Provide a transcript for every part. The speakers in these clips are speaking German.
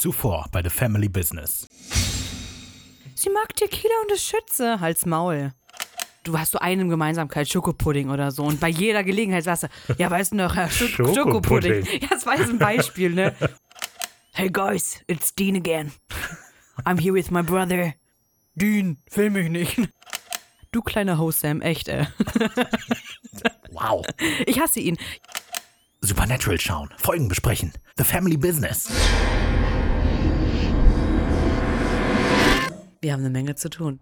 Zuvor bei The Family Business. Sie mag Tequila und ist Schütze. Halt's Maul. Du hast so eine Gemeinsamkeit, Schokopudding oder so. Und bei jeder Gelegenheit sagst du, ja, weißt du noch, Herr Sch Schokopudding. Schokopudding. Ja, das war jetzt ein Beispiel, ne? Hey guys, it's Dean again. I'm here with my brother. Dean, film mich nicht. Du kleiner Host Sam, echt, ey. Wow. Ich hasse ihn. Supernatural schauen, Folgen besprechen. The Family Business. Wir haben eine Menge zu tun.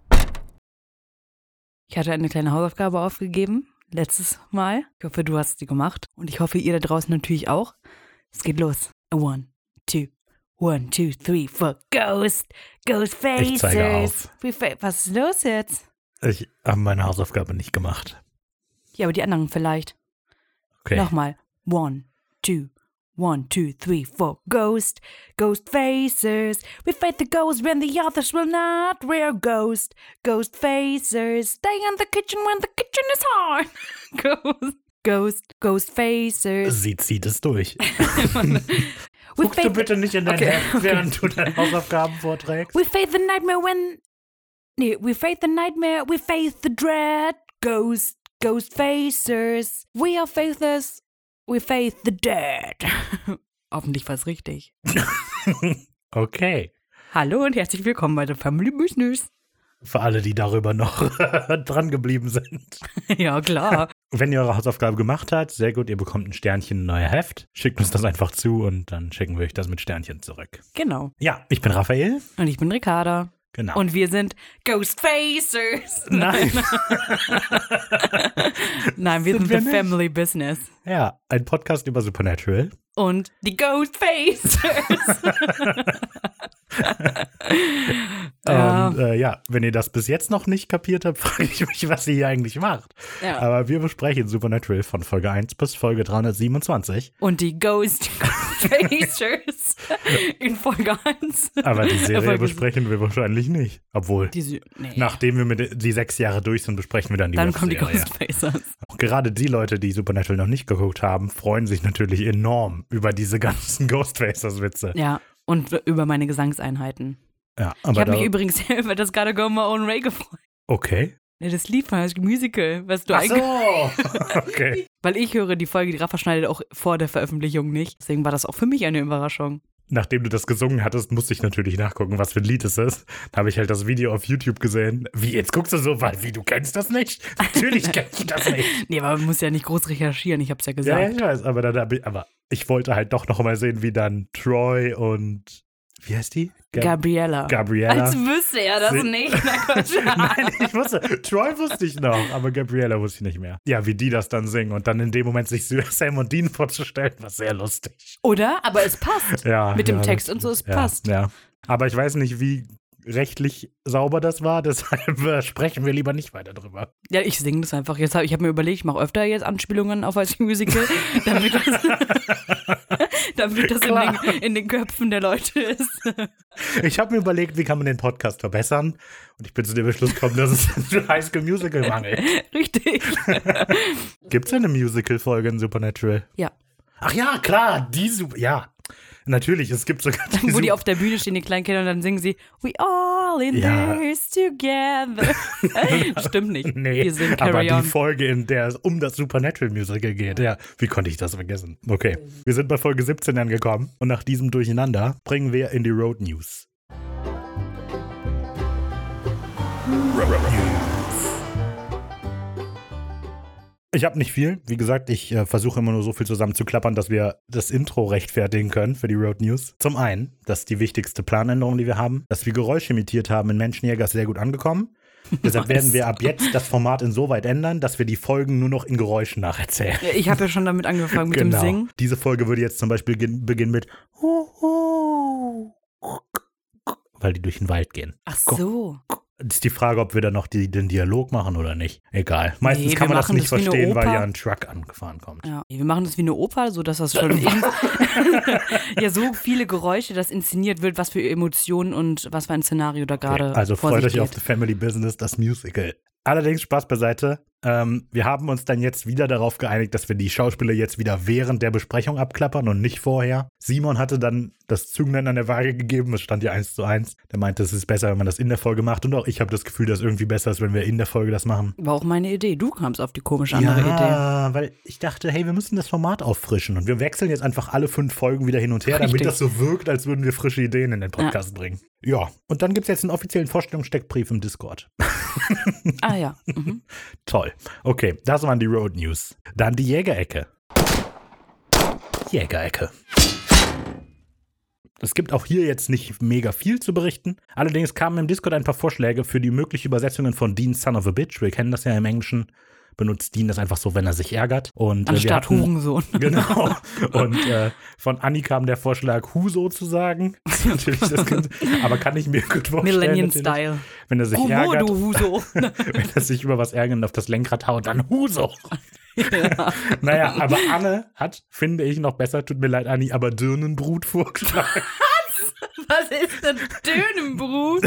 Ich hatte eine kleine Hausaufgabe aufgegeben, letztes Mal. Ich hoffe, du hast sie gemacht. Und ich hoffe, ihr da draußen natürlich auch. Es geht los. One, two, one, two, three, four. Ghost, Ghost Faces. Ich zeige auf. Was ist los jetzt? Ich habe meine Hausaufgabe nicht gemacht. Ja, aber die anderen vielleicht. Okay. Nochmal. One, two, one, two, three, four. Ghost, ghost faces. We fight the ghosts when the others will not. We're ghost, ghost faces. Stay in the kitchen when the kitchen is hard. Ghost, ghost, ghost faces. Sie zieht es durch. We Guckst du bitte nicht in dein Okay, Heft, während du deine Hausaufgaben vorträgst? we fight the nightmare when. Nee, we face the nightmare. We face the dread. Ghost, ghost faces. We are faithless. We face the dead. Hoffentlich war es richtig. Okay. Hallo und herzlich willkommen bei der Family Business. Für alle, die darüber noch dran geblieben sind. ja, klar. Wenn ihr eure Hausaufgabe gemacht habt, sehr gut, ihr bekommt ein Sternchen, ein neuer Heft. Schickt uns das einfach zu und dann schicken wir euch das mit Sternchen zurück. genau. Ja, ich bin Raphael. Und ich bin Ricarda. Genau. Und wir sind Ghostfacers. Nein. Nein, wir Sind sind, wir The nicht? Family Business. Ja, ein Podcast über Supernatural. Und die Ghostfacers. ja. Und äh, ja, wenn ihr das bis jetzt noch nicht kapiert habt, frage ich mich, was ihr hier eigentlich macht. ja. Aber wir besprechen Supernatural von Folge 1 bis Folge 327. Und die Ghostfacers in Folge 1. Aber die Serie Folge- besprechen wir wahrscheinlich nicht. Obwohl, Die, nee. nachdem wir mit die sechs Jahre durch sind, besprechen wir dann die Dann kommen die Webserie. Ghostfacers. Gerade die Leute, die Supernatural noch nicht geguckt haben, freuen sich natürlich enorm über diese ganzen Ghostfacers-Witze. Ja. Und über meine Gesangseinheiten. Ja, Ich aber habe mich übrigens über das Gotta Go My Own Way gefreut. okay. Ja, das Lied von das Musical, was du Ach eigentlich. so. okay. Weil ich höre die Folge, die Rafa schneidet auch vor der Veröffentlichung nicht. Deswegen war das auch für mich eine Überraschung. Nachdem du das gesungen hattest, musste ich natürlich nachgucken, was für ein Lied es ist. Da habe ich halt das Video auf YouTube gesehen. Wie, jetzt guckst du so, weil, wie, du kennst das nicht? Natürlich kenn ich das nicht. Nee, aber man muss ja nicht groß recherchieren, ich hab's ja Ja, gesagt. ja, ich weiß, aber, dann, aber ich wollte halt doch noch mal sehen, wie dann Troy und, wie heißt die? Gab- Gabriella. Gabriella. Als wüsste er das Sie- nicht. Nein, ich wusste, Troy wusste ich noch, aber Gabriella wusste ich nicht mehr. Ja, wie die das dann singen und dann in dem Moment sich Sam und Dean vorzustellen, war sehr lustig. Oder? Aber es passt. Ja, Mit dem ja, Text das- und so, es ja, passt. Ja. Aber ich weiß nicht, wie rechtlich sauber das war, deshalb äh, sprechen wir lieber nicht weiter drüber. Ja, ich singe das einfach. Jetzt hab, ich habe mir überlegt, ich mache öfter jetzt Anspielungen auf als Musical, damit das, damit das in den, in den Köpfen der Leute ist. Ich habe mir überlegt, wie kann man den Podcast verbessern und ich bin zu dem Beschluss gekommen, dass es ein High School Musical mangelt. Richtig. Gibt es eine Musical-Folge in Supernatural? Ja. Ach ja, klar, die Super, ja. Natürlich, es gibt sogar die, Wo die auf der Bühne stehen, die kleinen Kinder, und dann singen sie We all in Ja. this together. Stimmt nicht. Nee, Wir singen aber die. Folge, in der es um das Supernatural Musical geht, ja, wie konnte ich das vergessen? Okay, wir sind bei Folge 17 angekommen und nach diesem Durcheinander bringen wir in die Road News. Ich habe nicht viel. Wie gesagt, ich äh, versuche immer nur so viel zusammenzuklappern, dass wir das Intro rechtfertigen können für die Road News. Zum einen, das ist die wichtigste Planänderung, die wir haben, dass wir Geräusche imitiert haben in Menschenjäger ist sehr gut angekommen. Deshalb werden wir ab jetzt das Format insoweit ändern, dass wir die Folgen nur noch in Geräuschen nacherzählen. Ja, Ich habe ja schon damit angefangen mit dem Singen. Diese Folge würde jetzt zum Beispiel gin- beginnen mit weil die durch den Wald gehen. Ach so. Ist die Frage, ob wir dann noch die, den Dialog machen oder nicht. Egal. Meistens Nee, kann man das nicht das verstehen, weil ja ein Truck angefahren kommt. Ja, wir machen das wie eine Oper, so dass das schon ja so viele Geräusche, dass inszeniert wird, was für Emotionen und was für ein Szenario da gerade Okay, also freut euch auf geht. The Family Business, das Musical. Allerdings Spaß beiseite. Ähm, wir haben uns dann jetzt wieder darauf geeinigt, dass wir die Schauspieler jetzt wieder während der Besprechung abklappern und nicht vorher. Simon hatte dann das Zünglein an der Waage gegeben, es stand ja eins zu eins. Der meinte, es ist besser, wenn man das in der Folge macht. Und auch ich habe das Gefühl, dass irgendwie besser ist, wenn wir in der Folge das machen. War auch meine Idee. Du kamst auf die komische andere Idee. Ja, weil ich dachte, hey, wir müssen das Format auffrischen und wir wechseln jetzt einfach alle fünf Folgen wieder hin und her, damit Richtig. das so wirkt, als würden wir frische Ideen in den Podcast bringen. Ja, und dann gibt es jetzt einen offiziellen Vorstellungssteckbrief im Discord. Ah ja. Mhm. Toll. Okay, das waren die Road News. Dann die Jägerecke. Jägerecke. Es gibt auch hier jetzt nicht mega viel zu berichten. Allerdings kamen im Discord ein paar Vorschläge für die mögliche Übersetzungen von Dean Son of a Bitch. Wir kennen das ja im Englischen. Benutzt Dean das einfach so, wenn er sich ärgert. Und äh, Anstatt hatten, Hurensohn. Genau. Und äh, von Anni kam der Vorschlag, Huso zu sagen. Natürlich, das kann, aber kann ich mir gut vorstellen. Millennium. Style. Wenn er sich Homo, ärgert, Huso. wenn er sich über was ärgert und auf das Lenkrad haut, dann Huso. ja. Naja, aber Anne hat, finde ich, noch besser, tut mir leid, Anni, aber Dürnenbrut vorgeschlagen. Was ist denn Dönenbrut?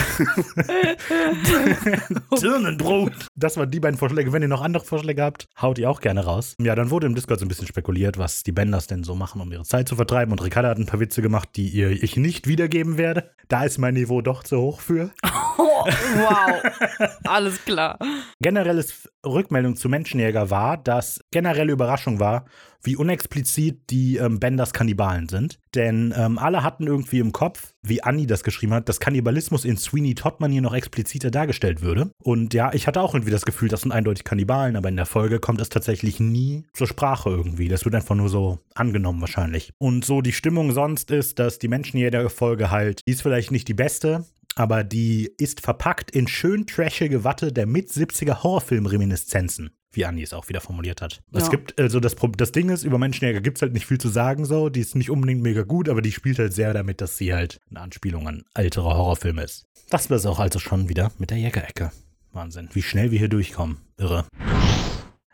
Dürnenbrut. Das waren die beiden Vorschläge. Wenn ihr noch andere Vorschläge habt, haut die auch gerne raus. Ja, dann wurde im Discord so ein bisschen spekuliert, was die Benders denn so machen, um ihre Zeit zu vertreiben. Und Ricarda hat ein paar Witze gemacht, die ihr ich nicht wiedergeben werde. Da ist mein Niveau doch zu hoch für. Oh, wow. Alles klar. Generelles Rückmeldung zu Menschenjäger war, dass generelle Überraschung war, wie unexplizit die ähm, Benders Kannibalen sind. Denn ähm, alle hatten irgendwie im Kopf, wie Annie das geschrieben hat, dass Kannibalismus in Sweeney Todd Manier noch expliziter dargestellt würde. Und ja, ich hatte auch irgendwie das Gefühl, das sind eindeutig Kannibalen, aber in der Folge kommt es tatsächlich nie zur Sprache irgendwie. Das wird einfach nur so angenommen wahrscheinlich. Und so die Stimmung sonst ist, dass die Menschenjäger-Folge halt, die ist vielleicht nicht die beste, aber die ist verpackt in schön trashige Watte der mit-70er Horrorfilm-Reminiszenzen, wie Andi es auch wieder formuliert hat. Es Ja. gibt, also das, das Ding ist, über Menschenjäger gibt es halt nicht viel zu sagen so, die ist nicht unbedingt mega gut, aber die spielt halt sehr damit, dass sie halt eine Anspielung an ältere Horrorfilme ist. Das war es auch also schon wieder mit der Jägerecke. Wahnsinn, wie schnell wir hier durchkommen. Irre.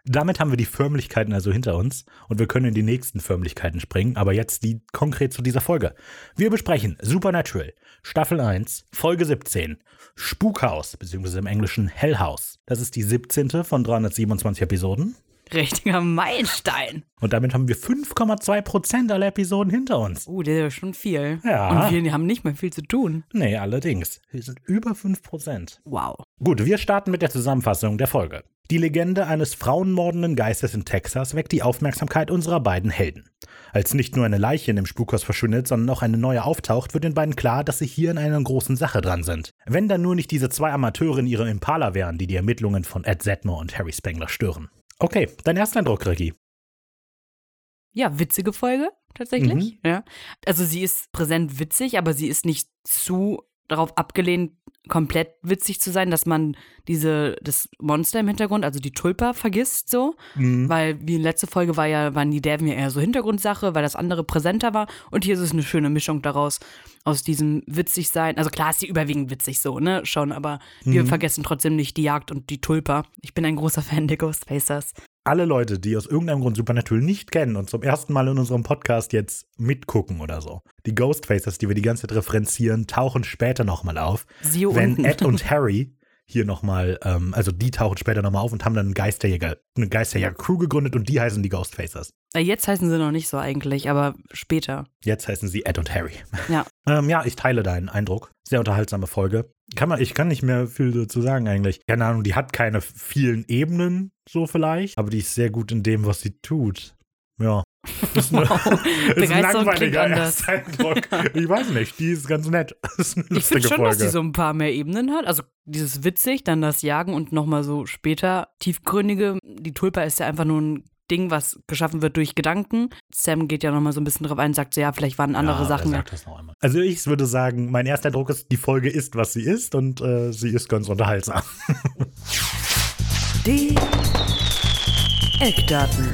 Damit haben wir die Förmlichkeiten also hinter uns und wir können in die nächsten Förmlichkeiten springen, aber jetzt die konkret zu dieser Folge. Wir besprechen Supernatural, Staffel 1, Folge 17, Spukhaus, beziehungsweise im Englischen Hell House. Das ist die 17. von 327 Episoden. Richtiger Meilenstein. Und damit haben wir 5,2 Prozent aller Episoden hinter uns. Uh, der ist schon viel. Ja. Und wir haben nicht mehr viel zu tun. Nee, allerdings. Wir sind über 5 Prozent. Wow. Gut, wir starten mit der Zusammenfassung der Folge. Die Legende eines frauenmordenden Geistes in Texas weckt die Aufmerksamkeit unserer beiden Helden. Als nicht nur eine Leiche in dem Spukhaus verschwindet, sondern auch eine neue auftaucht, wird den beiden klar, dass sie hier in einer großen Sache dran sind. Wenn dann nur nicht diese zwei Amateure in ihrem Impala wären, die die Ermittlungen von Ed Sedmore und Harry Spengler stören. Okay, dein erster Eindruck, Ricky. Ja, witzige Folge, tatsächlich. Ja. Also sie ist präsent witzig, aber sie ist nicht zu darauf abgelehnt, komplett witzig zu sein, dass man diese, das Monster im Hintergrund, also die Tulpa, vergisst so. Mhm. Weil wie in letzte Folge war ja, waren die Däven ja eher so Hintergrundsache, weil das andere präsenter war. Und hier ist es eine schöne Mischung daraus, aus diesem witzig sein. Also klar ist sie überwiegend witzig so, ne? Schon, aber wir Mhm. vergessen trotzdem nicht die Jagd und die Tulpa. Ich bin ein großer Fan der Ghostfacers. Alle Leute, die aus irgendeinem Grund Supernatural nicht kennen und zum ersten Mal in unserem Podcast jetzt mitgucken oder so, die Ghostfacers, die wir die ganze Zeit referenzieren, tauchen später nochmal auf. Siehe wenn unten. Ed und Harry hier nochmal, ähm, also die tauchen später nochmal auf und haben dann einen Geisterjäger, eine Geisterjäger-Crew gegründet und die heißen die Ghostfacers. Äh, Jetzt heißen sie noch nicht so eigentlich, aber später. Jetzt heißen sie Ed und Harry. Ja. Ähm, ja, ich teile deinen Eindruck. Sehr unterhaltsame Folge. Kann man, ich kann nicht mehr viel dazu sagen eigentlich. Keine Ahnung, die hat keine vielen Ebenen, so vielleicht, aber die ist sehr gut in dem, was sie tut. Ja. Ist, eine, Wow. ist ein langweiliger anders. erster Eindruck. Ich weiß nicht, die ist ganz nett. Das ist eine Ich finde schon, dass Folge. sie so ein paar mehr Ebenen hat. Also dieses witzig, dann das Jagen und nochmal so später tiefgründige. Die Tulpa ist ja einfach nur ein Ding, was geschaffen wird durch Gedanken. Sam geht ja nochmal so ein bisschen drauf ein, sagt so, ja, vielleicht waren andere ja, Sachen. Er sagt das noch einmal. Also ich würde sagen, mein erster Eindruck ist, die Folge ist, was sie ist und äh, sie ist ganz unterhaltsam. Die Eckdaten.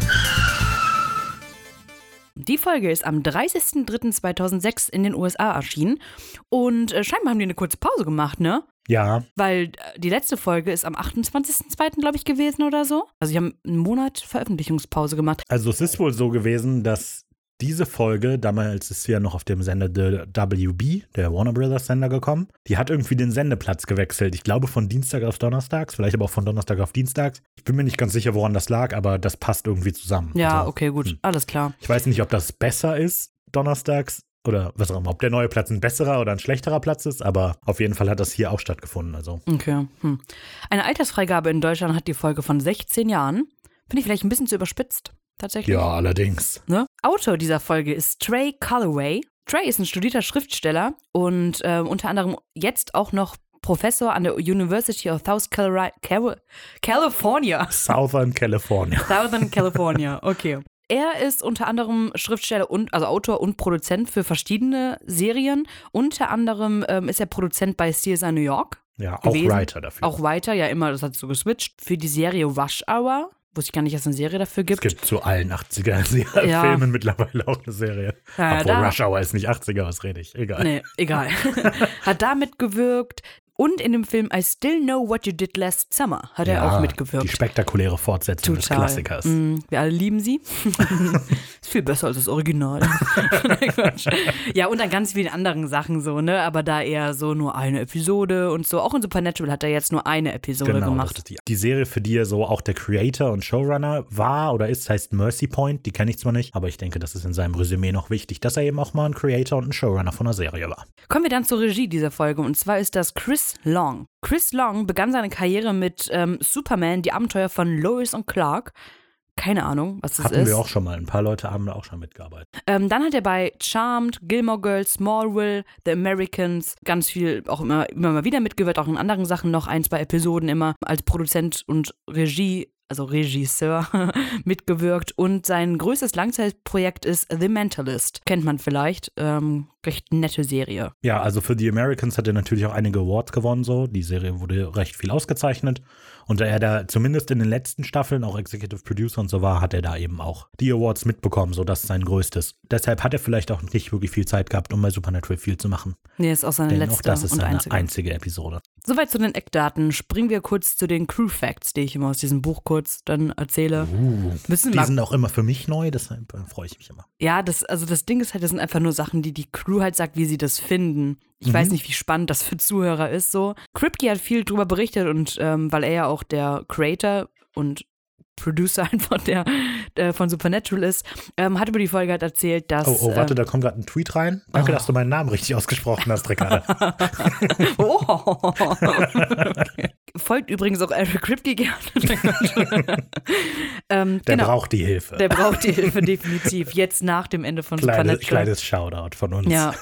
Die Folge ist am 30.03.2006 in den USA erschienen und äh, scheinbar haben die eine kurze Pause gemacht, ne? Ja, Weil äh, die letzte Folge ist am 28.02. glaube ich gewesen oder so. Also sie haben einen Monat Veröffentlichungspause gemacht. also es ist wohl so gewesen, dass diese Folge, damals ist sie ja noch auf dem Sender The WB, der Warner Brothers Sender, gekommen. Die hat irgendwie den Sendeplatz gewechselt. Ich glaube von Dienstag auf Donnerstags, vielleicht aber auch von Donnerstag auf Dienstags. Ich bin mir nicht ganz sicher, woran das lag, aber das passt irgendwie zusammen. Ja, Also, okay, gut. hm. Alles klar. Ich weiß nicht, ob das besser ist, Donnerstags. Oder was auch immer, ob der neue Platz ein besserer oder ein schlechterer Platz ist, aber auf jeden Fall hat das hier auch stattgefunden. Also Okay. Hm. Eine Altersfreigabe in Deutschland hat die Folge von 16 Jahren. Finde ich vielleicht ein bisschen zu überspitzt. Tatsächlich. ja, allerdings. Ne? Autor dieser Folge ist Trey Calloway. Trey ist ein studierter Schriftsteller und ähm, unter anderem jetzt auch noch Professor an der University of South Cal California. Southern California. Southern California, okay. Er ist unter anderem Schriftsteller und also Autor und Produzent für verschiedene Serien. Unter anderem ähm, ist er Produzent bei CSI New York. Ja, auch Gewesen. Writer dafür. Auch weiter, ja immer, das hat so geswitcht. Für die Serie Rush Hour. Wusste ich gar nicht, dass es eine Serie dafür es gibt. gibt zu allen 80er Ja. Mittlerweile auch eine Serie. Ja, Obwohl da- Rush Hour ist nicht 80er, was rede ich? Egal. Nee, egal. hat da mitgewirkt. Und in dem Film I Still Know What You Did Last Summer hat er auch mitgewirkt. Die spektakuläre Fortsetzung des Klassikers. Mm, wir alle lieben sie. ist viel besser als das Original. Ja, und an ganz vielen anderen Sachen so, ne? Aber da eher so nur eine Episode und so. Auch in Supernatural hat er jetzt nur eine Episode Genau, gemacht. die, die Serie, für die er so auch der Creator und Showrunner war oder ist, heißt Mercy Point. Die kenne ich zwar nicht, aber ich denke, das ist in seinem Resümee noch wichtig, dass er eben auch mal ein Creator und ein Showrunner von einer Serie war. Kommen wir dann zur Regie dieser Folge und zwar ist das Chris Long. Chris Long begann seine Karriere mit ähm, Superman, die Abenteuer von Lois und Clark. Keine Ahnung, was das Hatten ist. wir auch schon mal. Ein paar Leute haben da auch schon mitgearbeitet. Ähm, dann hat er bei Charmed, Gilmore Girls, Smallville, The Americans ganz viel auch immer, immer mal wieder mitgewirkt, auch in anderen Sachen noch ein, zwei Episoden immer als Produzent und Regie, also Regisseur mitgewirkt. Und sein größtes Langzeitprojekt ist The Mentalist. Kennt man vielleicht. Ähm, recht nette Serie. Ja, also für die Americans hat er natürlich auch einige Awards gewonnen, so. Die Serie wurde recht viel ausgezeichnet. Und da er da zumindest in den letzten Staffeln auch Executive Producer und so war, hat er da eben auch die Awards mitbekommen, so das ist sein größtes. Deshalb hat er vielleicht auch nicht wirklich viel Zeit gehabt, um bei Supernatural viel zu machen. Nee, ist auch seine Denn letzte auch das ist und seine einzige. einzige Episode. Soweit zu den Eckdaten. Springen wir kurz zu den Crew Facts, die ich immer aus diesem Buch kurz dann erzähle. Uh, Müssen die sind auch immer für mich neu, deshalb äh, freue ich mich immer. Ja, das, also das Ding ist halt, das sind einfach nur Sachen, die die Crew halt sagt, wie sie das finden. Ich Mhm. weiß nicht, wie spannend das für Zuhörer ist so. Kripke hat viel drüber berichtet und ähm, weil er ja auch der Creator und Producer einfach der, der von Supernatural ist, ähm, hat über die Folge halt erzählt, dass. Oh, oh warte, ähm, da kommt gerade ein Tweet rein. Danke, Oh. dass du meinen Namen richtig ausgesprochen hast, Ricardo. oh. okay. Folgt übrigens auch Eric Kripke gerne. ähm, Der genau. braucht die Hilfe. Der braucht die Hilfe definitiv. Jetzt nach dem Ende von Kleines, Supernatural. kleines Shoutout von uns. Ja.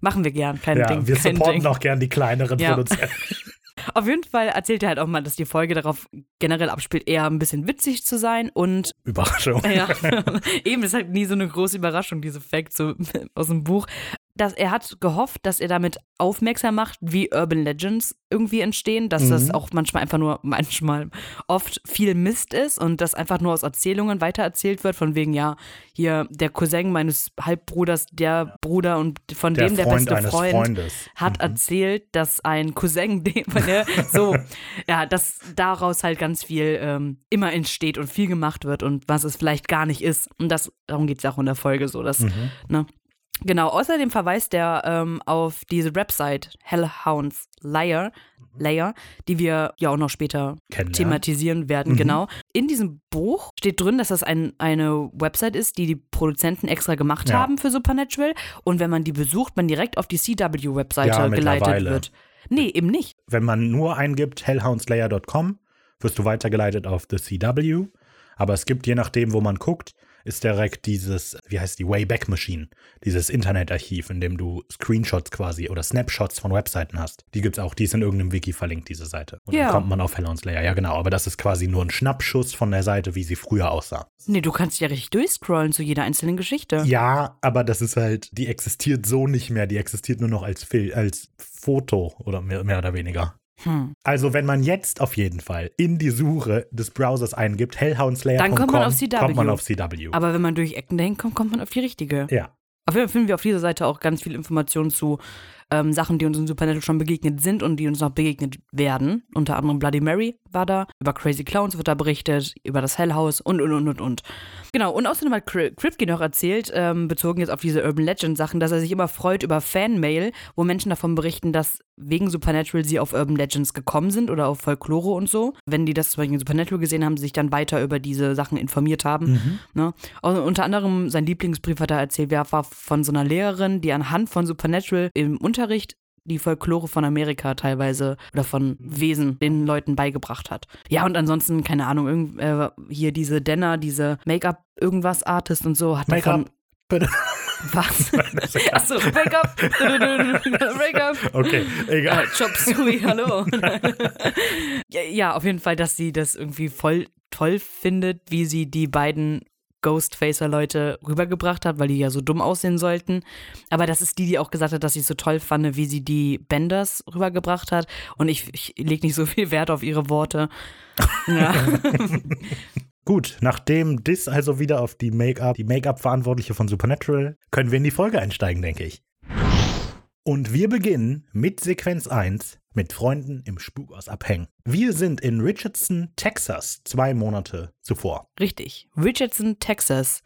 Machen wir gern, kein Ja, Ding. wir supporten Ding. auch gern die kleineren Ja. Produzenten. Auf jeden Fall erzählt er halt auch mal, dass die Folge darauf generell abspielt, eher ein bisschen witzig zu sein und Überraschung. ja, eben ist halt nie so eine große Überraschung, diese Facts so aus dem Buch. Dass er hat gehofft, dass er damit aufmerksam macht, wie Urban Legends irgendwie entstehen, dass das Mhm. auch manchmal einfach nur, manchmal oft viel Mist ist und das einfach nur aus Erzählungen weitererzählt wird, von wegen, ja, hier der Cousin meines Halbbruders, der Bruder und von Der dem der Freund beste Freund Freundes. hat erzählt, dass ein Cousin, dem, ne, so, ja, dass daraus halt ganz viel ähm, immer entsteht und viel gemacht wird und was es vielleicht gar nicht ist. Und das, darum geht es auch in der Folge so, dass, Mhm. ne. Genau, außerdem verweist er ähm, auf diese Website Hellhounds Layer, Layer, die wir ja auch noch später thematisieren werden, Mhm. genau. In diesem Buch steht drin, dass das ein, eine Website ist, die die Produzenten extra gemacht Ja. haben für Supernatural. Und wenn man die besucht, man direkt auf die CW-Webseite Ja, geleitet wird. Nee, eben nicht. Wenn man nur eingibt hellhoundslayer.com, wirst du weitergeleitet auf The CW. Aber es gibt, je nachdem, wo man guckt, ist direkt dieses, wie heißt die, Wayback Machine, dieses Internetarchiv, in dem du Screenshots quasi oder Snapshots von Webseiten hast. Die gibt's auch, die ist in irgendeinem Wiki verlinkt, diese Seite. Und Ja. dann kommt man auf Hellhounds Layer. Ja, genau, aber das ist quasi nur ein Schnappschuss von der Seite, wie sie früher aussah. Nee, du kannst ja richtig durchscrollen zu jeder einzelnen Geschichte. Ja, aber das ist halt, die existiert so nicht mehr. Die existiert nur noch als, Fil als Foto oder mehr, mehr oder weniger. Hm. Also, wenn man jetzt auf jeden Fall in die Suche des Browsers eingibt, hellhoundslayer.com, Dann kommt man auf CW. kommt man auf CW. Aber wenn man durch Ecken dahin kommt, kommt man auf die richtige. ja. Auf jeden Fall finden wir auf dieser Seite auch ganz viel Informationen zu ähm, Sachen, die uns in Supernatural schon begegnet sind und die uns noch begegnet werden. Unter anderem Bloody Mary war da, über Crazy Clowns wird da berichtet, über das Hell House und, und, und, und, und. Genau, und außerdem hat Kripke noch erzählt, ähm, bezogen jetzt auf diese Urban Legend Sachen, dass er sich immer freut über Fanmail, wo Menschen davon berichten, dass wegen Supernatural sie auf Urban Legends gekommen sind oder auf Folklore und so. Wenn die das zum Beispiel in Supernatural gesehen haben, sich dann weiter über diese Sachen informiert haben. Mhm. Ne? Also unter anderem sein Lieblingsbrief hat er erzählt, war von so einer Lehrerin, die anhand von Supernatural im Unterricht die Folklore von Amerika teilweise oder von Wesen den Leuten beigebracht hat. Ja, und ansonsten, keine Ahnung, irgend, äh, hier diese Denner, diese Make-up-Irgendwas-Artist und so hat Make-up. Bitte. Was? Achso, Make-up. Make-up. Okay, egal. Äh, Chop Suey, hallo. ja, auf jeden Fall, dass sie das irgendwie voll toll findet, wie sie die beiden Ghostfacer-Leute rübergebracht hat, weil die ja so dumm aussehen sollten. Aber das ist die, die auch gesagt hat, dass sie es so toll fand, wie sie die Benders rübergebracht hat. Und ich, ich lege nicht so viel Wert auf ihre Worte. Ja. Gut, nachdem Dis also wieder auf die Make-up, die Make-up-Verantwortliche von Supernatural, können wir in die Folge einsteigen, denke ich. Und wir beginnen mit Sequenz 1 mit Freunden im Spukhaus abhängen. Wir sind in Richardson, Texas, zwei Monate zuvor. Richtig. Richardson, Texas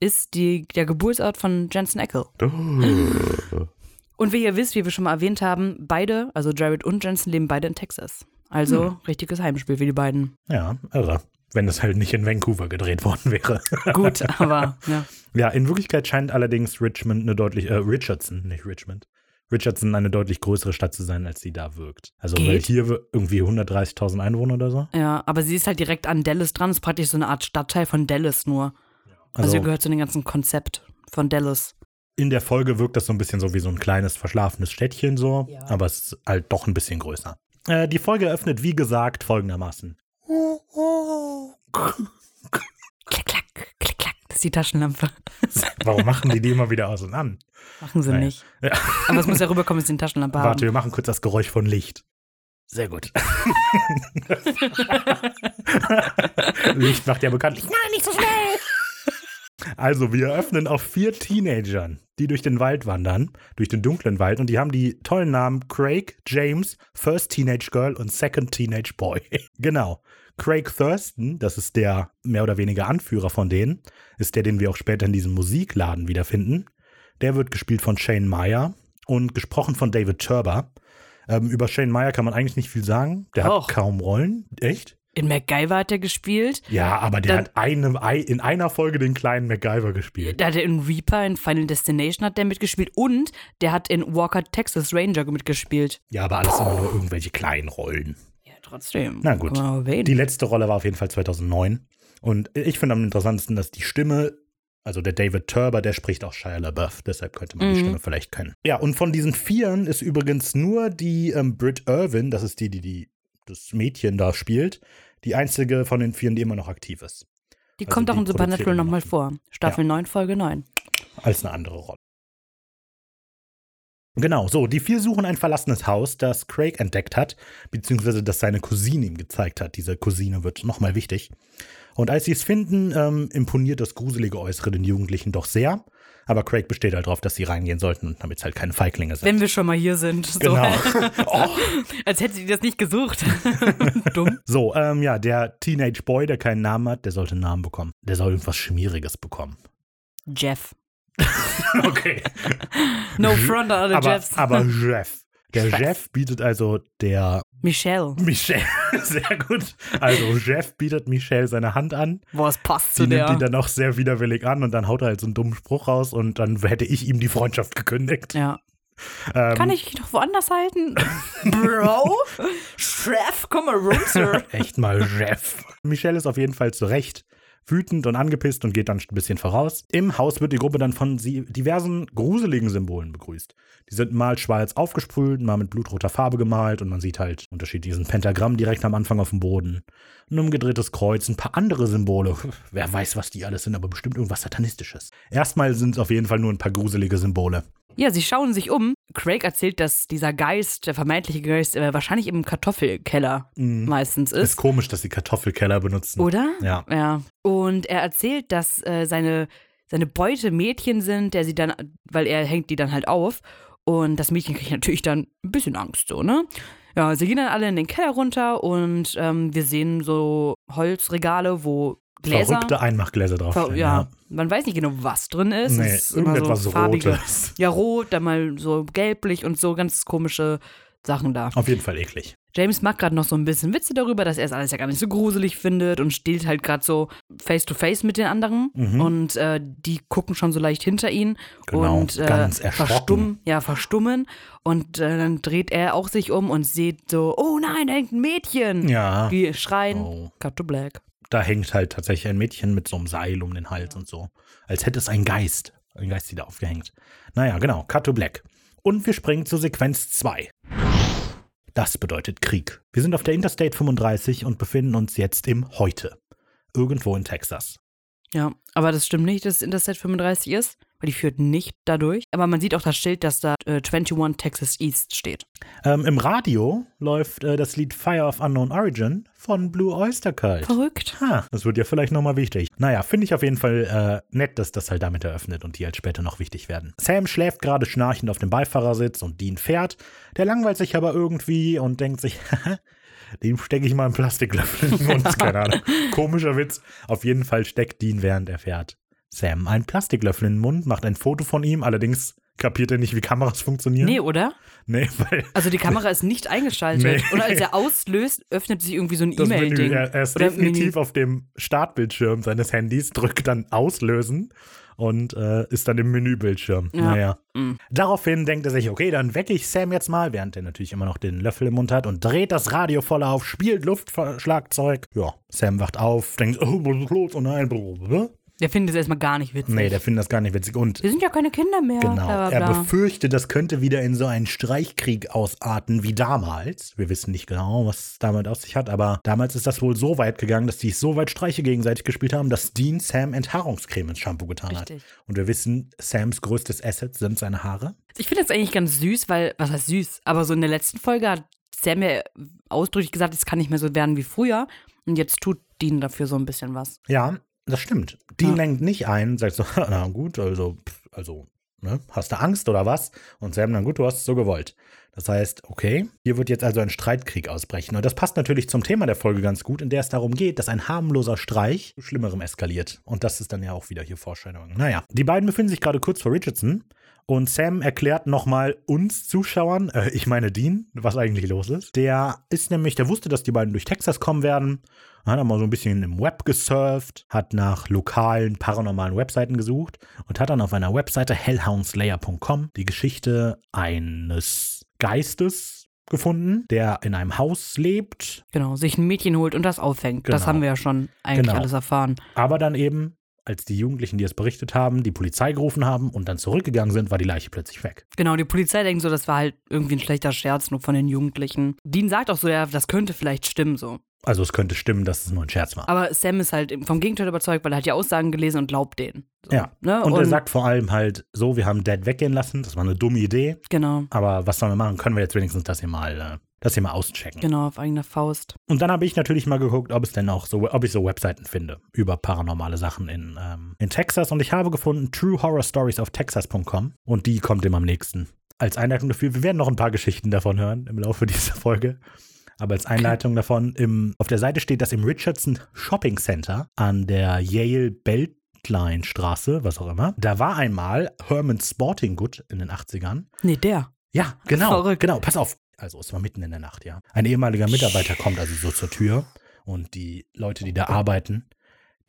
ist die, der Geburtsort von Jensen Ackle. Und wie ihr wisst, wie wir schon mal erwähnt haben, beide, also Jared und Jensen, leben beide in Texas. Also Hm. richtiges Heimspiel für die beiden. Ja, irre. Wenn das halt nicht in Vancouver gedreht worden wäre. Gut, aber ja. Ja, in Wirklichkeit scheint allerdings Richmond eine deutlich, äh, Richardson, nicht Richmond. Richardson eine deutlich größere Stadt zu sein, als sie da wirkt. Also, weil Geht. hier wir- irgendwie 130.000 Einwohner oder so. Ja, aber sie ist halt direkt an Dallas dran. Ist praktisch so eine Art Stadtteil von Dallas nur. Also, Also, sie gehört zu dem ganzen Konzept von Dallas. in der Folge wirkt das so ein bisschen so wie so ein kleines, verschlafenes Städtchen so, Ja. aber es ist halt doch ein bisschen größer. Äh, die Folge eröffnet, wie gesagt, folgendermaßen. Klick, klack, klick, klack. Das ist die Taschenlampe. Warum machen die die immer wieder aus und an? Machen sie Naja. nicht. Ja. Aber es muss ja rüberkommen, dass sie eine Taschenlampe Warte, haben. wir machen kurz das Geräusch von Licht. Sehr gut. Licht macht ja bekanntlich. Nein, nicht so schnell! Also, wir öffnen auf vier Teenagern, die durch den Wald wandern, durch den dunklen Wald, und die haben die tollen Namen Craig, James, First Teenage Girl und Second Teenage Boy. genau. Craig Thurston, das ist der mehr oder weniger Anführer von denen, ist der, den wir auch später in diesem Musikladen wiederfinden. Der wird gespielt von Shane Meyer und gesprochen von David Turber. Ähm, über Shane Meyer kann man eigentlich nicht viel sagen. Der Och. hat kaum Rollen. Echt? In MacGyver hat er gespielt. Ja, aber der Dann- hat eine, ei- in einer Folge den kleinen MacGyver gespielt. Da hat er in Reaper, in Final Destination hat der mitgespielt und der hat in Walker Texas Ranger mitgespielt. Ja, aber alles immer nur irgendwelche kleinen Rollen. Ja, trotzdem. Na gut. Die letzte Rolle war auf jeden Fall 2009. Und ich finde am interessantesten, dass die Stimme, also der David Turber, der spricht auch Shia LaBeouf. Deshalb könnte man die Mhm. Stimme vielleicht kennen. Ja, und von diesen Vieren ist übrigens nur die ähm, Britt Irvin, das ist die, die, die das Mädchen da spielt, die einzige von den Vieren, die immer noch aktiv ist. die also kommt auch die in Supernatural nochmal noch. vor. Staffel 9, Folge 9. als eine andere Rolle. Genau, so, die vier suchen ein verlassenes Haus, das Craig entdeckt hat, beziehungsweise das seine Cousine ihm gezeigt hat. Diese Cousine wird nochmal wichtig. Und als sie es finden, ähm, imponiert das gruselige Äußere den Jugendlichen doch sehr. Aber Craig besteht halt darauf, dass sie reingehen sollten, damit es halt keine Feiglinge sind. Wenn wir schon mal hier sind. So. Genau. Oh. Als hätte sie das nicht gesucht. Dumm. So, ähm, ja, der Teenage Boy, der keinen Namen hat, der sollte einen Namen bekommen. Der soll irgendwas Schmieriges bekommen. Jeff. Okay. No front an the aber, Jeffs. aber Jeff. Der Jeff. Jeff bietet also der Michelle. Michelle, sehr gut. Also Jeff bietet Michelle seine Hand an. Boah, es passt Sie zu nimmt der. ihn dann auch sehr widerwillig an und dann haut er halt so einen dummen Spruch raus und dann hätte ich ihm die Freundschaft gekündigt. ja. Ähm, Kann ich dich noch woanders halten? Bro? Chef, komm mal runter. Echt mal Jeff. Michelle ist auf jeden Fall zu Recht wütend und angepisst und geht dann ein bisschen voraus. Im Haus wird die Gruppe dann von diversen gruseligen Symbolen begrüßt. Die sind mal schwarz aufgesprüht, mal mit blutroter Farbe gemalt und man sieht halt unterschiedlich diesen Pentagramm direkt am Anfang auf dem Boden. Ein umgedrehtes Kreuz, ein paar andere Symbole. Wer weiß, was die alles sind, aber bestimmt irgendwas Satanistisches. Erstmal sind es auf jeden Fall nur ein paar gruselige Symbole. Ja, sie schauen sich um. Craig erzählt, dass dieser Geist, der vermeintliche Geist, äh, wahrscheinlich im Kartoffelkeller meistens Ist ist. komisch, dass sie Kartoffelkeller benutzen. Oder? Ja. Ja. Und er erzählt, dass äh, seine, seine Beute Mädchen sind, der sie dann, weil er hängt die dann halt auf. Und das Mädchen kriegt natürlich dann ein bisschen Angst, so, ne? Ja, sie gehen dann alle in den Keller runter und ähm, wir sehen so Holzregale, wo Gläser. Verrückte Einmachgläser Ver draufstehen. ja, man weiß nicht genau, was drin ist. Nee, es ist immer irgendetwas so farbige, Rotes. Ja, rot, dann mal so gelblich und so ganz komische Sachen da. Auf jeden Fall eklig. James macht gerade noch so ein bisschen Witze darüber, dass er es alles ja gar nicht so gruselig findet und steht halt gerade so face to face mit den anderen Mhm. und äh, die gucken schon so leicht hinter ihn Genau, und äh, ganz verstummen, ja, verstummen und äh, dann dreht er auch sich um und sieht so, oh nein, da hängt ein Mädchen. Ja. Die schreien, Oh. cut to black. Da hängt halt tatsächlich ein Mädchen mit so einem Seil um den Hals und so. Als hätte es einen Geist. Ein Geist, die da aufgehängt. Naja, genau. Cut to Black. Und wir springen zur Sequenz 2. Das bedeutet Krieg. Wir sind auf der Interstate 35 und befinden uns jetzt im Heute. Irgendwo in Texas. Ja, aber das stimmt nicht, dass Interstate 35 ist, weil die führt nicht dadurch. Aber man sieht auch das Schild, dass da äh, 21 Texas East steht. Ähm, Im Radio läuft äh, das Lied Fire of Unknown Origin von Blue Oyster Cult. Verrückt. Ha, das wird ja vielleicht nochmal wichtig. Naja, finde ich auf jeden Fall äh, nett, dass das halt damit eröffnet und die halt später noch wichtig werden. Sam schläft gerade schnarchend auf dem Beifahrersitz und Dean fährt. Der langweilt sich aber irgendwie und denkt sich, dem stecke ich mal einen Plastiklöffel in den Mund. Keine Ahnung. Komischer Witz. Auf jeden Fall steckt Dean, während er fährt, Sam einen Plastiklöffel in den Mund, macht ein Foto von ihm. Allerdings kapiert er nicht, wie Kameras funktionieren. Nee, oder? Nee, weil Also die Kamera ist nicht eingeschaltet. Nee. Und als er auslöst, öffnet sich irgendwie so ein E-Mail-Ding. er, er ist Oder definitiv auf dem Startbildschirm seines Handys, drückt dann auslösen und äh, ist dann im Menübildschirm. Ja. Naja. Mhm. Daraufhin denkt er sich, okay, dann wecke ich Sam jetzt mal, während er natürlich immer noch den Löffel im Mund hat und dreht das Radio voll auf, spielt Luftschlagzeug. Ja, Sam wacht auf, denkt, oh, was ist los? Oh nein. Der findet es erstmal gar nicht witzig. Nee, der findet das gar nicht witzig. Und Wir sind ja keine Kinder mehr. Genau. Bla, bla, Er befürchtet, das könnte wieder in so einen Streichkrieg ausarten wie damals. Wir wissen nicht genau, was es damit auf sich hat, aber damals ist das wohl so weit gegangen, dass die so weit Streiche gegenseitig gespielt haben, dass Dean Sam Enthaarungscreme ins Shampoo getan hat. Richtig. Und wir wissen, Sams größtes Asset sind seine Haare. Ich finde das eigentlich ganz süß, weil, was heißt süß? Aber so in der letzten Folge hat Sam ja ausdrücklich gesagt, es kann nicht mehr so werden wie früher. Und jetzt tut Dean dafür so ein bisschen was. Ja, das stimmt. Dean Ja. lenkt nicht ein, sagt so, na gut, also, also, ne, hast du Angst oder was? Und Sam, na gut, du hast es so gewollt. Das heißt, okay, hier wird jetzt also ein Streitkrieg ausbrechen. Und das passt natürlich zum Thema der Folge ganz gut, in der es darum geht, dass ein harmloser Streich zu Schlimmerem eskaliert. Und das ist dann ja auch wieder hier Vorstellung. Naja, die beiden befinden sich gerade kurz vor Richardson. Und Sam erklärt nochmal uns Zuschauern, äh, ich meine Dean, was eigentlich los ist. Der ist nämlich, der wusste, dass die beiden durch Texas kommen werden hat er mal so ein bisschen im Web gesurft, hat nach lokalen paranormalen Webseiten gesucht und hat dann auf einer Webseite hellhoundslayer.com die Geschichte eines Geistes gefunden, der in einem Haus lebt, Genau, sich ein Mädchen holt und das auffängt. Das Genau. haben wir ja schon eigentlich Genau. alles erfahren. aber dann eben, als die Jugendlichen, die es berichtet haben, die Polizei gerufen haben und dann zurückgegangen sind, war die Leiche plötzlich weg. Genau, die Polizei denkt so, das war halt irgendwie ein schlechter Scherz nur von den Jugendlichen. Dean sagt auch so, ja, das könnte vielleicht stimmen so. Also es könnte stimmen, dass es nur ein Scherz war. Aber Sam ist halt vom Gegenteil überzeugt, weil er hat die Aussagen gelesen und glaubt denen. So, ja. Ne? Und, er sagt vor allem halt so, wir haben Dad weggehen lassen, das war eine dumme Idee, Genau, aber was sollen wir machen? Können wir jetzt wenigstens das hier mal, äh, das hier mal auschecken. genau, auf eigener Faust. Und dann habe ich natürlich mal geguckt, ob es denn auch so, ob ich so Webseiten finde über paranormale Sachen in, ähm, in Texas. Und ich habe gefunden True Horror Stories auf Texas.com. Und die kommt dem am nächsten. Als Einleitung dafür, wir werden noch ein paar Geschichten davon hören im Laufe dieser Folge. Aber als Einleitung davon, im, auf der Seite steht, dass im Richardson Shopping Center an der Yale Beltline Straße, was auch immer, da war einmal Herman's Sporting Good in den 80ern. Nee, der. Ja, genau. Verrückt. Genau, pass auf. Also es war mitten in der Nacht, ja. Ein ehemaliger Mitarbeiter kommt also so zur Tür und die Leute, die da arbeiten,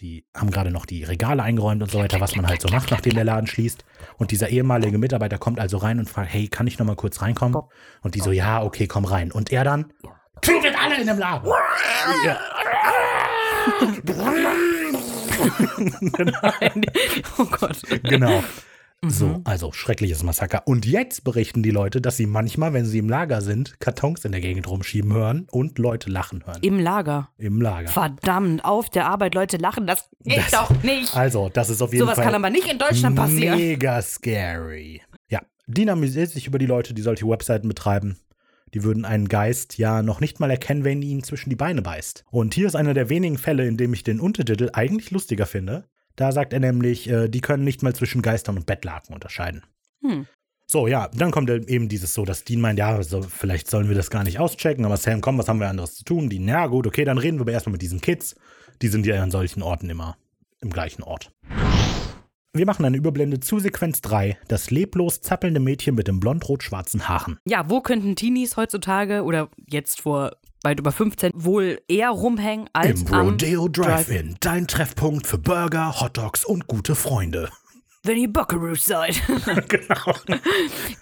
die haben gerade noch die Regale eingeräumt und so weiter, was man halt so macht, nachdem der Laden schließt. Und dieser ehemalige Mitarbeiter kommt also rein und fragt, hey, kann ich noch mal kurz reinkommen? Und die so, ja, okay, komm rein. Und er dann, tötet alle in dem Laden. Ja. oh Gott. Genau. So, also schreckliches Massaker. Und jetzt berichten die Leute, dass sie manchmal, wenn sie im Lager sind, Kartons in der Gegend rumschieben hören und Leute lachen hören. Im Lager. Im Lager. Verdammt, auf der Arbeit Leute lachen, das geht Das- doch nicht. Also, das ist auf jeden Sowas Fall kann aber nicht in Deutschland passieren. mega scary. Ja, Dean amüsiert sich über die Leute, die solche Webseiten betreiben. Die würden einen Geist ja noch nicht mal erkennen, wenn ihn zwischen die Beine beißt. Und hier ist einer der wenigen Fälle, in dem ich den Untertitel eigentlich lustiger finde. Da sagt er nämlich, äh, die können nicht mal zwischen Geistern und Bettlaken unterscheiden. Hm. So, ja, dann kommt eben dieses so, dass Dean meint, ja, so, vielleicht sollen wir das gar nicht auschecken, aber Sam, komm, was haben wir anderes zu tun? Dean, ja, gut, okay, dann reden wir aber erstmal mit diesen Kids. Die sind ja an solchen Orten immer im gleichen Ort. Wir machen eine Überblende zu Sequenz 3, das leblos zappelnde Mädchen mit dem blond-rot-schwarzen Haaren. Ja, wo könnten Teenies heutzutage oder jetzt vor weit über 15 wohl eher rumhängen als Im Rodeo Drive-In, dein Treffpunkt für Burger, Hotdogs und gute Freunde. Wenn ihr Buckaroos seid. genau.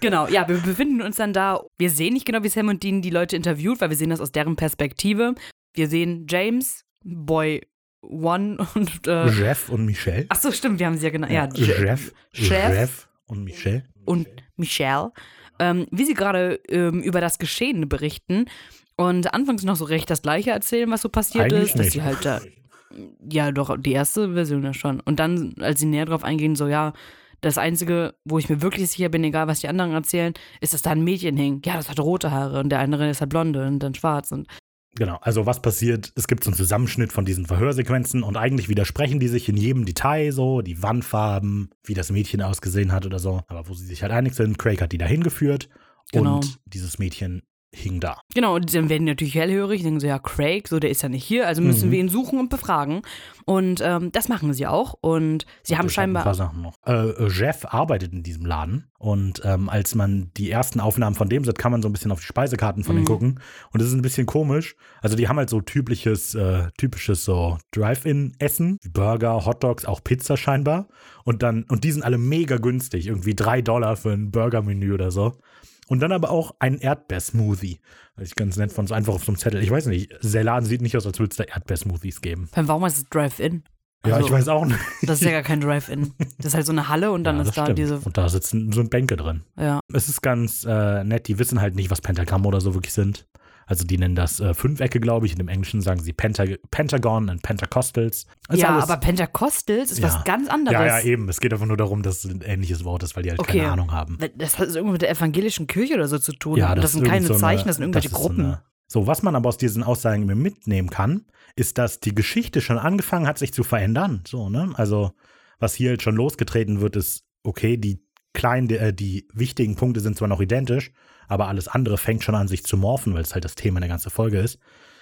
genau, ja, wir befinden uns dann da. Wir sehen nicht genau, wie Sam und Dean die Leute interviewt, weil wir sehen das aus deren Perspektive. Wir sehen James, Boy One und äh, Jeff und Michelle. Ach so, stimmt, wir haben sie ja genannt. Ja, Je- Jeff, Chef. Jeff und Michelle. und Michelle, ähm, wie sie gerade ähm, über das Geschehene berichten und anfangs noch so recht das Gleiche erzählen, was so passiert Eigentlich ist, dass nicht. sie halt da, ja doch, die erste Version ja schon. Und dann, als sie näher drauf eingehen, so ja, das Einzige, wo ich mir wirklich sicher bin, egal was die anderen erzählen, ist, dass da ein Mädchen hing. Ja, das hat rote Haare und der andere ist halt blonde und dann schwarz. Und Genau, also was passiert? Es gibt so einen Zusammenschnitt von diesen Verhörsequenzen und eigentlich widersprechen die sich in jedem Detail so, die Wandfarben, wie das Mädchen ausgesehen hat oder so. Aber wo sie sich halt einig sind, Craig hat die da hingeführt Genau. und dieses Mädchen hing da. Genau, und dann werden die natürlich hellhörig, denken so, ja, Craig, so, der ist ja nicht hier, also müssen Mhm. wir ihn suchen und befragen. Und ähm, das machen sie auch. Und sie haben hat Ein paar scheinbar. Sachen noch. Äh, Jeff arbeitet in diesem Laden und ähm, als man die ersten Aufnahmen von dem sieht, kann man so ein bisschen auf die Speisekarten von denen Mhm. gucken und das ist ein bisschen komisch. Also die haben halt so typisches, äh, typisches so Drive-In-Essen, wie Burger, Hotdogs, auch Pizza scheinbar und dann und die sind alle mega günstig, irgendwie drei Dollar für ein Burger-Menü oder so. Und dann aber auch ein Erdbeer-Smoothie. Ich ganz nett fand, so einfach auf so einem Zettel. Ich weiß nicht, der Laden sieht nicht aus, als würde es da Erdbeer-Smoothies geben. Warum heißt es Drive-In? Ja, Also, ich weiß auch nicht. Das ist ja gar kein Drive-In. Das ist halt so eine Halle und dann ja, ist da stimmt. diese. Und da sitzen so Bänke drin. Ja. Es ist ganz äh, nett, die wissen halt nicht, was Pentagramm oder so wirklich sind. Also die nennen das äh, Fünfecke, glaube ich. In dem Englischen sagen sie Penta Pentagon und Pentacostals. Ist ja, alles- aber Pentecostals ist Ja. was ganz anderes. Ja, ja, eben. Es geht einfach nur darum, dass es ein ähnliches Wort ist, weil die halt Okay. keine Ahnung haben. Das hat irgendwo mit der evangelischen Kirche oder so zu tun. Ja, das, das, sind keine so Zeichen, eine- das sind irgendwelche das Gruppen. So, eine, so, was man aber aus diesen Aussagen mitnehmen kann, ist, dass die Geschichte schon angefangen hat, sich zu verändern. So, ne? Also, was hier jetzt schon losgetreten wird, ist, okay, die kleinen, die, äh, die wichtigen Punkte sind zwar noch identisch, aber alles andere fängt schon an, sich zu morphen, weil es halt das Thema der ganzen Folge ist.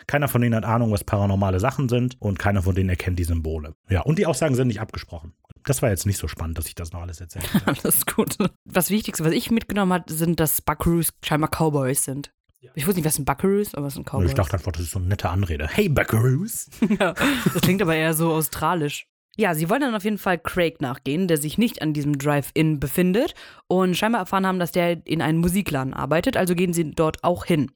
Keiner von denen hat Ahnung, was paranormale Sachen sind und keiner von denen erkennt die Symbole. Ja, und die Aussagen sind nicht abgesprochen. Das war jetzt nicht so spannend, dass ich das noch alles erzählt habe. Alles gut. Das Wichtigste, was ich mitgenommen habe, sind, dass Buckaroos scheinbar Cowboys sind. Ich wusste nicht, was ein Buckaroo ist, aber es sind Cowboys. ich dachte einfach, das ist so eine nette Anrede. Hey, Buckaroos! Ja, das klingt aber eher so australisch. Ja, sie wollen dann auf jeden Fall Craig nachgehen, der sich nicht an diesem Drive-In befindet und scheinbar erfahren haben, dass der in einem Musikladen arbeitet, also gehen sie dort auch hin.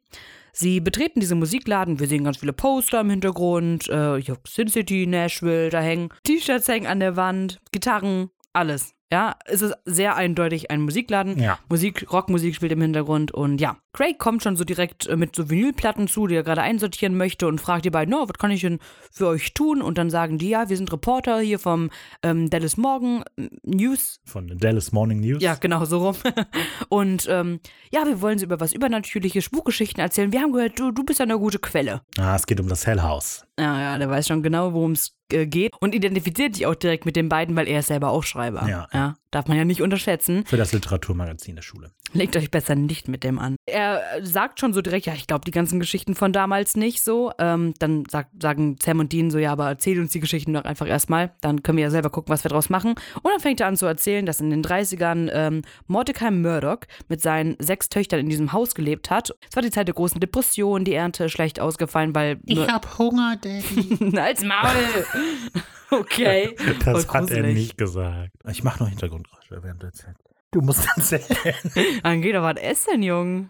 Sie betreten diesen Musikladen, wir sehen ganz viele Poster im Hintergrund, äh, hier Sin City, Nashville, da hängen T-Shirts hängen an der Wand, Gitarren, alles. Ja, es ist sehr eindeutig ein Musikladen. Ja. Musik, Rockmusik spielt im Hintergrund und ja, Craig kommt schon so direkt äh, mit so Vinylplatten zu, die er gerade einsortieren möchte und fragt die beiden, oh, was kann ich denn für euch tun? Und dann sagen die, ja, wir sind Reporter hier vom ähm, Dallas Morgan äh, News. Von Dallas Morning News. Ja, genau, so rum. und ähm, ja, wir wollen sie über was Übernatürliche Spukgeschichten erzählen. Wir haben gehört, du, du bist ja eine gute Quelle. Ah, es geht um das Hell House. Ja, ja, der weiß schon genau, worum es äh, geht und identifiziert sich auch direkt mit den beiden, weil er ist selber auch Schreiber. Ja. ja darf man ja nicht unterschätzen. Für das Literaturmagazin der Schule. Legt euch besser nicht mit dem an. Er äh, sagt schon so direkt, ja, ich glaube die ganzen Geschichten von damals nicht so. Ähm, dann sag, sagen Sam und Dean so, ja, aber erzähl uns die Geschichten doch einfach erstmal. Dann können wir ja selber gucken, was wir draus machen. Und dann fängt er an zu erzählen, dass in den 30ern ähm, Mordecai Murdoch mit seinen sechs Töchtern in diesem Haus gelebt hat. Es war die Zeit der großen Depression, die Ernte schlecht ausgefallen, weil. hab Hunger, Daddy. Als Maul! okay. Das Voll hat er nicht gesagt. Ich mache noch Hintergrundgeräusche, während du erzählst. Du musst erzählen. Dann geht doch was essen, Jungen.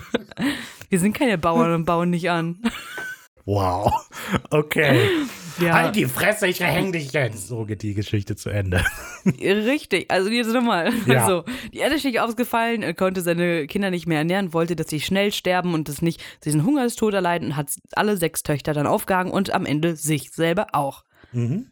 wir sind keine Bauern und bauen nicht an. Wow. Okay. Ja. Halt die Fresse, ich häng dich jetzt. So geht die Geschichte zu Ende. Richtig, also jetzt nochmal. Ja. Also, die Erde ist nicht ausgefallen, er konnte seine Kinder nicht mehr ernähren, wollte, dass sie schnell sterben und das nicht diesen Hungerstod erleiden, hat alle sechs Töchter dann aufgehangen und am Ende sich selber auch. Mhm.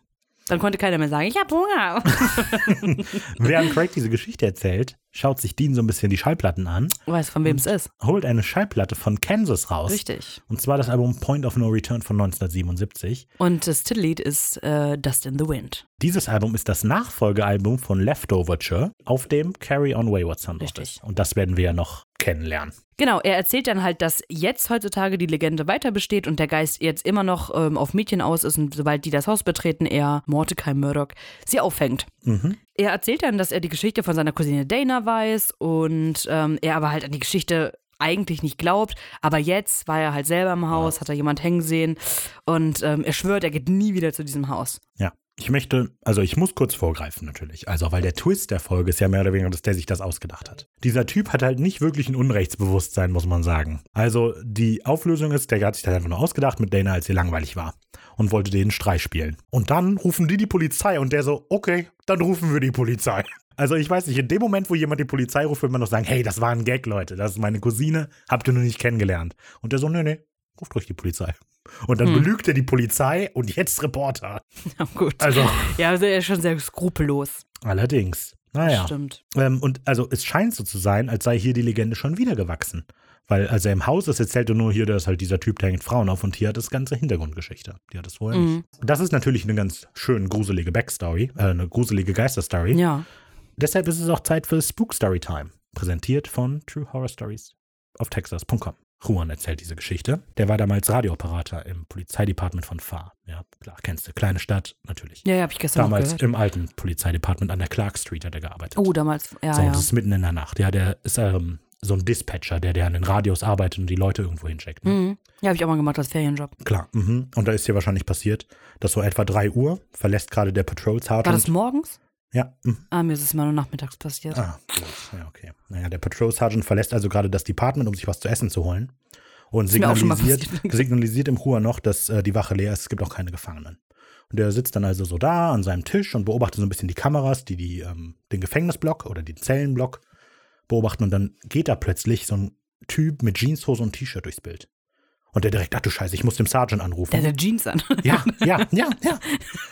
Dann konnte keiner mehr sagen, ich hab Hunger. Während Craig diese Geschichte erzählt, schaut sich Dean so ein bisschen die Schallplatten an, Weiß, von wem es ist. holt eine Schallplatte von Kansas raus. Richtig. Und zwar das Album Point of No Return von 1977. Und das Titellied ist äh, Dust in the Wind. Dieses Album ist das Nachfolgealbum von Leftoverture, auf dem Carry On Wayward Son drauf ist. Und das werden wir ja noch kennenlernen. Genau, er erzählt dann halt, dass jetzt heutzutage die Legende weiter besteht und der Geist jetzt immer noch ähm, auf Mädchen aus ist und sobald die das Haus betreten, er, Mordecai Murdoch, sie auffängt. Mhm. Er erzählt dann, dass er die Geschichte von seiner Cousine Dana weiß und ähm, er aber halt an die Geschichte eigentlich nicht glaubt. Aber jetzt war er halt selber im Haus, hat er jemand hängen sehen und ähm, er schwört, er geht nie wieder zu diesem Haus. Ja. Ich möchte, also ich muss kurz vorgreifen natürlich. Also, weil der Twist der Folge ist ja mehr oder weniger, dass der sich das ausgedacht hat. Dieser Typ hat halt nicht wirklich ein Unrechtsbewusstsein, muss man sagen. Also, die Auflösung ist, der hat sich das einfach nur ausgedacht mit Dana, als sie langweilig war. Und wollte den Streich spielen. Und dann rufen die die Polizei und der so, okay, dann rufen wir die Polizei. Also ich weiß nicht, in dem Moment, wo jemand die Polizei ruft, will man noch sagen, hey, das war ein Gag, Leute, das ist meine Cousine, habt ihr noch nicht kennengelernt. Und der so, nee, nee, ruft ruhig die Polizei. Und dann Hm. belügt er die Polizei und jetzt Reporter. Ja, gut. Also, ja, also er ist schon sehr skrupellos. allerdings. Naja. Stimmt. Ähm, und also es scheint so zu sein, als sei hier die Legende schon wieder gewachsen. Weil, also im Haus ist, erzählt er nur hier, dass halt dieser Typ, der hängt Frauen auf und hier hat das ganze Hintergrundgeschichte. Die hat das vorher Mhm. nicht. Das ist natürlich eine ganz schön gruselige Backstory, äh, eine gruselige Geisterstory. Ja. Deshalb ist es auch Zeit für Spook Story Time. Präsentiert von True Horror Stories auf Texas.com. Juan erzählt diese Geschichte. Der war damals Radiooperator im Polizeidepartement von Fahr. Ja, klar, kennst du. Kleine Stadt, natürlich. Ja, ja, hab ich gestern Damals gehört. im alten Polizeidepartement an der Clark Street hat er gearbeitet. Oh, damals. Ja, so, ja. das ist mitten in der Nacht. Ja, der ist ähm, so ein Dispatcher, der, der an den Radios arbeitet und die Leute irgendwo hincheckt. Ne? Mhm. Ja, habe ich auch mal gemacht als Ferienjob. Klar. Mhm. Und da ist hier wahrscheinlich passiert, dass so etwa 3 Uhr verlässt gerade der Patrol Sergeant. War das morgens? Ja. Mhm. Ah, mir ist es mal nur nachmittags passiert. Ah, gut. Ja, okay. Naja, der Patrol Sergeant verlässt also gerade das Department, um sich was zu essen zu holen. Und signalisiert, signalisiert im Hua noch, dass äh, die Wache leer ist, es gibt auch keine Gefangenen. Und der sitzt dann also so da an seinem Tisch und beobachtet so ein bisschen die Kameras, die, die ähm, den Gefängnisblock oder den Zellenblock beobachten. Und dann geht da plötzlich so ein Typ mit Jeanshose und T-Shirt durchs Bild. Und der direkt, ach du Scheiße, ich muss dem Sergeant anrufen. Der hat ja Jeans an. Ja, ja, ja, ja.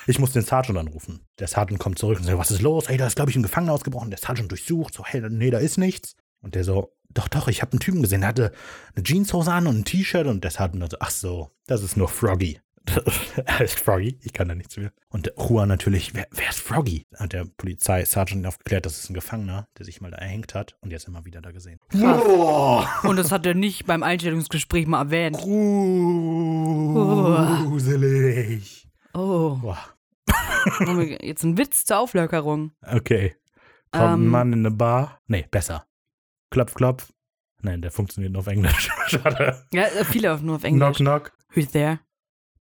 Ich muss den Sergeant anrufen. Der Sergeant kommt zurück und sagt, was ist los? Ey, da ist, glaube ich, ein Gefangener ausgebrochen. Der Sergeant durchsucht. So, hey, nee, da ist nichts. Und der so, doch, doch, ich habe einen Typen gesehen. Der hatte eine Jeanshose an und ein T-Shirt. Und der Sergeant dann so, ach so, das ist nur Froggy. er ist Froggy, ich kann da nichts für. Und Juan natürlich, wer, wer ist Froggy? Hat der Polizei Sergeant aufgeklärt, das ist ein Gefangener, der sich mal da erhängt hat und jetzt immer wieder da gesehen. Boah. Und das hat er nicht beim Einstellungsgespräch mal erwähnt. Gruselig. Oh. Wir Jetzt ein Witz zur Auflockerung. Okay. Kommt ein Ähm. Mann in eine Bar? Nee, besser. Klopf, klopf. Nein, der funktioniert nur auf Englisch. Schade. Ja, äh, viele auf- nur auf Englisch. Knock, knock. Who's there?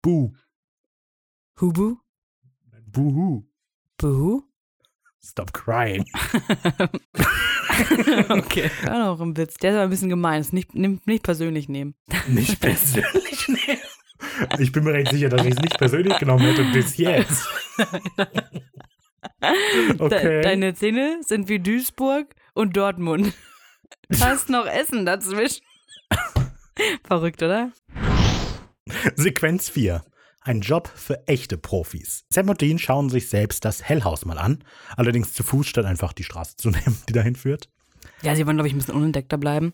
Buh. Hubu? Buhu. Boo? Stop crying. okay. War noch ein Witz. Der ist aber ein bisschen gemein. Das nicht, nicht persönlich nehmen. Nicht persönlich nehmen. Ich bin mir recht sicher, dass ich es nicht persönlich genommen hätte bis jetzt. Okay. deine Zähne sind wie Duisburg und Dortmund. Du hast noch Essen dazwischen. Verrückt, oder? Sequenz 4. Ein Job für echte Profis. Sam und Dean schauen sich selbst das Hellhaus mal an. Allerdings zu Fuß, statt einfach die Straße zu nehmen, die dahin führt. Ja, sie wollen, glaube ich, ein bisschen unentdeckter bleiben.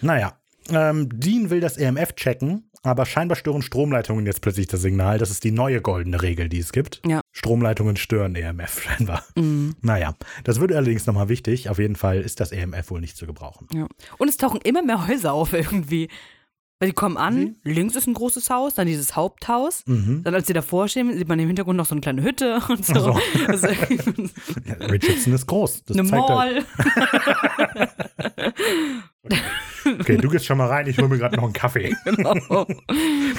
Naja, ähm, Dean will das EMF checken, aber scheinbar stören Stromleitungen jetzt plötzlich das Signal. Das ist die neue goldene Regel, die es gibt. Ja. Stromleitungen stören EMF scheinbar. Mhm. Naja, das wird allerdings nochmal wichtig. Auf jeden Fall ist das EMF wohl nicht zu gebrauchen. Ja. Und es tauchen immer mehr Häuser auf irgendwie. Weil die kommen an, links ist ein großes Haus, dann dieses Haupthaus. Mhm. Dann, als sie davor stehen, sieht man im Hintergrund noch so eine kleine Hütte und so. So. Also, Ja, Richardson ist groß. Das eine zeigt. Mall. Okay, du gehst schon mal rein, ich hole mir gerade noch einen Kaffee. genau.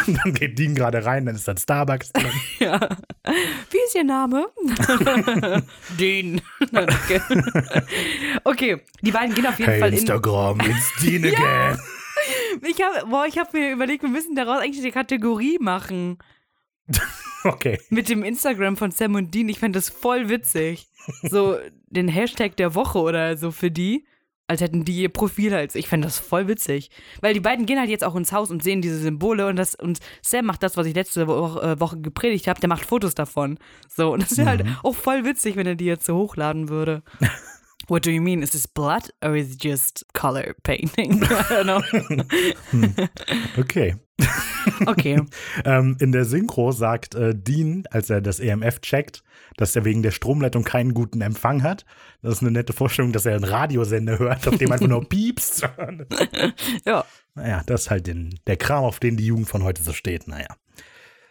Dann geht Dean gerade rein, dann ist dann Starbucks drin. Ja. Wie ist Ihr Name? Dean. okay. okay, die beiden gehen auf jeden Hey Fall in. Instagram, it's Dean again. Ich habe, boah, ich habe mir überlegt, wir müssen daraus eigentlich eine Kategorie machen Okay. mit dem Instagram von Sam und Dean. Ich fände das voll witzig. So den Hashtag der Woche oder so für die. Als hätten die ihr Profil als. Ich fände das voll witzig. Weil die beiden gehen halt jetzt auch ins Haus und sehen diese Symbole und das und Sam macht das, was ich letzte Woche, äh, Woche gepredigt habe, der macht Fotos davon. So, und das wäre halt auch voll witzig, wenn er die jetzt so hochladen würde. What do you mean? Is this blood or is it just color painting? I don't know. Okay. Okay. Ähm, in der Synchro sagt äh, Dean, als er das EMF checkt, dass er wegen der Stromleitung keinen guten Empfang hat. Das ist eine nette Vorstellung, dass er einen Radiosender hört, auf dem einfach nur Pieps zu hören ist. Ja. Naja, das ist halt den, der Kram, auf den die Jugend von heute so steht. Naja.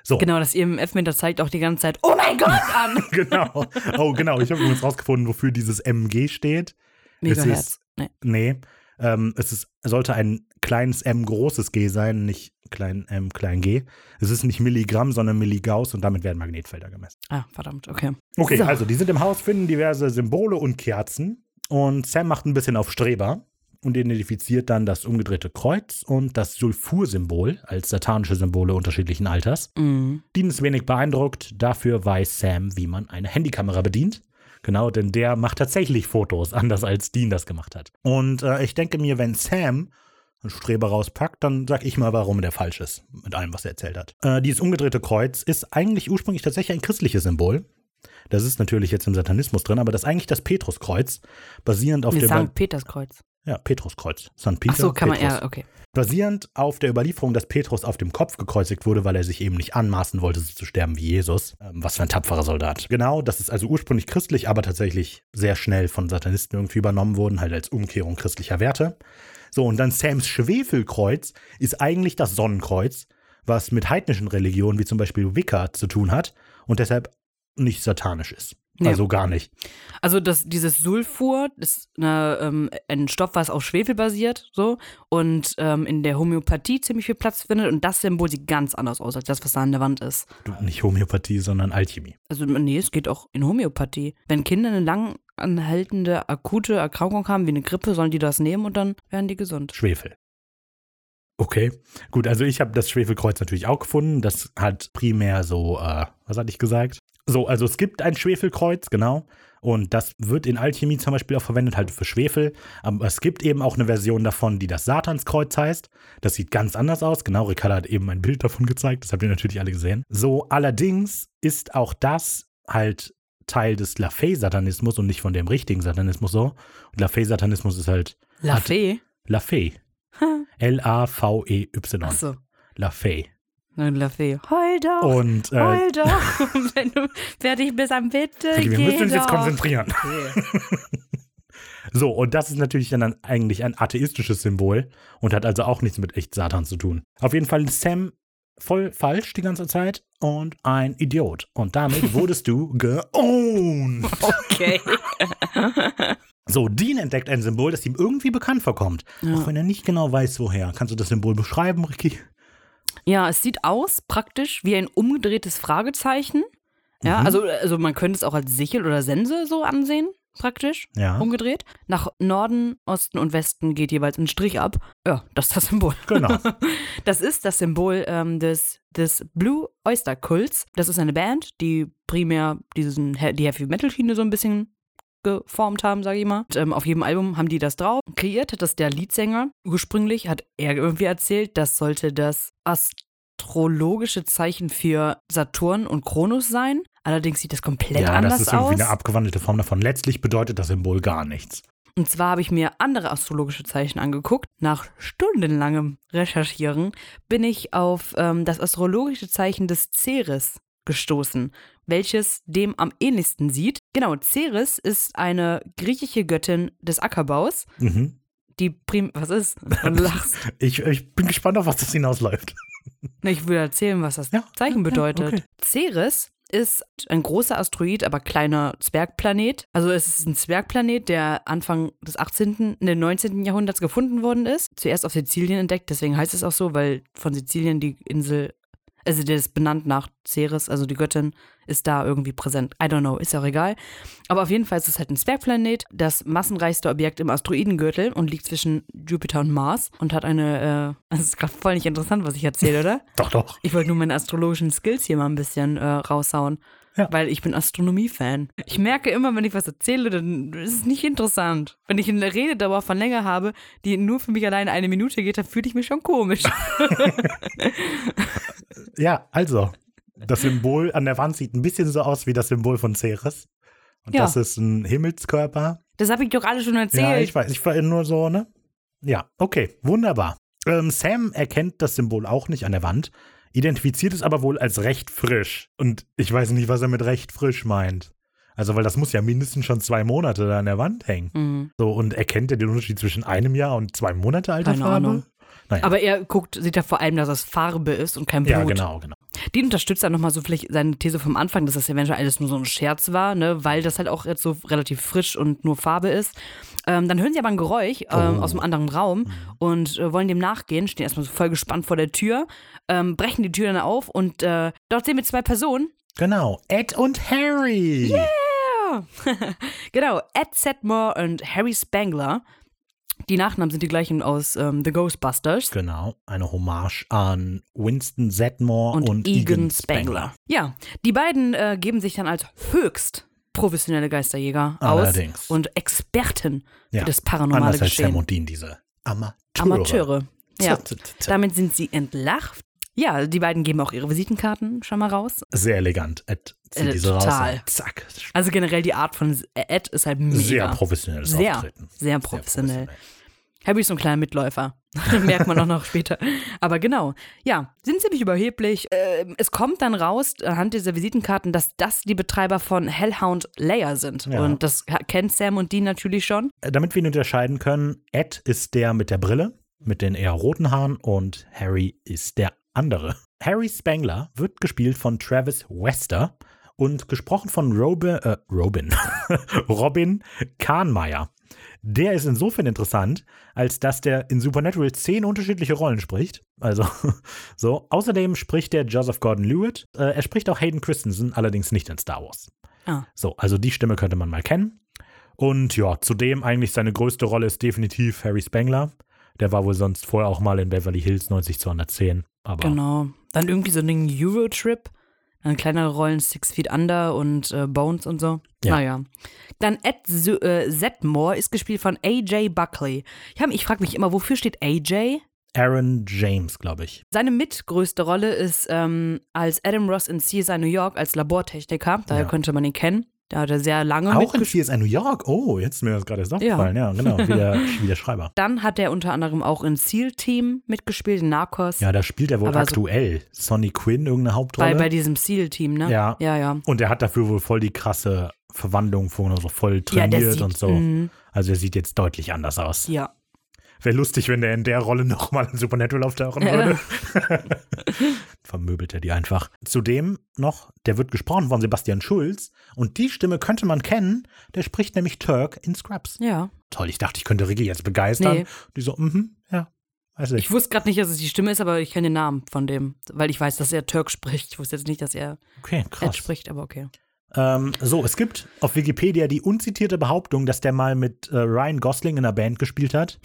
So, Genau, das EMF-Meter zeigt auch die ganze Zeit, oh mein Gott, an. genau. Oh, genau. Ich habe übrigens rausgefunden, wofür dieses MG steht. Es Megahertz. ist, Nee. nee, ähm, es ist, sollte ein kleines M großes G sein, nicht klein M klein G. Es ist nicht Milligramm, sondern Milligauss und damit werden Magnetfelder gemessen. Ah, verdammt, okay. Okay, So. also die sind im Haus, finden diverse Symbole und Kerzen und Sam macht ein bisschen auf Streber und identifiziert dann das umgedrehte Kreuz und das Sulfursymbol als satanische Symbole unterschiedlichen Alters. Mhm. Dean ist wenig beeindruckt, dafür weiß Sam, wie man eine Handykamera bedient. Genau, denn der macht tatsächlich Fotos, anders als Dean das gemacht hat. Und äh, ich denke mir, wenn Sam einen Streber rauspackt, dann sag ich mal, warum der falsch ist, mit allem, was er erzählt hat. Äh, dieses umgedrehte Kreuz ist eigentlich ursprünglich tatsächlich ein christliches Symbol. Das ist natürlich jetzt im Satanismus drin, aber das ist eigentlich das Petruskreuz, basierend auf Nee, der St. Peterskreuz. Ja, Petruskreuz. St. Peter. Ach so, kann man, Petrus ja, okay. basierend auf der Überlieferung, dass Petrus auf dem Kopf gekreuzigt wurde, weil er sich eben nicht anmaßen wollte, so zu sterben wie Jesus. Ähm, Was für ein tapferer Soldat. Genau, das ist also ursprünglich christlich, aber tatsächlich sehr schnell von Satanisten irgendwie übernommen worden, halt als Umkehrung christlicher Werte. So, und dann Sams Schwefelkreuz ist eigentlich das Sonnenkreuz, was mit heidnischen Religionen wie zum Beispiel Wicca zu tun hat und deshalb nicht satanisch ist. Ja. Also gar nicht. Also das, dieses Sulfur ist eine, ähm, ein Stoff, was auf Schwefel basiert, so und ähm, in der Homöopathie ziemlich viel Platz findet und das Symbol sieht ganz anders aus als das, was da an der Wand ist. Nicht Homöopathie, sondern Alchemie. Also nee, es geht auch in Homöopathie. Wenn Kinder eine lang anhaltende akute Erkrankung haben, wie eine Grippe, sollen die das nehmen und dann werden die gesund. Schwefel. Okay, gut, also ich habe das Schwefelkreuz natürlich auch gefunden. Das hat primär so, äh, was hatte ich gesagt? So, also es gibt ein Schwefelkreuz, genau. Und das wird in Alchemie zum Beispiel auch verwendet, halt für Schwefel. Aber es gibt eben auch eine Version davon, die das Satanskreuz heißt. Das sieht ganz anders aus. Genau, Ricarda hat eben ein Bild davon gezeigt. Das habt ihr natürlich alle gesehen. So, allerdings ist auch das halt Teil des LaFay-Satanismus und nicht von dem richtigen Satanismus so. Und LaFay-Satanismus ist halt La Hat- Fee? LaFay. L-A-V-E-Y. Achso. LaFay. Nein, La Fee. Heul doch. Und äh, Heul doch. Wenn du fertig bist, dann bitte. okay, wir müssen uns jetzt konzentrieren. Okay. So, und das ist natürlich dann eigentlich ein atheistisches Symbol und hat also auch nichts mit echt Satan zu tun. Auf jeden Fall ist Sam voll falsch die ganze Zeit und ein Idiot. Und damit wurdest du geowned. okay. So, Dean entdeckt ein Symbol, das ihm irgendwie bekannt vorkommt. Ja. Auch wenn er nicht genau weiß, woher. Kannst du das Symbol beschreiben, Ricky? Ja, es sieht aus praktisch wie ein umgedrehtes Fragezeichen. Ja, Mhm. also, also man könnte es auch als Sichel oder Sense so ansehen, praktisch. Ja. Umgedreht. Nach Norden, Osten und Westen geht jeweils ein Strich ab. Ja, das ist das Symbol. Genau. Das ist das Symbol ähm, des, des Blue Oyster Kults. Das ist eine Band, die primär diesen, die Heavy Metal Schiene so ein bisschen geformt haben, sage ich mal. Und, ähm, auf jedem Album haben die das drauf. Kreiert hat das der Leadsänger. Ursprünglich hat er irgendwie erzählt, das sollte das astrologische Zeichen für Saturn und Kronos sein. Allerdings sieht das komplett ja, anders das ist irgendwie aus. eine abgewandelte Form davon. Letztlich bedeutet das Symbol gar nichts. Und zwar habe ich mir andere astrologische Zeichen angeguckt. Nach stundenlangem Recherchieren bin ich auf ähm, das astrologische Zeichen des Ceres gestoßen, welches dem am ähnlichsten sieht. Genau, Ceres ist eine griechische Göttin des Ackerbaus, Mhm. die prim... Was ist? Ich, ich bin gespannt, auf was das hinausläuft. Na, Ich will erzählen, was das Ja, Zeichen ja, ja, bedeutet. okay. Ceres ist ein großer Asteroid, aber kleiner Zwergplanet. Also es ist ein Zwergplanet, der Anfang des 18., in den 19. Jahrhunderts gefunden worden ist. Zuerst auf Sizilien entdeckt, deswegen heißt es auch so, weil von Sizilien die Insel, also der ist benannt nach Ceres, also die Göttin ist da irgendwie präsent. I don't know, ist ja auch egal. Aber auf jeden Fall ist es halt ein Zwergplanet, das massenreichste Objekt im Asteroidengürtel und liegt zwischen Jupiter und Mars und hat eine, äh, das ist gerade voll nicht interessant, was ich erzähle, oder? Doch, doch. Ich wollte nur meine astrologischen Skills hier mal ein bisschen äh, raushauen. Ja. Weil ich bin Astronomie-Fan. Ich merke immer, wenn ich was erzähle, dann ist es nicht interessant. Wenn ich eine Rededauer von länger habe, die nur für mich alleine eine Minute geht, dann fühle ich mich schon komisch. Ja, also, das Symbol an der Wand sieht ein bisschen so aus wie das Symbol von Ceres. Und Ja. das ist ein Himmelskörper. Das habe ich doch alle schon erzählt. Ja, ich weiß, ich war nur so, ne? Ja, okay, wunderbar. Ähm, Sam erkennt das Symbol auch nicht an der Wand. Identifiziert es aber wohl als recht frisch. Und ich weiß nicht, was er mit recht frisch meint. Also, weil das muss ja mindestens schon zwei Monate da an der Wand hängen. Mhm. So, und erkennt er den Unterschied zwischen einem Jahr und zwei Monate alter Keine Farbe? Ahnung. Naja. Aber er guckt, sieht ja vor allem, dass es Farbe ist und kein Blut. ja, genau, genau. Die unterstützt dann nochmal so vielleicht seine These vom Anfang, dass das eventuell alles nur so ein Scherz war, ne, weil das halt auch jetzt so relativ frisch und nur Farbe ist. Ähm, dann hören sie aber ein Geräusch ähm, Oh. aus einem anderen Raum und äh, wollen dem nachgehen, stehen erstmal so voll gespannt vor der Tür, ähm, brechen die Tür dann auf und äh, dort sehen wir zwei Personen. Genau. Ed und Harry. Ja. genau, Ed Sedmore und Harry Spangler. Die Nachnamen sind die gleichen aus ähm, The Ghostbusters. Genau. Eine Hommage an Winston Zedmore und, und, Egan Spangler. Ja, die beiden äh, geben sich dann als höchst professionelle Geisterjäger Allerdings. aus und Experten Ja. für das paranormale Anders als Sam Geschehen. und diese Amateure. Amateure. Ja, damit sind sie entlarvt. Ja, die beiden geben auch ihre Visitenkarten schon mal raus. Sehr elegant. Zieht Äh, total. raus. Zack. Also generell die Art von Ed ist halt mega. Sehr professionelles Sehr, Auftreten. sehr professionell. Harry ist so ein kleiner Mitläufer. Merkt man auch noch später. Aber genau, ja, sind ziemlich überheblich. Ähm, es kommt dann raus, anhand dieser Visitenkarten, dass das die Betreiber von Hellhound Layer sind. Ja. Und das kennt Sam und Dean natürlich schon. Äh, Damit wir ihn unterscheiden können, Ed ist der mit der Brille, mit den eher roten Haaren und Harry ist der andere. Harry Spangler wird gespielt von Travis Wester und gesprochen von Robin, äh, Robin, Robin Kahnmeier. Der ist insofern interessant, als dass der in Supernatural zehn unterschiedliche Rollen spricht. Also, so. Außerdem spricht der Joseph Gordon-Lewitt. Äh, er spricht auch Hayden Christensen, allerdings nicht in Star Wars. Ah. So, also die Stimme könnte man mal kennen. Und ja, zudem eigentlich seine größte Rolle ist definitiv Harry Spangler. Der war wohl sonst vorher auch mal in Beverly Hills 90210. Aber Genau. Dann irgendwie so ein Eurotrip. Dann kleinere Rollen, Six Feet Under und äh, Bones und so. Ja. Naja. Dann Ed Z äh, Zedmore ist gespielt von AJ Buckley. Ich, hab- ich frage mich immer, wofür steht AJ? Aaron James, glaube ich. Seine mitgrößte Rolle ist ähm, als Adam Ross in CSI New York als Labortechniker. Daher Ja. könnte man ihn kennen. Da hat er sehr lange Auch in. CSI New York. Oh, jetzt ist mir das gerade erst aufgefallen. Ja, genau. Wie der, wie der Schreiber. Dann hat er unter anderem auch in SEAL Team mitgespielt, in Narcos. Ja, da spielt er wohl Aber so- aktuell. Sonny Quinn, irgendeine Hauptrolle. bei, bei diesem SEAL Team, ne? Ja. Ja, ja. und er hat dafür wohl voll die krasse Verwandlung, vorhin so voll Ja, der trainiert sieht, und so. mhm. Also er sieht jetzt deutlich anders aus. Ja. Wäre lustig, wenn der in der Rolle nochmal in Supernatural auftauchen würde. Vermöbelt er die einfach. Zudem noch, der wird gesprochen von Sebastian Schulz und die Stimme könnte man kennen. Der spricht nämlich Turk in Scrubs. Ja. Toll, ich dachte, ich könnte Ricky jetzt begeistern. Nee. Die so, mhm, ja, weiß ich. Ich wusste gerade nicht, dass es die Stimme ist, aber ich kenne den Namen von dem, weil ich weiß, dass er Türk spricht. Ich wusste jetzt nicht, dass er Okay, Ed spricht, aber okay. Ähm, so, es gibt auf Wikipedia die unzitierte Behauptung, dass der mal mit äh, Ryan Gosling in einer Band gespielt hat.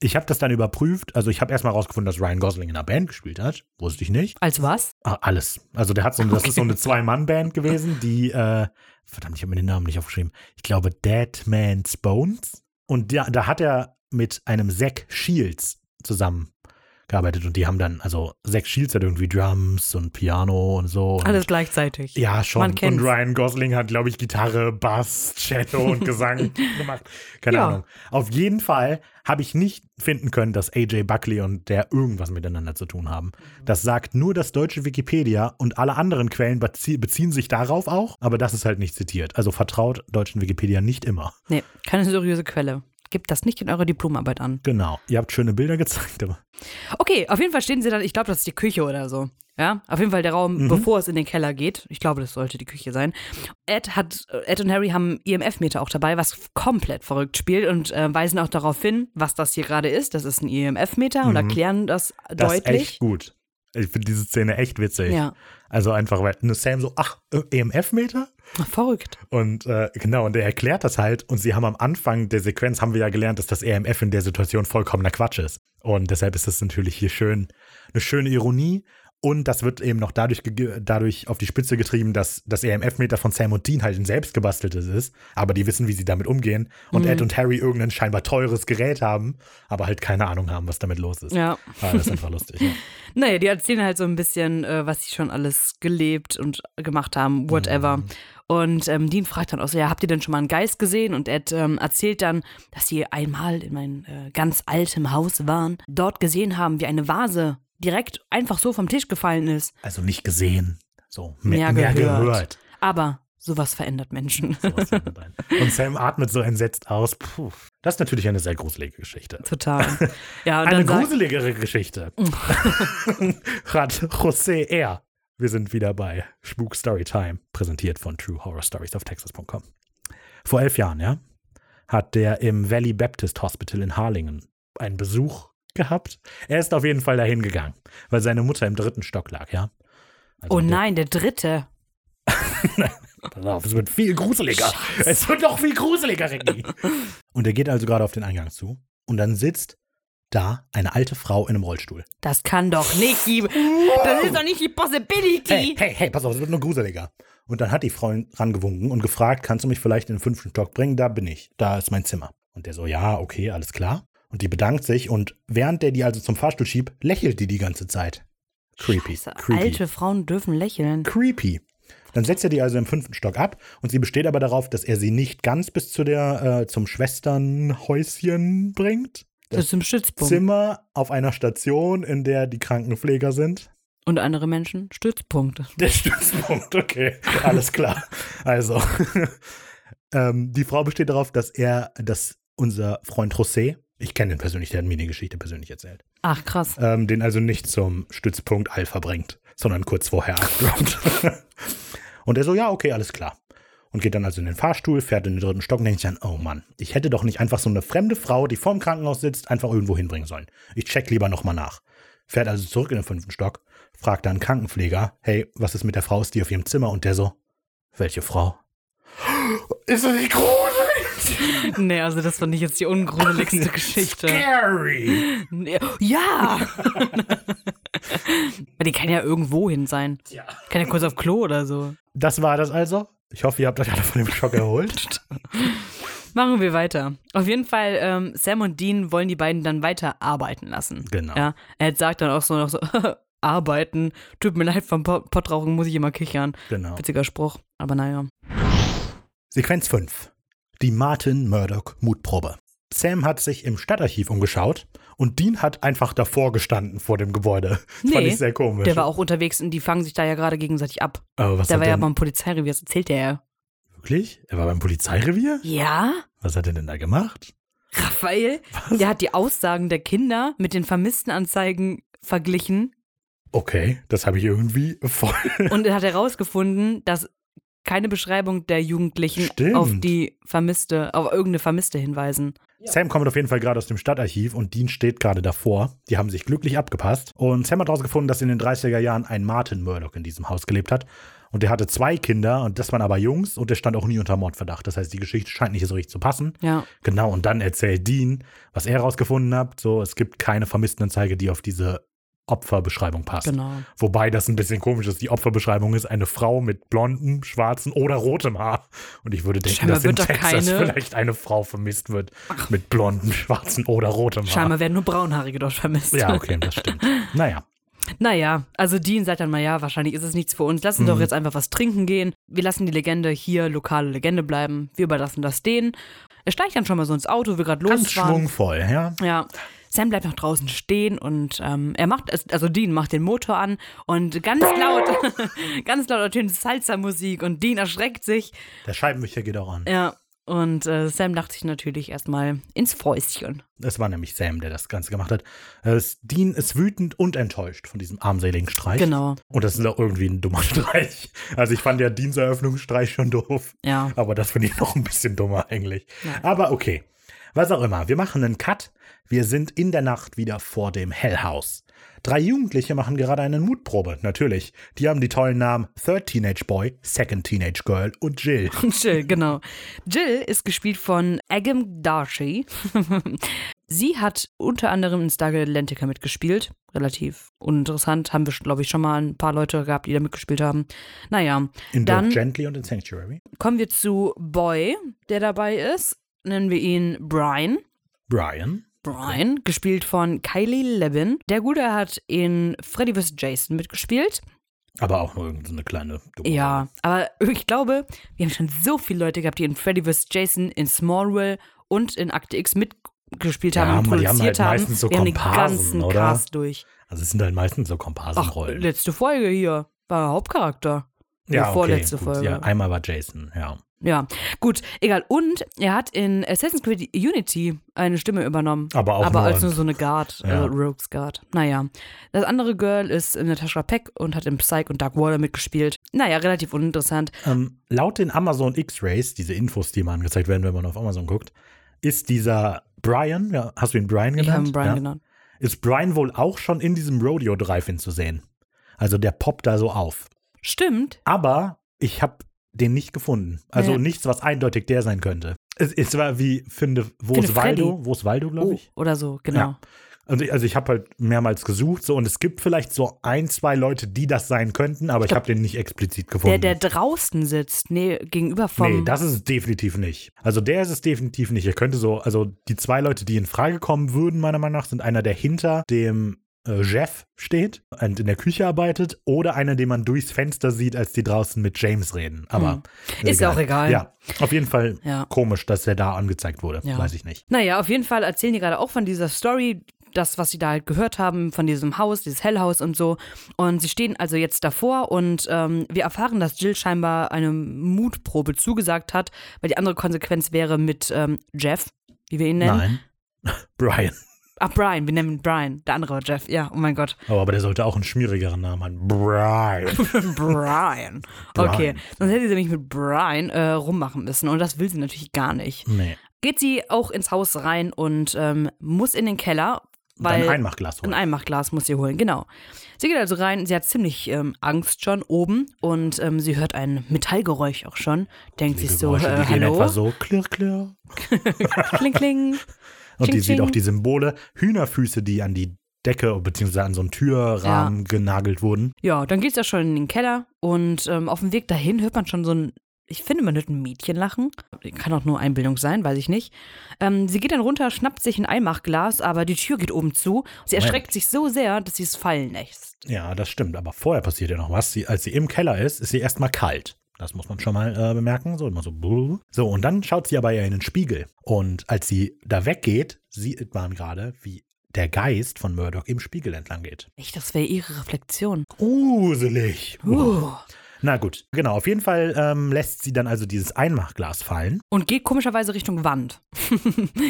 Ich habe das dann überprüft. Also ich habe erstmal rausgefunden, dass Ryan Gosling in einer Band gespielt hat. Wusste ich nicht. Als was? Ah, alles. Also der hat so, das ist so eine Zwei-Mann-Band gewesen, die, äh, verdammt, ich habe mir den Namen nicht aufgeschrieben. Ich glaube Dead Man's Bones. Und da, da hat er mit einem Zack Shields zusammengearbeitet und die haben dann, also Zack Shields hat irgendwie Drums und Piano und so. Und Alles gleichzeitig. ja, schon. Man und. Ryan Gosling hat, glaube ich, Gitarre, Bass, Cello und Gesang gemacht. Keine Ja. Ahnung. Auf jeden Fall habe ich nicht finden können, dass AJ Buckley und der irgendwas miteinander zu tun haben. Das sagt nur das deutsche Wikipedia und alle anderen Quellen bezie beziehen sich darauf auch, aber das ist halt nicht zitiert. Also vertraut deutschen Wikipedia nicht immer. Nee, keine seriöse Quelle. Gebt das nicht in eurer Diplomarbeit an. Genau. Ihr habt schöne Bilder gezeigt, aber Okay, auf jeden Fall stehen sie dann, ich glaube, das ist die Küche oder so. Ja, auf jeden Fall der Raum, Mhm. bevor es in den Keller geht. Ich glaube, das sollte die Küche sein. Ed hat, Ed und Harry haben EMF-Meter auch dabei, was komplett verrückt spielt und äh, weisen auch darauf hin, was das hier gerade ist. Das ist ein EMF-Meter und Mhm. erklären das, das ist deutlich. echt gut. Ich finde diese Szene echt witzig. Ja, Also einfach, weil nur Sam so, ach, äh, EMF-Meter? Verrückt. Und äh, genau, und er erklärt das halt. Und sie haben am Anfang der Sequenz, haben wir ja gelernt, dass das EMF in der Situation vollkommener Quatsch ist. Und deshalb ist das natürlich hier schön, eine schöne Ironie. Und das wird eben noch dadurch, dadurch auf die Spitze getrieben, dass das EMF-Meter von Sam und Dean halt ein selbstgebasteltes ist. Aber die wissen, wie sie damit umgehen. Und Mhm. Ed und Harry irgendein scheinbar teures Gerät haben, aber halt keine Ahnung haben, was damit los ist. Ja. Ah, das ist einfach lustig. Ja. Naja, die erzählen halt so ein bisschen, äh, was sie schon alles gelebt und gemacht haben, whatever. Mhm. Und ähm, Dean fragt dann auch so, ja, habt ihr denn schon mal einen Geist gesehen? Und Ed ähm, erzählt dann, dass sie einmal in meinem äh, ganz altem Haus waren, dort gesehen haben, wie eine Vase direkt einfach so vom Tisch gefallen ist. Also nicht gesehen, so Mehr mehr, mehr gehört. gehört. Aber sowas verändert Menschen. Sowas ein. Und Sam atmet so entsetzt aus. Puh. Das ist natürlich eine sehr gruselige Geschichte. Total. Ja, Eine gruseligere Geschichte hat José R. Wir sind wieder bei Spook Storytime, präsentiert von True Horror Stories of Texas.com. Vor elf Jahren, ja, hat der im Valley Baptist Hospital in Harlingen einen Besuch gehabt. Er ist auf jeden Fall dahin gegangen, weil seine Mutter im dritten Stock lag, ja. Also oh der- nein, der dritte. Pass auf, es wird viel gruseliger. Es wird noch viel gruseliger, Ricky. Und er geht also gerade auf den Eingang zu. Und dann sitzt da eine alte Frau in einem Rollstuhl. Das kann doch nicht die. Das ist doch nicht die Possibility. Hey, hey, hey, pass auf, es wird nur gruseliger. Und dann hat die Frau ihn rangewunken und gefragt, kannst du mich vielleicht in den fünften Stock bringen? Da bin ich. Da ist mein Zimmer. Und der so, ja, okay, alles klar. Und die bedankt sich und während der die also zum Fahrstuhl schiebt, lächelt die die ganze Zeit. Creepy. Scheiße, creepy. Alte Frauen dürfen lächeln. Creepy. Dann setzt er die also im fünften Stock ab und sie besteht aber darauf, dass er sie nicht ganz bis zu der, äh, zum Schwesternhäuschen bringt. Das ist im Stützpunkt. Zimmer auf einer Station, in der die Krankenpfleger sind. Und andere Menschen Stützpunkte. Der Stützpunkt, okay. Alles klar. Also, ähm, die Frau besteht darauf, dass er, dass unser Freund José, ich kenne ihn persönlich, der hat mir die Geschichte persönlich erzählt, Ach, krass. ähm, den also nicht zum Stützpunkt Alpha bringt, sondern kurz vorher abdroppt. und er so, ja, okay, alles klar. Und geht dann also in den Fahrstuhl, fährt in den dritten Stock und denkt sich dann, oh Mann, ich hätte doch nicht einfach so eine fremde Frau, die vorm Krankenhaus sitzt, einfach irgendwo hinbringen sollen. Ich check lieber nochmal nach. Fährt also zurück in den fünften Stock, fragt dann einen Krankenpfleger, hey, was ist mit der Frau, ist die auf ihrem Zimmer? Und der so, welche Frau? Ist das nicht gruselig? Nee, also das fand ich jetzt die ungruseligste Geschichte. Scary! Ja! Aber die kann ja irgendwo hin sein. Ja. Kann ja kurz auf Klo oder so. Das war das also. Ich hoffe, ihr habt euch alle von dem Schock erholt. Machen wir weiter. Auf jeden Fall, ähm, Sam und Dean wollen die beiden dann weiter arbeiten lassen. Genau. Ja, er sagt dann auch so noch so, arbeiten. Tut mir leid, vom Po- Pottrauchen muss ich immer kichern. Genau. Witziger Spruch, aber naja. Sequenz 5. Die Martin Murdoch Mutprobe. Sam hat sich im Stadtarchiv umgeschaut und Dean hat einfach davor gestanden vor dem Gebäude. Das fand Nee, ich sehr komisch. Der war auch unterwegs und die fangen sich da ja gerade gegenseitig ab. Aber was Der war ja denn, beim Polizeirevier, das erzählt er ja. Wirklich? Er war beim Polizeirevier? Ja? Was hat er denn da gemacht? Raphael? Der hat die Aussagen der Kinder mit den Vermisstenanzeigen verglichen Okay, das habe ich irgendwie voll. und er hat herausgefunden, dass keine Beschreibung der Jugendlichen Stimmt. auf die Vermisste, auf irgendeine Vermisste hinweisen. Sam kommt auf jeden Fall gerade aus dem Stadtarchiv und Dean steht gerade davor. Die haben sich glücklich abgepasst. Und Sam hat herausgefunden, dass in den 30er Jahren ein Martin Murdoch in diesem Haus gelebt hat. Und der hatte zwei Kinder und das waren aber Jungs und der stand auch nie unter Mordverdacht. Das heißt, die Geschichte scheint nicht so richtig zu passen. Ja. Genau, und dann erzählt Dean, was er herausgefunden hat. So, es gibt keine Vermisstenanzeige, die auf diese Opferbeschreibung passt. Genau. Wobei das ein bisschen komisch ist. Die Opferbeschreibung ist eine Frau mit blondem, schwarzen oder rotem Haar. Und ich würde denken, Scheinbar dass in Texas keine- vielleicht eine Frau vermisst wird mit blondem, schwarzen oder rotem Haar. Scheinbar werden nur Braunhaarige dort vermisst. Ja, okay, das stimmt. Naja, Naja, also Dean sagt dann mal, ja, wahrscheinlich ist es nichts für uns. Lass uns Mhm. doch jetzt einfach was trinken gehen. Wir lassen die Legende hier, lokale Legende bleiben. Wir überlassen das denen. Er steigt dann schon mal so ins Auto, will gerade ganz losfahren. schwungvoll, ja. Ja. Sam bleibt noch draußen stehen und ähm, er macht, also Dean macht den Motor an und ganz laut, ganz laut ertönt Salsa-Musik und Dean erschreckt sich. Der Scheibenwischer geht auch an. Ja, und äh, Sam lacht sich natürlich erstmal ins Fäustchen. Es war nämlich Sam, der das Ganze gemacht hat. Es, Dean ist wütend und enttäuscht von diesem armseligen Streich. Genau, Und das ist auch irgendwie ein dummer Streich. Also ich fand ja Deans Eröffnungsstreich schon doof. ja. Aber das finde ich noch ein bisschen dummer eigentlich. Ja. Aber okay. Was auch immer. Wir machen einen Cut. Wir sind in der Nacht wieder vor dem Hell House. Drei Jugendliche machen gerade eine Mutprobe, natürlich. Die haben die tollen Namen Third Teenage Boy, Second Teenage Girl und Jill. Jill, genau. Jill ist gespielt von Agam Darcy. Sie hat unter anderem in Stargate Atlantica mitgespielt. Relativ uninteressant. Haben wir, glaube ich, schon mal ein paar Leute gehabt, die da mitgespielt haben. Naja, In Dann- Gently und in Sanctuary. kommen wir zu Boy, der dabei ist. Nennen wir ihn Brian. Brian. Brian, gespielt von Kylie Levin. Der Gute hat in Freddy vs. Jason mitgespielt. Aber auch nur irgendeine kleine dumme Ja, aber ich glaube, wir haben schon so viele Leute gehabt, die in Freddy vs. Jason, in Smallville und in Akte X mitgespielt Ja, haben und aber die haben produziert halt haben. meistens so wir haben den Komparsen, ganzen oder? Cast durch. Also es sind halt meistens so Komparsenrollen. letzte Folge hier war er Hauptcharakter. Ja, okay, vorletzte gut. Folge. Ja, einmal war Jason, ja. Ja, gut, egal. Und er hat in Assassin's Creed Unity eine Stimme übernommen. Aber auch aber nur als nur so eine Guard, Ja. äh, Rogues Guard. Naja. Das andere Girl ist Natasha Peck und hat in Psych und Dark Water mitgespielt. Naja, relativ uninteressant. Ähm, laut den Amazon X-Rays, diese Infos, die mal angezeigt werden, wenn man auf Amazon guckt, ist dieser Brian, ja, hast du ihn Brian Ich habe genannt? ihn Brian ja? genannt. Ist Brian wohl auch schon in diesem Rodeo Drive-In zu sehen? Also der poppt da so auf. Stimmt. Aber ich habe den nicht gefunden. Also Nee. nichts, was eindeutig der sein könnte. Es, es war wie, finde, wo Finde ist Waldo? Freddy. Wo ist Waldo, glaube Oh, ich? oder so, genau. Ja. Also, ich- also ich habe halt mehrmals gesucht so und es gibt vielleicht so ein, zwei Leute, die das sein könnten, aber ich habe den nicht explizit gefunden. Der, der draußen sitzt, nee, gegenüber vom. Nee, das ist es definitiv nicht. Also der ist es definitiv nicht. Er könnte so, also die zwei Leute, die in Frage kommen würden, meiner Meinung nach, sind einer, der hinter dem äh, Jeff steht und in der Küche arbeitet oder einer, den man durchs Fenster sieht, als die draußen mit James reden. Aber Hm. Ist ja auch egal. Ja, auf jeden Fall Ja. komisch, dass er da angezeigt wurde. Ja. Weiß ich nicht. Naja, auf jeden Fall erzählen die gerade auch von dieser Story, das, was sie da halt gehört haben, von diesem Haus, dieses Hellhaus und so. Und sie stehen also jetzt davor und ähm, wir erfahren, dass Jill scheinbar eine Mutprobe zugesagt hat, weil die andere Konsequenz wäre mit ähm, Jeff, wie wir ihn nennen. Nein. Brian. Ach, Brian, wir nennen ihn Brian. Der andere war Jeff, ja, oh mein Gott. Oh, aber der sollte auch einen schwierigeren Namen haben. Brian. Brian. Okay, sonst hätte sie nämlich mit Brian äh, rummachen müssen und das will sie natürlich gar nicht. Nee. Geht sie auch ins Haus rein und ähm, muss in den Keller, weil Ein Einmachglas holen. ein Einmachglas muss sie holen, genau. Sie geht also rein, sie hat ziemlich ähm, Angst schon oben und ähm, sie hört ein Metallgeräusch auch schon, denkt sich so, äh, hallo, etwa so klirr, klirr. kling, kling. Und Ching, die sieht ching. auch die Symbole, Hühnerfüße, die an die Decke bzw. an so einen Türrahmen genagelt wurden. Ja, dann geht's ja schon in den Keller und ähm, auf dem Weg dahin hört man schon so ein, ich finde, man hört ein Mädchen lachen. Kann auch nur Einbildung sein, weiß ich nicht. Ähm, sie geht dann runter, schnappt sich ein Eimachglas, aber die Tür geht oben zu. Sie erschreckt sich so sehr, dass sie es fallen lässt. Ja, das stimmt. Aber vorher passiert ja noch was. Sie, als sie im Keller ist, ist sie erstmal kalt. Das muss man schon mal äh, bemerken. So immer so. So, und dann schaut sie aber ja in den Spiegel. Und als sie da weggeht, sieht man gerade, wie der Geist von Murdoch im Spiegel entlang geht. Echt, das wäre ihre Reflexion. Gruselig. Uh. Na gut, genau. Auf jeden Fall ähm, lässt sie dann also dieses Einmachglas fallen. Und geht komischerweise Richtung Wand.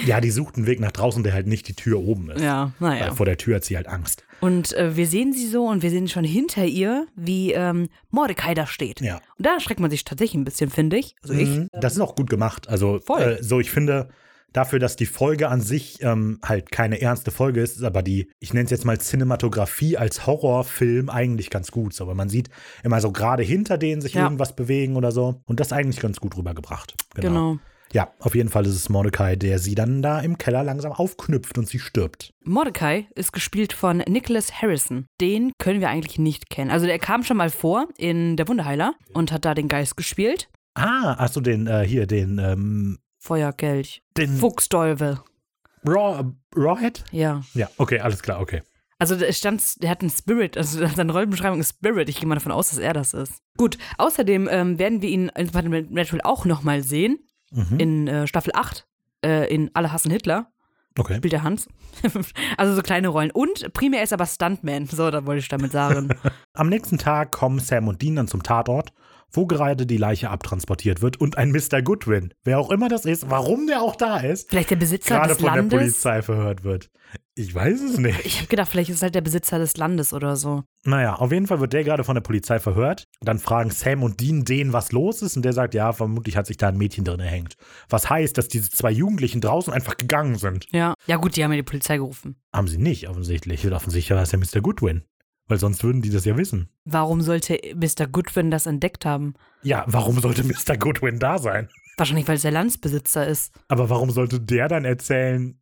Ja, die sucht einen Weg nach draußen, der halt nicht die Tür oben ist. Ja, naja. Weil vor der Tür hat sie halt Angst. Und äh, wir sehen sie so und wir sehen schon hinter ihr, wie ähm, Mordecai da steht. Ja. Und da erschreckt man sich tatsächlich ein bisschen, finde ich. Also ich. Mhm. Das ist auch gut gemacht. Also, Voll. äh, so ich finde, dafür, dass die Folge an sich ähm, halt keine ernste Folge ist, ist aber die, ich nenne es jetzt mal Cinematografie als Horrorfilm eigentlich ganz gut. So, weil man sieht immer so gerade hinter denen sich Ja. irgendwas bewegen oder so. Und das eigentlich ganz gut rübergebracht. Genau. Genau. Ja, auf jeden Fall ist es Mordecai, der sie dann da im Keller langsam aufknüpft und sie stirbt. Mordecai ist gespielt von Nicholas Harrison. Den können wir eigentlich nicht kennen. Also der kam schon mal vor in Der Wunderheiler und hat da den Geist gespielt. Ah, hast du den, äh, hier, den, ähm, Feuerkelch. den Fuchsteufel. Raw, Rawhead? Ja. Ja, okay, alles klar, okay. Also da stand, der hat einen Spirit, also seine Rollenbeschreibung ist Spirit. Ich gehe mal davon aus, dass er das ist. Gut, außerdem ähm, werden wir ihn in Supernatural auch nochmal sehen. Mhm. In äh, Staffel 8. Äh, in Alle hassen Hitler. Okay. Spielt der Hans. also so kleine Rollen. Und primär ist er aber Stuntman. So, da wollte ich damit sagen. Am nächsten Tag kommen Sam und Dean dann zum Tatort, wo gerade die Leiche abtransportiert wird und ein Mr. Goodwin, wer auch immer das ist, warum der auch da ist, Vielleicht der Besitzer gerade des von der Landes. Polizei verhört wird. Ich weiß es nicht. Ich habe gedacht, vielleicht ist es halt der Besitzer des Landes oder so. Naja, auf jeden Fall wird der gerade von der Polizei verhört. Dann fragen Sam und Dean den, was los ist. Und der sagt, ja, vermutlich hat sich da ein Mädchen drin erhängt. Was heißt, dass diese zwei Jugendlichen draußen einfach gegangen sind. Ja. Ja, gut, die haben ja die Polizei gerufen. Haben sie nicht, offensichtlich. Und offensichtlich war es ja Mr. Goodwin. Weil sonst würden die das ja wissen. Warum sollte Mr. Goodwin das entdeckt haben? Ja, warum sollte Mr. Goodwin da sein? Wahrscheinlich, weil es der Landsbesitzer ist. Aber warum sollte der dann erzählen,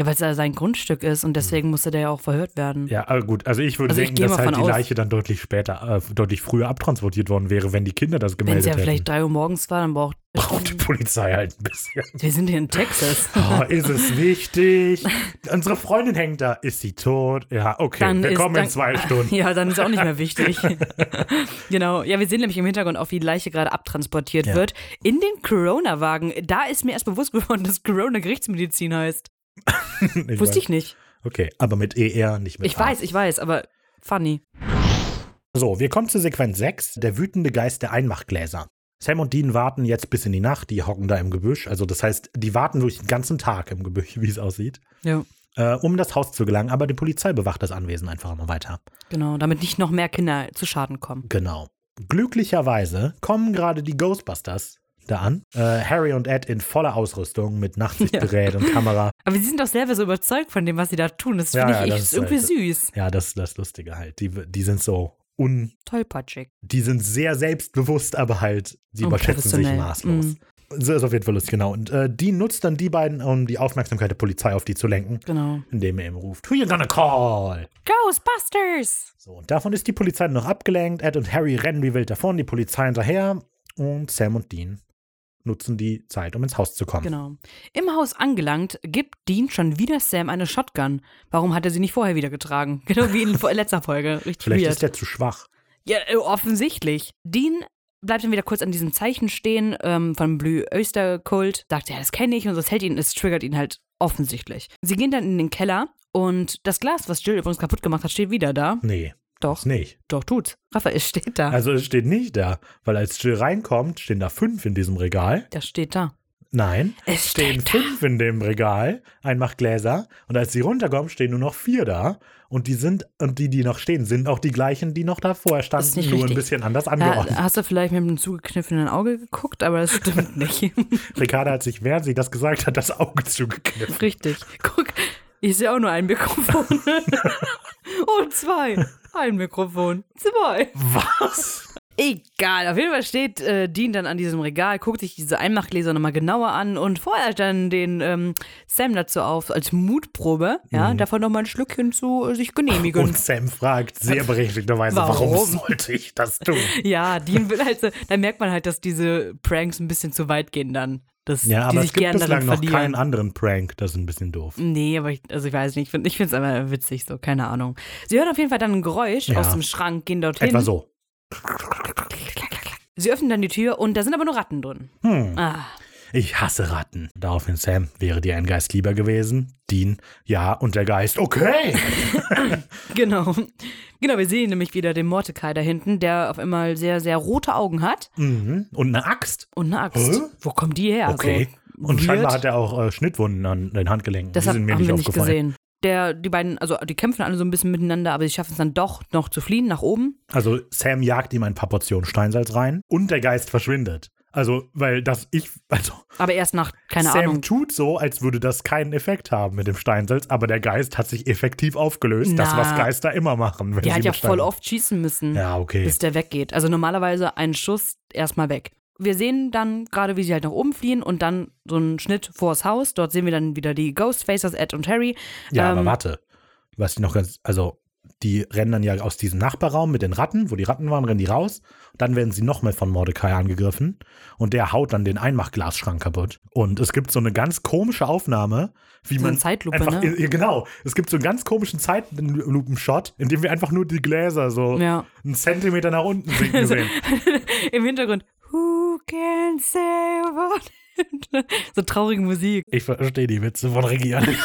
Ja, weil es ja sein Grundstück ist und deswegen musste der ja auch verhört werden. Ja, aber gut. Also ich würde Also ich denken, gehe dass halt die aus- Leiche dann deutlich später, äh, deutlich früher abtransportiert worden wäre, wenn die Kinder das Wenn gemeldet es ja hätten. vielleicht 3 Uhr morgens war, dann braucht. Braucht die Polizei halt ein bisschen. Wir sind hier in Texas. Oh, ist es wichtig? Unsere Freundin hängt da. Ist sie tot? Ja, okay. Dann wir ist- kommen in dann- zwei Stunden. Ja, dann ist auch nicht mehr wichtig. genau. Ja, wir sehen nämlich im Hintergrund auch, wie die Leiche gerade abtransportiert Ja. wird. In den Corona-Wagen. Da ist mir erst bewusst geworden, dass Corona Gerichtsmedizin heißt. Ich Wusste weiß. ich nicht. Okay, aber mit ER, nicht mit Ich A. weiß, ich weiß, aber funny. So, wir kommen zu Sequenz 6, der wütende Geist der Einmachgläser. Sam und Dean warten jetzt bis in die Nacht, die hocken da im Gebüsch. Also das heißt, die warten wirklich den ganzen Tag im Gebüsch, wie es aussieht, Ja, äh, um das Haus zu gelangen. Aber die Polizei bewacht das Anwesen einfach immer weiter. genau, damit nicht noch mehr Kinder zu Schaden kommen. Genau. Glücklicherweise kommen gerade die Ghostbusters da an. Äh, Harry und Ed in voller Ausrüstung mit Nachtsichtgerät und Kamera. Aber sie sind doch selber so überzeugt von dem, was sie da tun. Das Ja, finde ja, ich das echt irgendwie halt- süß. Ja, das ist das Lustige halt. Die, die sind so un. Tollpatschig. Die sind sehr selbstbewusst, aber halt, sie überschätzen sich maßlos. Mhm. Das ist auf jeden Fall lustig, genau. Und äh, die nutzt dann die beiden, um die Aufmerksamkeit der Polizei auf die zu lenken, Genau. indem er ihm ruft, Who you gonna call? Ghostbusters! So, und davon ist die Polizei noch abgelenkt. Ed und Harry rennen wie wild davon, die Polizei hinterher. Und Sam und Dean nutzen die Zeit, um ins Haus zu kommen. Genau. Im Haus angelangt, gibt Dean schon wieder Sam eine Shotgun. Warum hat er sie nicht vorher wieder getragen? Genau wie in letzter Folge. Richtig Vielleicht weird. ist der zu schwach. Ja, äh, offensichtlich. Dean bleibt dann wieder kurz an diesem Zeichen stehen ähm, von Blue Oyster Cult. Sagt, ja, das kenne ich und das hält ihn, es triggert ihn halt offensichtlich. Sie gehen dann in den Keller und das Glas, was Jill übrigens kaputt gemacht hat, steht wieder da. Nee, Doch, nicht. doch, tut's. Raphael steht da. Also es steht nicht da, weil als Jill reinkommt, stehen da fünf in diesem Regal. das steht da. Nein, Es stehen steht da. fünf in dem Regal, Einmachgläser. Und als sie runterkommen, stehen nur noch vier da. Und die sind, und die, die noch stehen, sind auch die gleichen, die noch davor standen, nur ein richtig. bisschen anders Ja, angeordnet. hast du vielleicht mit einem zugekniffenen Auge geguckt, aber das stimmt nicht. Ricarda hat sich, während sie das gesagt hat, das Auge zugekniffen. Richtig. Guck, ich sehe auch nur ein Mikrofon. Und zwei. Ein Mikrofon. Zwei. Was? Egal, auf jeden Fall steht äh, Dean dann an diesem Regal, guckt sich diese Einmachgläser nochmal genauer an und fordert dann den ähm, Sam dazu auf, als Mutprobe, ja, davon nochmal ein Schlückchen zu äh, sich genehmigen. Und Sam fragt sehr berechtigterweise, warum, Warum? sollte ich das tun? ja, Dean will halt so, da merkt man halt, dass diese Pranks ein bisschen zu weit gehen dann. Dass Ja, aber sich es gibt bislang noch verlieren. keinen anderen Prank. Das ist ein bisschen doof. Nee, aber ich, also ich weiß nicht, ich finde es aber witzig, so, keine Ahnung. Sie hören auf jeden Fall dann ein Geräusch Ja. aus dem Schrank, gehen dorthin. Etwa so. Sie öffnen dann die Tür und da sind aber nur Ratten drin. Hm. Ah, Ich hasse Ratten. Daraufhin Sam, wäre dir ein Geist lieber gewesen? Dean, ja. Und der Geist, okay. genau. Genau, wir sehen nämlich wieder den Mordecai da hinten, der auf einmal sehr, sehr rote Augen hat mhm. Und eine Axt. und eine Axt. Hä? Wo kommen die her? Okay. So Und scheinbar hat er auch äh, Schnittwunden an den Handgelenken. Das die sind mir haben nicht wir nicht aufgefallen. gesehen. Der, die beiden, also die kämpfen alle so ein bisschen miteinander, aber sie schaffen es dann doch noch zu fliehen nach oben. Also Sam jagt ihm ein paar Portionen Steinsalz rein und der Geist verschwindet. Also, weil das ich, also Aber erst nach, keine Sam Ahnung, tut so, als würde das keinen Effekt haben mit dem Steinsalz, aber der Geist hat sich effektiv aufgelöst. Das, Na. was Geister immer machen. Wenn der sie hat ja voll oft schießen müssen, Ja, okay. bis der weggeht. Also normalerweise ein Schuss erstmal weg. Wir sehen dann gerade, wie sie halt nach oben fliehen und dann so einen Schnitt vors Haus. Dort sehen wir dann wieder die Ghostfacers, Ed und Harry. Ja, aber Ähm, warte. Was ich noch ganz, also die rennen dann ja aus diesem Nachbarraum mit den Ratten, wo die Ratten waren, rennen die raus. Dann werden sie nochmal von Mordecai angegriffen und der haut dann den Einmachglasschrank kaputt. Und es gibt so eine ganz komische Aufnahme, wie So man Zeitlupe, einfach, ne? genau. Es gibt so einen ganz komischen Zeitlupenshot, in dem wir einfach nur die Gläser so Ja. einen Zentimeter nach unten sinken sehen. Im Hintergrund, who can say what? so traurige Musik. Ich verstehe die Witze von Regian.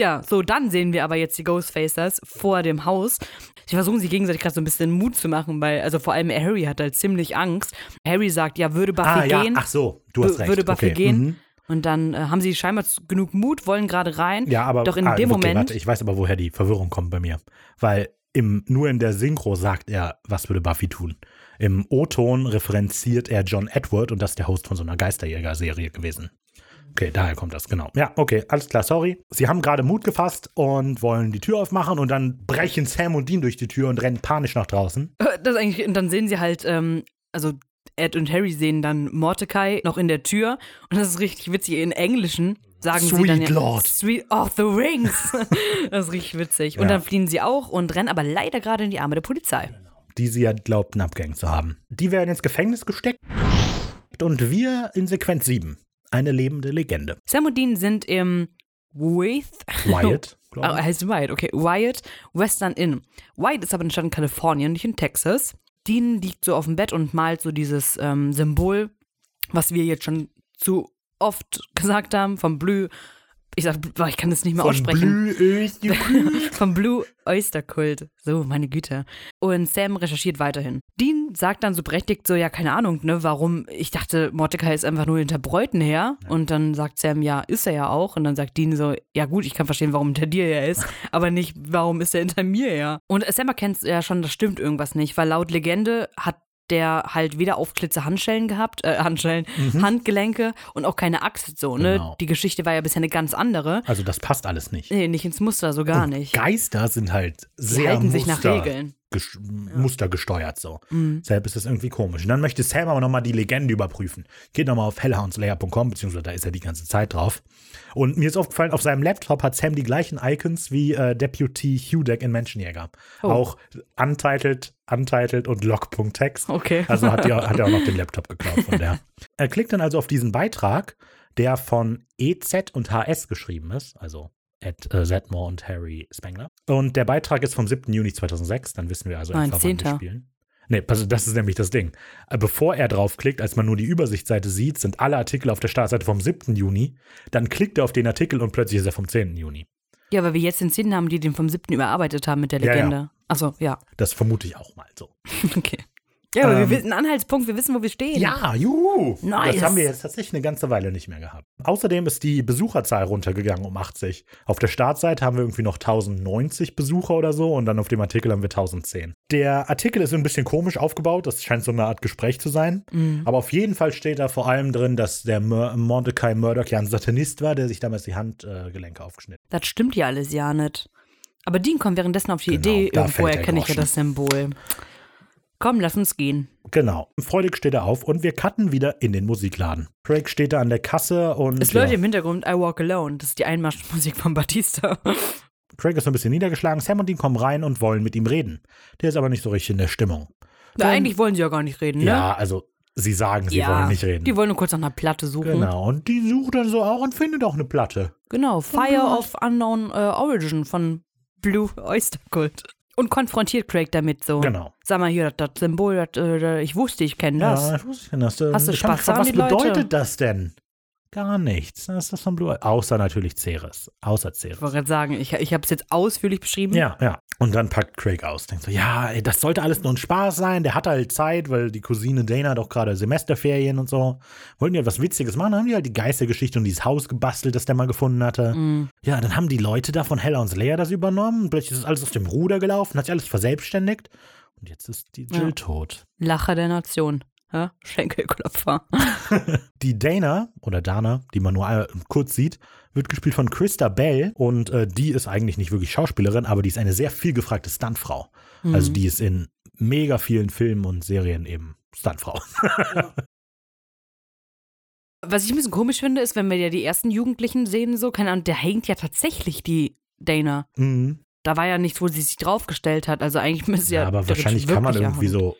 Ja, so, dann sehen wir aber jetzt die Ghostfacers vor dem Haus. Sie versuchen sich gegenseitig gerade so ein bisschen Mut zu machen, weil, also vor allem Harry hat halt ziemlich Angst. Harry sagt, ja, würde Buffy ah ja, gehen. ach so, du hast recht. würde Buffy okay. gehen. Mhm. Und dann äh, haben sie scheinbar genug Mut, wollen gerade rein. Ja, aber Doch in ah, dem okay, Moment- Warte, ich weiß aber, woher die Verwirrung kommt bei mir. Weil im, nur in der Synchro sagt er, was würde Buffy tun. Im O-Ton referenziert er John Edward und das ist der Host von so einer Geisterjäger-Serie gewesen. Okay, daher kommt das, genau. Ja, okay, alles klar, sorry. Sie haben gerade Mut gefasst und wollen die Tür aufmachen und dann brechen Sam und Dean durch die Tür und rennen panisch nach draußen. Das eigentlich, und dann sehen sie halt, ähm, also Ed und Harry sehen dann Mordecai noch in der Tür. Und das ist richtig witzig. In Englischen sagen sie Sweet dann ja, Lord. Sweet of the Rings. das ist richtig witzig. Und Ja. dann fliehen sie auch und rennen aber leider gerade in die Arme der Polizei. Die sie ja glaubten abgehängt zu haben. Die werden ins Gefängnis gesteckt und wir in Sequenz 7. Eine lebende Legende. Sam und Dean sind im Wyeth. Wyatt, Oh, glaube ich. heißt Wyatt, okay. Wyatt Western Inn. Wyatt ist aber eine Stadt in Kalifornien, nicht in Texas. Dean liegt so auf dem Bett und malt so dieses ähm, Symbol, was wir jetzt schon zu oft gesagt haben, vom Blue ich sag, boah, ich kann das nicht mehr Von aussprechen. Blue Earth Vom Blue Oyster Kult. So, meine Güte. Und Sam recherchiert weiterhin. Dean sagt dann so berechtigt so, ja, keine Ahnung, ne, warum, ich dachte, Mordecai ist einfach nur hinter Bräuten her. Und dann sagt Sam, ja, ist er ja auch. Und dann sagt Dean so, ja gut, ich kann verstehen, warum hinter dir er ist, aber nicht, warum ist er hinter mir her. Und Sam erkennt ja schon, das stimmt irgendwas nicht, weil laut Legende hat der halt weder Aufklitze Handschellen gehabt, äh, Handschellen, Handgelenke und auch keine Axt so, ne? Genau. Die Geschichte war ja bisher eine ganz andere. Also das passt alles nicht. Nee, nicht ins Muster, so gar Und nicht. Geister sind halt Sie sehr halten sich nach Muster- Regeln. ges- mustergesteuert so. Mhm. Deshalb ist das irgendwie komisch. Und dann möchte Sam aber nochmal die Legende überprüfen. Geht nochmal auf hellhoundslayer.com, beziehungsweise da ist er die ganze Zeit drauf. Und mir ist aufgefallen, auf seinem Laptop hat Sam die gleichen Icons wie äh, Deputy Hudeck in Menschenjäger. Oh. Auch untitled, untitled und log.text. Okay. Also hat, die, hat er auch noch den Laptop geklaut von der. Er klickt dann also auf diesen Beitrag, der von EZ und HS geschrieben ist, also at äh, Zedmore und Harry Spengler. Und der Beitrag ist vom 7. Juni 2006, dann wissen wir also einfach, wann wir 10.. spielen. Nee, also das ist nämlich das Ding. Äh, Bevor er draufklickt, als man nur die Übersichtsseite sieht, sind alle Artikel auf der Startseite vom 7. Juni. Dann klickt er auf den Artikel und plötzlich ist er vom 10. Juni. Ja, weil wir jetzt den Szenen haben, die den vom siebten überarbeitet haben mit der Ja, ja. Legende. Achso, ja. Das vermute ich auch mal so. Okay. Ja, aber Ähm, wir wissen, Anhaltspunkt, wir wissen, wo wir stehen. Ja, juhu. Nice. Das haben wir jetzt tatsächlich eine ganze Weile nicht mehr gehabt. Außerdem ist die Besucherzahl runtergegangen um 80. Auf der Startseite haben wir irgendwie noch 1090 Besucher oder so und dann auf dem Artikel haben wir 1010. Der Artikel ist ein bisschen komisch aufgebaut. Das scheint so eine Art Gespräch zu sein. Mhm. Aber auf jeden Fall steht da vor allem drin, dass der Mordecai Murdoch ja ein Satanist war, der sich damals die Handgelenke aufgeschnitten Das stimmt ja alles ja nicht. Aber Dean kommt währenddessen auf die Genau, Idee, irgendwo er erkenne ich ja das Symbol. Komm, lass uns gehen. Genau. Freudig steht er auf und wir cutten wieder in den Musikladen. Craig steht da an der Kasse und. Es ja. läuft im Hintergrund I Walk Alone. Das ist die Einmarschmusik von Batista. Craig ist so ein bisschen niedergeschlagen. Sam und Dean kommen rein und wollen mit ihm reden. Der ist aber nicht so richtig in der Stimmung. Na, Dann- eigentlich wollen sie ja gar nicht reden, ne? Ja, also sie sagen, sie wollen nicht reden. Die wollen nur kurz nach einer Platte suchen. genau. Und die sucht dann so auch und findet auch eine Platte. Genau, Fire of Unknown äh, Origin von Blue Oyster Cult. Und konfrontiert Craig damit so. Genau. Sag mal hier, das, das Symbol, das, äh, ich wusste, ich kenne das. Ja, ich wusste denn das. Hast du ich Spaß gefragt, an Was die Leute? bedeutet das denn? Gar nichts. Das ist das von Blue. Außer natürlich Ceres. Außer Ceres. Ich wollte gerade sagen, ich, ich habe es jetzt ausführlich beschrieben. Ja, ja. Und dann packt Craig aus. Denkt so, ja, ey, das sollte alles nur ein Spaß sein. Der hatte halt Zeit, weil die Cousine Dana hat auch gerade Semesterferien und so. Wollten die halt was Witziges machen. Dann haben die halt die Geistergeschichte und dieses Haus gebastelt, das der mal gefunden hatte. Mhm. Ja, dann haben die Leute da von Hella und Leia das übernommen. Plötzlich ist alles auf dem Ruder gelaufen, hat sich alles verselbstständigt. Und jetzt ist die Jill Ja. tot. Lacher der Nation. Ja? Schenkelklopfer. Die Dana oder Dana, die man nur äh, kurz sieht, wird gespielt von Christa Bell und äh, die ist eigentlich nicht wirklich Schauspielerin, aber die ist eine sehr viel gefragte Stuntfrau. Also Mhm. die ist in mega vielen Filmen und Serien eben Stuntfrau. Was ich ein bisschen komisch finde, ist, wenn wir ja die ersten Jugendlichen sehen, so, keine Ahnung, der hängt ja tatsächlich die Dana. Mhm. Da war ja nichts, wo sie sich draufgestellt hat. Also eigentlich müsste Ja, ja. aber wahrscheinlich kann man irgendwie so,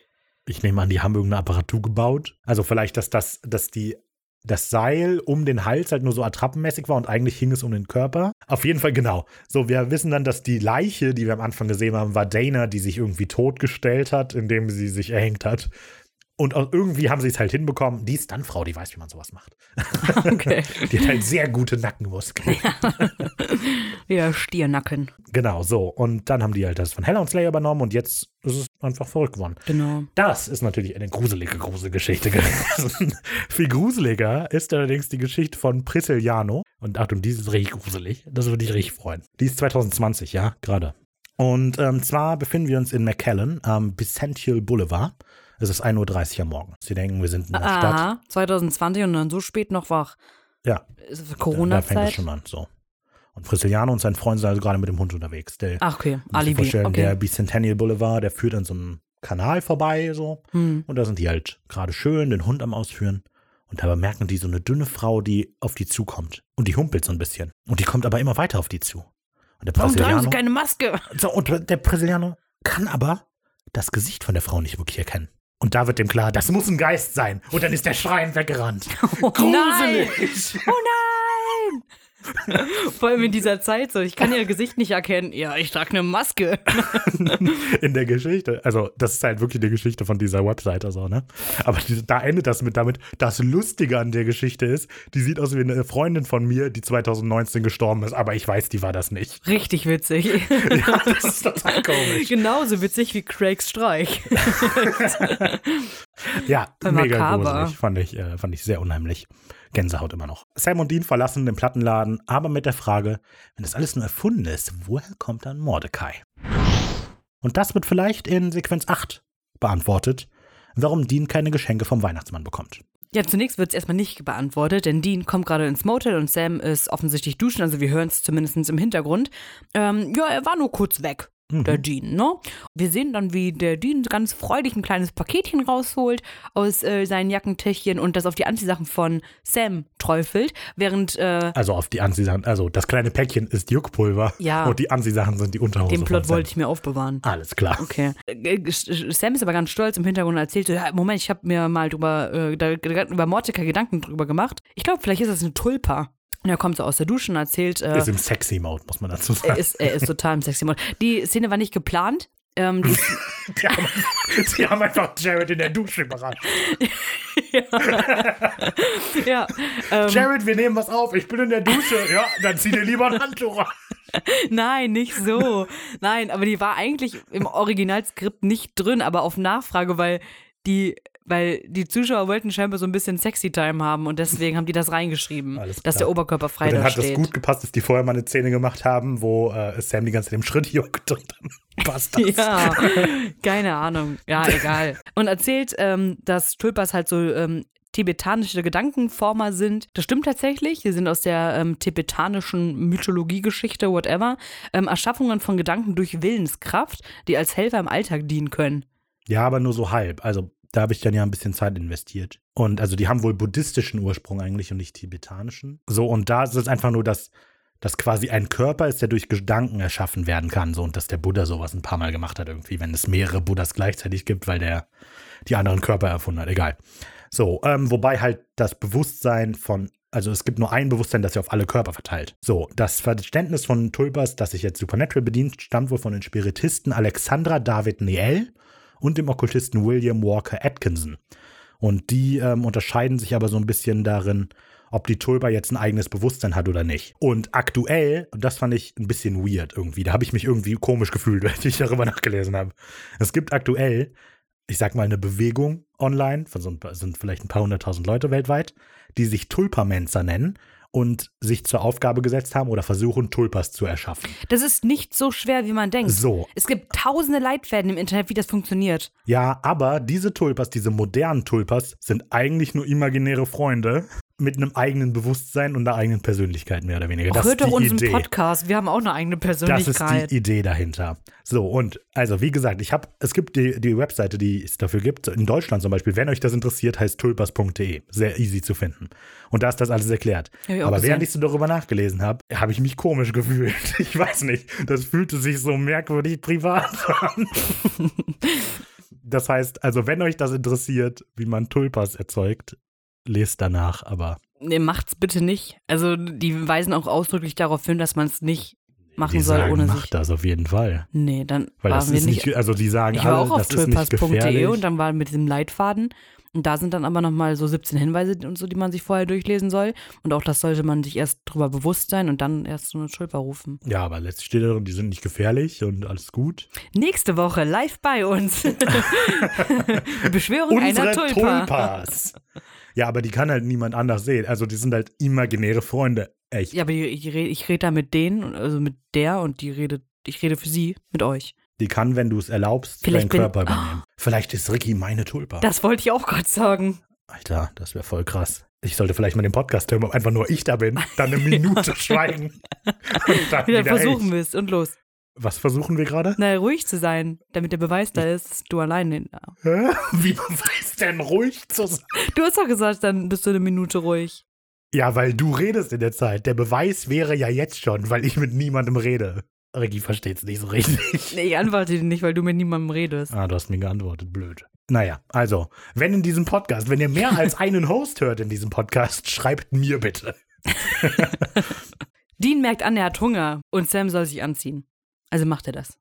ich nehme an, die haben irgendeine Apparatur gebaut. Also vielleicht, dass das, dass die das Seil um den Hals halt nur so attrappenmäßig war und eigentlich hing es um den Körper. Auf jeden Fall genau. So, wir wissen dann, dass die Leiche, die wir am Anfang gesehen haben, war Dana, die sich irgendwie totgestellt hat, indem sie sich erhängt hat. Und irgendwie haben sie es halt hinbekommen. Die Stuntfrau, die weiß, wie man sowas macht. Okay. Die hat halt sehr gute Nackenmuskeln. Ja, Stiernacken. Genau, so. Und dann haben die halt das von Hella und Slayer übernommen und jetzt ist es einfach verrückt geworden. Genau. Das ist natürlich eine gruselige Gruselgeschichte gewesen. Viel gruseliger ist allerdings die Geschichte von Prisciliano. Und Achtung, die ist richtig gruselig. Das würde ich richtig freuen. Die ist 2020, ja, gerade. Und ähm, zwar befinden wir uns in McAllen am Vicential Boulevard. Es ist 1.30 Uhr am Morgen. Sie denken, wir sind in der Stadt. Aha, 2020 und dann so spät noch wach. Ja, Ist es da, da fängt es Corona-Zeit? schon an. So. Und Prisciliano und sein Freund sind also gerade mit dem Hund unterwegs. Der, Ach, okay. Alibi. vorstellen, der Okay. Bicentennial Boulevard, der führt an so einem Kanal vorbei, so. Hm. Und da sind die halt gerade schön den Hund am Ausführen. Und da bemerken die so eine dünne Frau, die auf die zukommt. Und die humpelt so ein bisschen. Und die kommt aber immer weiter auf die zu. Und der Warum tragen sie keine Maske? so, und der Brasilianer kann aber das Gesicht von der Frau nicht wirklich erkennen. Und da wird dem klar, das muss ein Geist sein. Und dann ist der Schreien weggerannt. Oh nein! Gruselig! Oh nein! Vor allem in dieser Zeit so. Ich kann ihr Gesicht nicht erkennen. Ja, ich trage eine Maske. in der Geschichte. Also, das ist halt wirklich die Geschichte von dieser Webseite, so, ne? Aber die, da endet das mit damit. Das Lustige an der Geschichte ist, die sieht aus wie eine Freundin von mir, die 2019 gestorben ist, aber ich weiß, die war das nicht. Richtig witzig. Ja, das ist total komisch. Genauso witzig wie Craigs Streich. Ja, mega gruselig. Fand ich, äh, fand ich sehr unheimlich. Gänsehaut immer noch. Sam und Dean verlassen den Plattenladen, aber mit der Frage, wenn das alles nur erfunden ist, woher kommt dann Mordecai? Und das wird vielleicht in Sequenz 8 beantwortet, warum Dean keine Geschenke vom Weihnachtsmann bekommt. Ja, zunächst wird es erstmal nicht beantwortet, denn Dean kommt gerade ins Motel und Sam ist offensichtlich duschen, also wir hören es zumindest im Hintergrund. Ähm, ja, er war nur kurz weg, der Dean, ne? Wir sehen dann, wie der Dean ganz freudig ein kleines Paketchen rausholt aus äh, seinen Jackentäschchen und das auf die Anziehsachen von Sam träufelt, während äh, Also auf die Anziehsachen, also das kleine Päckchen ist Juckpulver Ja. und die Anziehsachen sind die Unterhose. den Plot wollte ich mir aufbewahren. Alles klar. Okay. Äh, Sam ist aber ganz stolz im Hintergrund und erzählt so, ja, Moment, ich habe mir mal drüber, äh, über Mordecai Gedanken drüber gemacht. Ich glaube, vielleicht ist das eine Tulpa. Und er kommt so aus der Dusche und erzählt, äh, Ist im Sexy-Mode, muss man dazu er, sagen. ist, er ist total im sexy Mode. Die Szene war nicht geplant. Ähm, die Die haben, die haben einfach Jared in der Dusche überrascht. ja, ähm, Jared, wir nehmen was auf. Ich bin in der Dusche. Ja, dann zieh dir lieber ein Handtuch an. nein, nicht so. Nein, aber die war eigentlich im Originalskript nicht drin, aber auf Nachfrage, weil die, weil die Zuschauer wollten scheinbar so ein bisschen Sexy-Time haben und deswegen haben die das reingeschrieben, dass der Oberkörper frei Und dann da hat das steht. gut gepasst, dass die vorher mal eine Szene gemacht haben, wo äh, Sam die ganze Zeit im Schritt juckt und dann passt das. Ja, keine Ahnung. Ja, egal. Und erzählt, ähm, dass Tulpas halt so ähm, tibetanische Gedankenformer sind. Das stimmt tatsächlich. Die sind aus der ähm, tibetanischen Mythologiegeschichte, whatever. Ähm, Erschaffungen von Gedanken durch Willenskraft, die als Helfer im Alltag dienen können. Ja, aber nur so halb. Also da habe ich dann ja ein bisschen Zeit investiert. Und also die haben wohl buddhistischen Ursprung eigentlich und nicht tibetanischen. So, und da ist es einfach nur, dass das quasi ein Körper ist, der durch Gedanken erschaffen werden kann. So, und dass der Buddha sowas ein paar Mal gemacht hat, irgendwie, wenn es mehrere Buddhas gleichzeitig gibt, weil der die anderen Körper erfunden hat. Egal. So, ähm, wobei halt das Bewusstsein von, also es gibt nur ein Bewusstsein, das sich auf alle Körper verteilt. So, das Verständnis von Tulpas, das sich jetzt Supernatural bedient, stammt wohl von den Spiritisten Alexandra David Niel und dem Okkultisten William Walker Atkinson. Und die ähm, unterscheiden sich aber so ein bisschen darin, ob die Tulpa jetzt ein eigenes Bewusstsein hat oder nicht. Und aktuell, das fand ich ein bisschen weird irgendwie, da habe ich mich irgendwie komisch gefühlt, als ich darüber nachgelesen habe. Es gibt aktuell, ich sag mal, eine Bewegung online, von so ein sind vielleicht ein paar hunderttausend Leute weltweit, die sich Tulpamenzer nennen und sich zur Aufgabe gesetzt haben oder versuchen, Tulpas zu erschaffen. Das ist nicht so schwer, wie man denkt. So, Es gibt tausende Leitfäden im Internet, wie das funktioniert. Ja, aber diese Tulpas, diese modernen Tulpas, sind eigentlich nur imaginäre Freunde mit einem eigenen Bewusstsein und einer eigenen Persönlichkeit, mehr oder weniger. Das hört ist doch die unseren Idee. Podcast. Wir haben auch eine eigene Das ist Persönlichkeit. die Idee dahinter. So, und also wie gesagt, ich habe, es gibt die, die Webseite, die es dafür gibt. In Deutschland zum Beispiel, wenn euch das interessiert, heißt tulpas.de. Sehr easy zu finden. Und da ist das alles erklärt. Aber gesehen. während ich so darüber nachgelesen habe, habe ich mich komisch gefühlt. Ich weiß nicht. Das fühlte sich so merkwürdig privat an. Das heißt, also wenn euch das interessiert, wie man Tulpas erzeugt, lest danach, aber Nee, macht's bitte nicht. Also, die weisen auch ausdrücklich darauf hin, dass man es nicht machen die soll, sagen, ohne macht sich. das auf jeden Fall. Nee, dann Weil waren das wir ist nicht, also die sagen Ich war alle, auch auf nicht tulpas.de und dann war mit diesem Leitfaden. Und da sind dann aber nochmal so 17 Hinweise und so, die man sich vorher durchlesen soll. Und auch das sollte man sich erst drüber bewusst sein und dann erst so eine Tulpa rufen. Ja, aber letztlich steht da drin, die sind nicht gefährlich und alles gut. Nächste Woche live bei uns. Beschwörung Unsere einer Tulpa. Tulpas. Ja, aber die kann halt niemand anders sehen. Also die sind halt imaginäre Freunde. Echt. Ja, aber ich, ich rede ich red da mit denen, also mit der und die redet, ich rede für sie, mit euch. Die kann, wenn du es erlaubst, Vielleicht deinen Körper übernehmen. Vielleicht ist Ricky meine Tulpa. Das wollte ich auch gerade sagen. Alter, das wäre voll krass. Ich sollte vielleicht mal den Podcast hören, ob einfach nur ich da bin, dann eine Minute schweigen. Und dann Wieder wieder versuchen ich. willst und los. Was versuchen wir gerade? Na, ruhig zu sein, damit der Beweis da ist, dass du alleine. Hä? Wie beweist denn ruhig zu sein? Du hast doch gesagt, dann bist du eine Minute ruhig. Ja, weil du redest in der Zeit. Der Beweis wäre ja jetzt schon, weil ich mit niemandem rede. Ricky versteht's nicht so richtig. Nee, ich antworte dir nicht, weil du mit niemandem redest. Ah, du hast mir geantwortet. Blöd. Naja, also, wenn in diesem Podcast, wenn ihr mehr als einen Host hört in diesem Podcast, schreibt mir bitte. Dean merkt an, er hat Hunger und Sam soll sich anziehen. Also macht er das.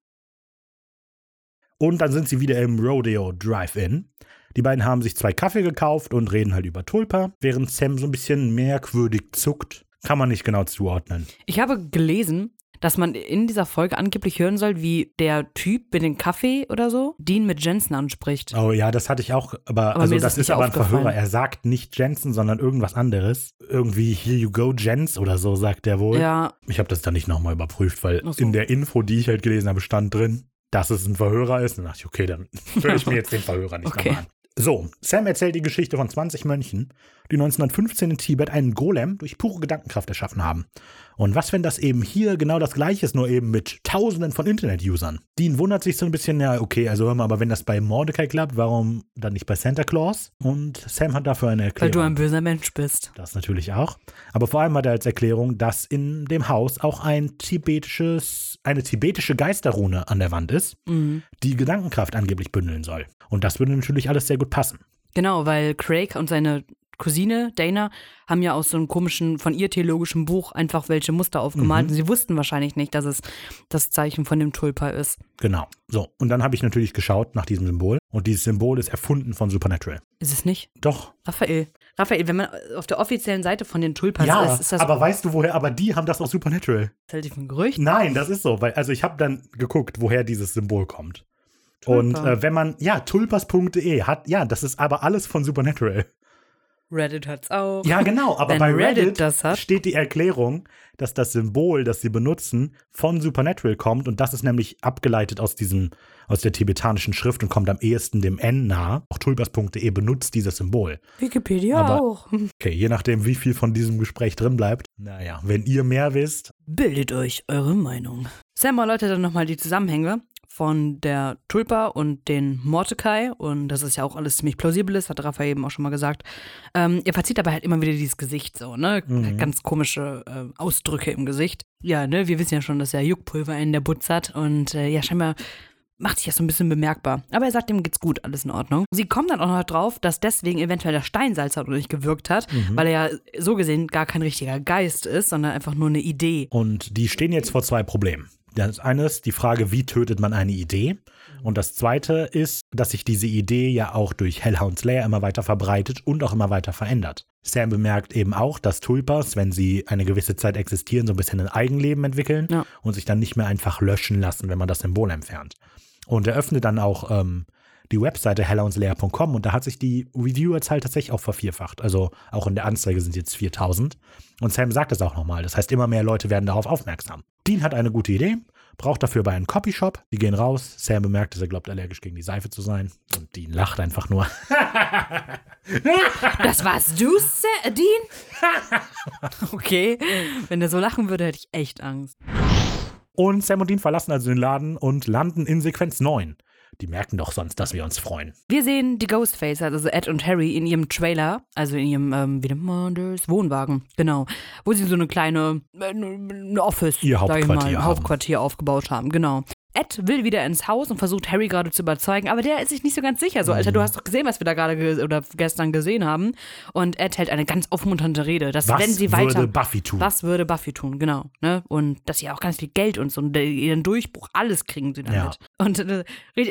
Und dann sind sie wieder im Rodeo Drive-In. Die beiden haben sich zwei Kaffee gekauft und reden halt über Tulpa, während Sam so ein bisschen merkwürdig zuckt. Kann man nicht genau zuordnen. Ich habe gelesen, dass man in dieser Folge angeblich hören soll, wie der Typ mit dem Kaffee oder so Dean mit Jensen anspricht. Oh ja, das hatte ich auch, aber, Aber also ist das ist nicht aber ein. Verhörer. Er sagt nicht Jensen, sondern irgendwas anderes. Irgendwie Here you go, Jens oder so, sagt er wohl. Ja, Ich habe das dann nicht nochmal überprüft, weil so. in der Info, die ich halt gelesen habe, stand drin, dass es ein Verhörer ist. Dann dachte ich, okay, dann höre ich mir jetzt den Verhörer nicht Okay. nochmal an. So, Sam erzählt die Geschichte von 20 Mönchen, die 1915 in Tibet einen Golem durch pure Gedankenkraft erschaffen haben. Und was, wenn das eben hier genau das gleiche ist, nur eben mit Tausenden von Internet-Usern? Dean wundert sich so ein bisschen, ja, okay, also hör mal, aber wenn das bei Mordecai klappt, warum dann nicht bei Santa Claus? Und Sam hat dafür eine weil Erklärung. du ein böser Mensch bist. Das natürlich auch. Aber vor allem hat er als Erklärung, dass in dem Haus auch ein tibetisches, eine tibetische Geisterrune an der Wand ist, Mhm. die Gedankenkraft angeblich bündeln soll. Und das würde natürlich alles sehr gut passen. Genau, weil Craig und seine Cousine Dana haben ja aus so einem komischen, von ihr theologischen Buch einfach welche Muster aufgemalt. Mhm. Und sie wussten wahrscheinlich nicht, dass es das Zeichen von dem Tulpa ist. Genau. So, und dann habe ich natürlich geschaut nach diesem Symbol. Und dieses Symbol ist erfunden von Supernatural. Ist es nicht? Doch. Raphael. Raphael, wenn man auf der offiziellen Seite von den Tulpas ja, ist, ist das aber weißt du woher? Aber die haben das aus Supernatural. tatsächlich ein Gerücht. Nein, das ist so. Weil, also ich habe dann geguckt, woher dieses Symbol kommt. Tulpa. Und äh, wenn man, ja, tulpas.de hat, ja, das ist aber alles von Supernatural. Reddit hat's auch. Ja, genau, aber Wenn bei Reddit Reddit, das hat- steht die Erklärung, dass das Symbol, das sie benutzen, von Supernatural kommt und das ist nämlich abgeleitet aus diesem, aus der tibetanischen Schrift und kommt am ehesten dem N nahe. Auch tulpas.de benutzt dieses Symbol. Wikipedia Aber- auch. Okay, je nachdem, wie viel von diesem Gespräch drin bleibt. Naja, wenn ihr mehr wisst, Bildet euch eure Meinung. Sam erläutert dann nochmal die Zusammenhänge von der Tulpa und den Mordecai. Und das ist ja auch alles ziemlich plausibel ist, hat Raphael eben auch schon mal gesagt. Ähm, er verzieht aber halt immer wieder dieses Gesicht so, ne? Mhm. Ganz komische äh, Ausdrücke im Gesicht. Ja, ne, wir wissen ja schon, dass er Juckpulver in der Butz hat. Und äh, ja, scheinbar macht sich das so ein bisschen bemerkbar. Aber er sagt, ihm geht's gut, alles in Ordnung. Sie kommen dann auch noch drauf, dass deswegen eventuell der Steinsalzer nicht gewirkt hat, weil er ja so gesehen gar kein richtiger Geist ist, sondern einfach nur eine Idee. Und die stehen jetzt vor zwei Problemen. Das eine ist die Frage, wie tötet man eine Idee? Und das zweite ist, dass sich diese Idee ja auch durch Hellhounds Lair immer weiter verbreitet und auch immer weiter verändert. Sam bemerkt eben auch, dass Tulpas, wenn sie eine gewisse Zeit existieren, so ein bisschen ein Eigenleben entwickeln Ja. und sich dann nicht mehr einfach löschen lassen, wenn man das Symbol entfernt. Und er öffnet dann auch ähm, die Webseite hellhoundslair.com und da hat sich die Reviewerzahl tatsächlich auch vervierfacht. Also auch in der Anzeige sind jetzt 4000. Und Sam sagt es auch nochmal. Das heißt, immer mehr Leute werden darauf aufmerksam. Dean hat eine gute Idee, braucht dafür bei einem Copyshop. Die gehen raus. Sam bemerkt, dass er glaubt, allergisch gegen die Seife zu sein. Und Dean lacht einfach nur. Das warst du, Sa- Dean? okay, wenn er so lachen würde, hätte ich echt Angst. Und Sam und Dean verlassen also den Laden und landen in Sequenz 9. Die merken doch sonst, dass wir uns freuen. Wir sehen die Ghostfacer, also Ed und Harry, in ihrem Trailer, also in ihrem, ähm, wie nennt man das? Wohnwagen, genau. Wo sie so eine kleine, äh, Office, Ihr sag ich Hauptquartier mal. Hauptquartier aufgebaut haben, genau. Ed will wieder ins Haus und versucht Harry gerade zu überzeugen, aber der ist sich nicht so ganz sicher. So, Alter, du hast doch gesehen, was wir da gerade ge oder gestern gesehen haben. Und Ed hält eine ganz aufmunternde Rede, dass Was wenn sie würde weiter. Buffy tun? Was würde Buffy tun, genau. Ne? Und dass sie auch ganz viel Geld und so und ihren Durchbruch, alles kriegen sie damit. Ja. Und äh,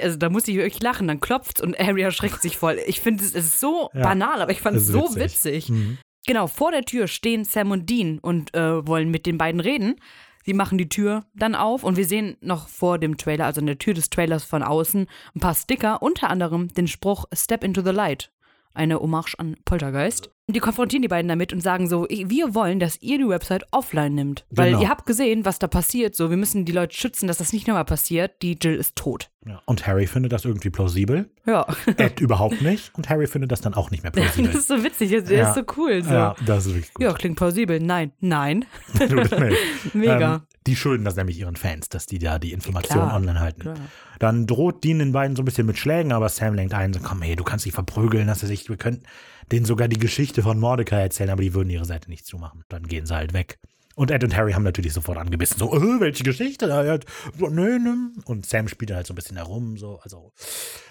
also da muss ich wirklich lachen, dann klopft's und Harry erschreckt sich voll. Ich finde, es ist so Ja. banal, aber ich fand es so witzig. witzig. Mhm. Genau, vor der Tür stehen Sam und Dean und äh, wollen mit den beiden reden. Sie machen die Tür dann auf und wir sehen noch vor dem Trailer, also in der Tür des Trailers von außen, ein paar Sticker, unter anderem den Spruch Step into the Light. Eine Hommage an Poltergeist. Und die konfrontieren die beiden damit und sagen so, wir wollen, dass ihr die Website offline nimmt. Weil Genau. ihr habt gesehen, was da passiert. So, wir müssen die Leute schützen, dass das nicht nochmal passiert. Die Jill ist tot. Ja. Und Harry findet das irgendwie plausibel. Ja. Ed überhaupt nicht. Und Harry findet das dann auch nicht mehr Das plausibel. ist so witzig, der Ja. ist so cool. So. Ja, das ist wirklich gut. Ja, klingt plausibel. Nein, nein. Mega. Ähm, die schulden das nämlich ihren Fans, dass die da die Informationen Klar, online halten. klar. Dann droht Dean den beiden so ein bisschen mit Schlägen, aber Sam lenkt ein, so komm, hey, du kannst dich verprügeln, dass er sich, wir könnten denen sogar die Geschichte von Mordecai erzählen, aber die würden ihre Seite nicht zumachen. Dann gehen sie halt weg. Und Ed und Harry haben natürlich sofort angebissen, so, äh, welche Geschichte? Nö, nö. Und Sam spielt halt so ein bisschen herum, so, also,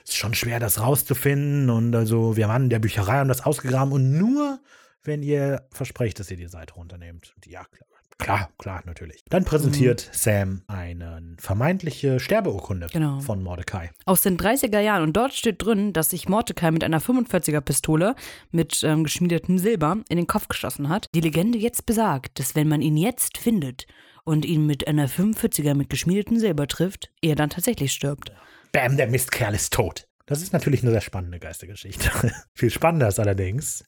ist schon schwer, das rauszufinden. Und also, wir waren in der Bücherei, haben das ausgegraben und nur, wenn ihr versprecht, dass ihr die Seite runternehmt. Und ja, klar, Klar, klar, natürlich. Dann präsentiert Sam eine vermeintliche Sterbeurkunde Genau. von Mordecai. Aus den 30er Jahren. Und dort steht drin, dass sich Mordecai mit einer 45er-Pistole mit ähm, geschmiedetem Silber in den Kopf geschossen hat. Die Legende jetzt besagt, dass wenn man ihn jetzt findet und ihn mit einer 45er mit geschmiedetem Silber trifft, er dann tatsächlich stirbt. Bam, der Mistkerl ist tot. Das ist natürlich eine sehr spannende Geistergeschichte. Viel spannender ist allerdings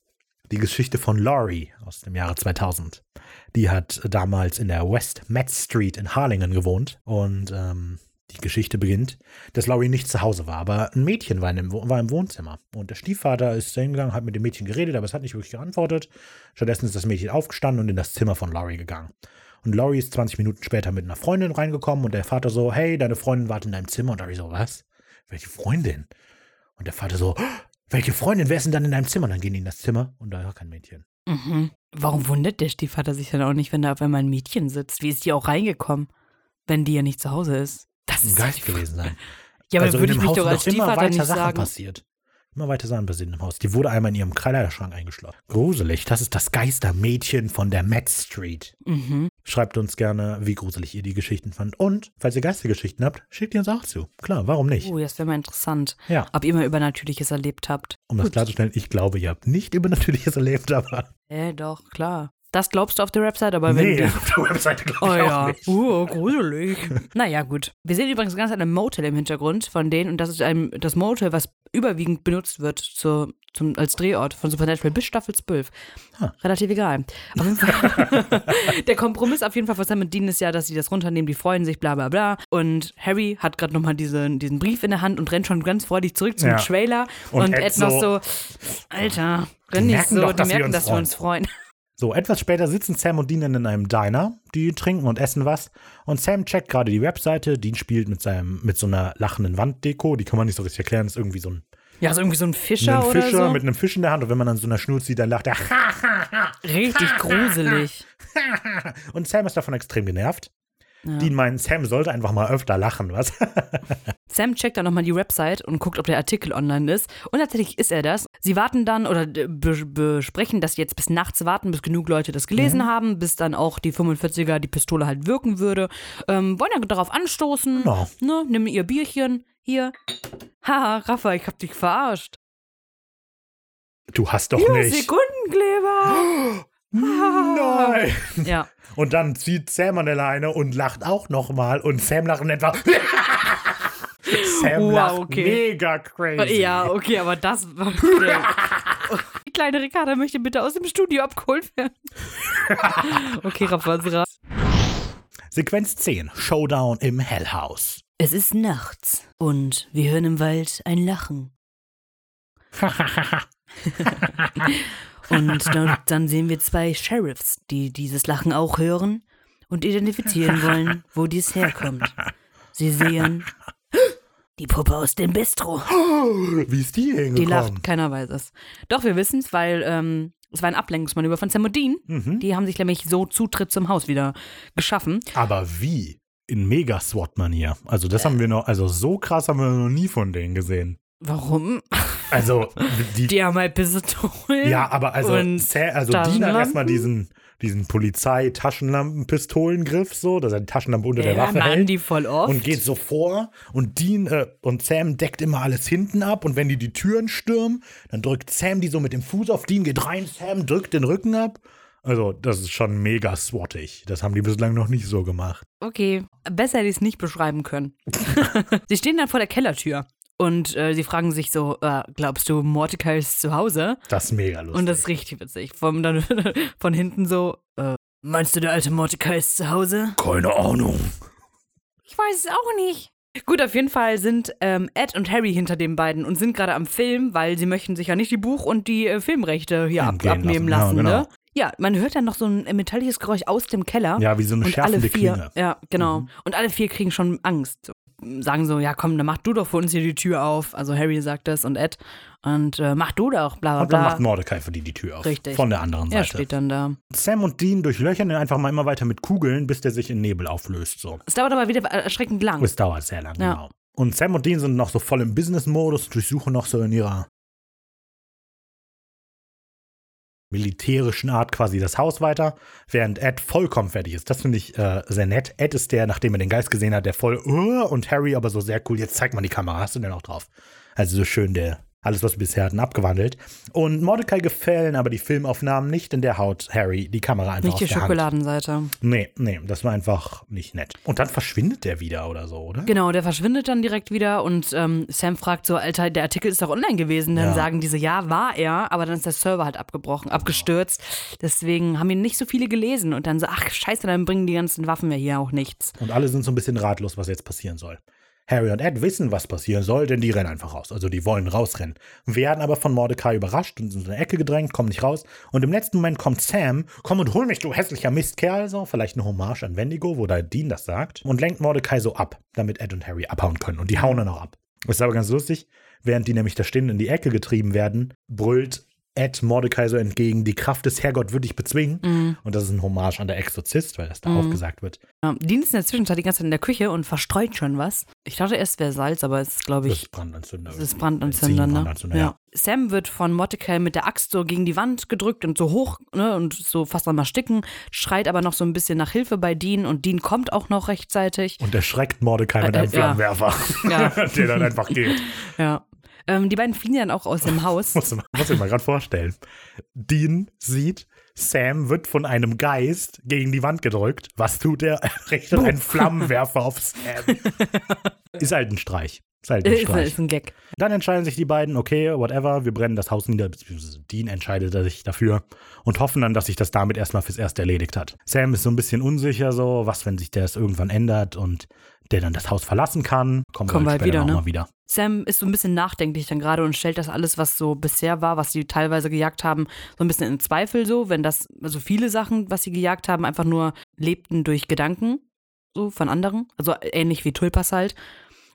die Geschichte von Laurie aus dem Jahre 2000. Die hat damals in der West Met Street in Harlingen gewohnt und ähm, die Geschichte beginnt, dass Laurie nicht zu Hause war, aber ein Mädchen war, Wo- war im Wohnzimmer. Und der Stiefvater ist hingegangen, hat mit dem Mädchen geredet, aber es hat nicht wirklich geantwortet. Stattdessen ist das Mädchen aufgestanden und in das Zimmer von Laurie gegangen. Und Laurie ist 20 Minuten später mit einer Freundin reingekommen und der Vater so, hey, deine Freundin wartet in deinem Zimmer. Und Laurie so, was? Welche Freundin? Und der Vater so, "Oh, welche Freundin? Ist denn dann in deinem Zimmer? Dann gehen die in das Zimmer und da war kein Mädchen. Mhm. Warum wundert der Stiefvater sich dann auch nicht, wenn da auf einmal ein Mädchen sitzt? Wie ist die auch reingekommen, wenn die ja nicht zu Hause ist? Das Ein ist Geist gewesen sein. Ja, aber also würde ich mich Haus doch als Stiefvater nicht Sachen sagen. passiert. Immer weiter Sachen passiert im Haus. Die wurde einmal in ihrem Kleiderschrank eingeschlossen. Gruselig. Das ist das Geistermädchen von der Met Street. Mhm. Schreibt uns gerne, wie gruselig ihr die Geschichten fand. Und, falls ihr Geistergeschichten habt, schickt ihr uns auch zu. Klar, warum nicht? Oh, das wäre mal interessant. Ja. Ob ihr mal Übernatürliches erlebt habt. Um das Gut. klarzustellen, ich glaube, ihr habt nicht Übernatürliches erlebt, aber. Äh, doch, klar. Das glaubst du auf der Website, aber wenn nee, du. auf der Webseite glaube Oh ich auch ja, nicht. uh, gruselig. naja, gut. Wir sehen übrigens ganz ein Motel im Hintergrund von denen und das ist ein, das Motel, was überwiegend benutzt wird zur, zum, als Drehort von Supernatural bis Staffel 12. Ha. Relativ egal. Der Kompromiss auf jeden Fall von Sam und Dean ist ja, dass sie das runternehmen, die freuen sich, bla bla bla. Und Harry hat gerade nochmal diesen, diesen Brief in der Hand und rennt schon ganz freudig zurück zum Ja. Trailer. Und Und, Ed Ed noch so, Alter, renn nicht so, doch, die merken, dass wir uns freuen. So, etwas später sitzen Sam und Dean in einem Diner. Die trinken und essen was. Und Sam checkt gerade die Webseite. Dean spielt mit, seinem, mit so einer lachenden Wanddeko. Die kann man nicht so richtig erklären. Das ist irgendwie so ein, Ja, so irgendwie so ein Fischer ein oder Fischer so. mit einem Fisch in der Hand. Und wenn man an so einer Schnur zieht, dann lacht er. Richtig gruselig. und Sam ist davon extrem genervt. Ja. Dean meint, Sam sollte einfach mal öfter lachen, was? Sam checkt dann nochmal die Website und guckt, ob der Artikel online ist. Und tatsächlich ist er das. Sie warten dann oder be besprechen, dass sie jetzt bis nachts warten, bis genug Leute das gelesen haben, bis dann auch die 45er die Pistole halt wirken würde. Ähm, wollen dann darauf anstoßen. Genau. Ne, nehmen ihr Bierchen. Hier. Haha, Rafa, ich hab dich verarscht. Du hast doch Hier, nicht. Sekundenkleber. Nein. ja. Und dann zieht Sam an der Leine und lacht auch nochmal. Und Sam lacht in etwa. Sam Wow, lacht okay. mega crazy. Ja, okay, aber das war. Die kleine Ricarda möchte bitte aus dem Studio abgeholt werden. okay, Rafa, ist raus. Sequenz 10. Showdown im Hell House. Es ist nachts und wir hören im Wald ein Lachen. Und dann, dann sehen wir zwei Sheriffs, die dieses Lachen auch hören und identifizieren wollen, wo dies herkommt. Sie sehen die Puppe aus dem Bistro. Wie ist die hingekommen? Die lacht, keiner weiß es. Doch, wir wissen es, weil ähm, es war ein Ablenkungsmanöver von Sam und Dean. Mhm. Die haben sich nämlich so Zutritt zum Haus wieder geschaffen. Aber wie? In mega SWAT-Manier. Also, das haben wir noch, also so krass haben wir noch nie von denen gesehen. Warum? Also, die, Die haben halt Pistolen. ja, aber also, also Dean hat erstmal diesen, diesen Polizei-Taschenlampen-Pistolengriff, so, dass er die Taschenlampe unter der ja, Waffe machen hält. die voll oft. und geht so vor und Dean äh, und Sam deckt immer alles hinten ab und wenn die die Türen stürmen, dann drückt Sam die so mit dem Fuß auf Dean, geht rein, Sam drückt den Rücken ab. Also, das ist schon mega swattig. Das haben die bislang noch nicht so gemacht. Okay, besser hätte ich es nicht beschreiben können. sie stehen dann vor der Kellertür und äh, sie fragen sich so, äh, glaubst du, Mordecai ist zu Hause? Das ist mega lustig. Und das ist richtig witzig. Vom, dann, von hinten so, äh, meinst du, der alte Mordecai ist zu Hause? Keine Ahnung. Ich weiß es auch nicht. Gut, auf jeden Fall sind ähm, Ed und Harry hinter den beiden und sind gerade am Film, weil sie möchten sich ja nicht die Buch- und die äh, Filmrechte hier ab, abnehmen lassen. lassen. Ja, genau. ne? Ja, man hört dann noch so ein metallisches Geräusch aus dem Keller. Ja, wie so eine und alle schärfende vier, Klinge. ja, genau. Mhm. Und alle vier kriegen schon Angst. Sagen so, ja komm, dann mach du doch für uns hier die Tür auf. Also Harry sagt das und Ed. Und äh, mach du doch, bla bla Und dann bla. macht Mordecai für die die Tür auf. Richtig. Von der anderen er Seite. steht dann da. Sam und Dean durchlöchern ihn einfach mal immer weiter mit Kugeln, bis der sich in Nebel auflöst. So. Es dauert aber wieder erschreckend lang. Es dauert sehr lange, Ja. genau. Und Sam und Dean sind noch so voll im Business-Modus, durchsuchen noch so in ihrer militärischen Art quasi das Haus weiter, während Ed vollkommen fertig ist. Das finde ich äh, sehr nett. Ed ist der, nachdem er den Geist gesehen hat, der voll, uh, und Harry aber so sehr cool, jetzt zeig mal die Kamera, hast du denn auch drauf? Also so schön der alles, was wir bisher hatten, abgewandelt. Und Mordecai gefällen aber die Filmaufnahmen nicht, in der haut Harry die Kamera einfach Nicht aus die der Hand. Schokoladenseite. Nee, nee, das war einfach nicht nett. Und dann verschwindet der wieder oder so, oder? Genau, der verschwindet dann direkt wieder und ähm, Sam fragt so, Alter, der Artikel ist doch online gewesen. Dann Ja. sagen diese, ja, war er, aber dann ist der Server halt abgebrochen, abgestürzt. Deswegen haben ihn nicht so viele gelesen und dann so, ach scheiße, dann bringen die ganzen Waffen ja hier auch nichts. Und alle sind so ein bisschen ratlos, was jetzt passieren soll. Harry und Ed wissen, was passieren soll, denn die rennen einfach raus. Also die wollen rausrennen. Werden aber von Mordecai überrascht und in eine Ecke gedrängt, kommen nicht raus. Und im letzten Moment kommt Sam, komm und hol mich, du hässlicher Mistkerl. So, vielleicht eine Hommage an Wendigo, wo da Dean das sagt. Und lenkt Mordecai so ab, damit Ed und Harry abhauen können. Und die hauen dann auch ab. Das ist aber ganz lustig. Während die nämlich da stehen in die Ecke getrieben werden, brüllt Ed Mordecai so entgegen, die Kraft des Herrgott würde ich bezwingen. Mhm. Und das ist ein Hommage an der Exorzist, weil das da auch gesagt wird. Ja, Dean ist in der Zwischenzeit die ganze Zeit in der Küche und verstreut schon was. Ich dachte erst, wäre Salz, aber es ist, glaube Das ich, ist Brandanzünder. Das ist Brandanzünder, ne? Brandanzünder, ja. ja. Sam wird von Mordecai mit der Axt so gegen die Wand gedrückt und so hoch ne, und so fast am Ersticken, schreit aber noch so ein bisschen nach Hilfe bei Dean und Dean kommt auch noch rechtzeitig. Und erschreckt Mordecai mit Äh, einem äh. Flammenwerfer, Ja. der dann einfach geht. Ja. Ähm, die beiden fliehen dann auch aus dem Haus. Muss, muss ich mal gerade vorstellen. Dean sieht, Sam wird von einem Geist gegen die Wand gedrückt. Was tut er? Er richtet einen Flammenwerfer auf Sam. ist halt ein Streich. Ist halt ein Ist, ist ein Gag. Dann entscheiden sich die beiden, okay, whatever, wir brennen das Haus nieder, beziehungsweise Dean entscheidet sich dafür und hoffen dann, dass sich das damit erstmal fürs Erste erledigt hat. Sam ist so ein bisschen unsicher, so, was, wenn sich das irgendwann ändert und der dann das Haus verlassen kann. Kommen, Kommen wir halt wieder, später ne? nochmal wieder. Sam ist so ein bisschen nachdenklich dann gerade und stellt das alles, was so bisher war, was sie teilweise gejagt haben, so ein bisschen in Zweifel so, wenn das, also viele Sachen, was sie gejagt haben, einfach nur lebten durch Gedanken, so von anderen. Also ähnlich wie Tulpas halt.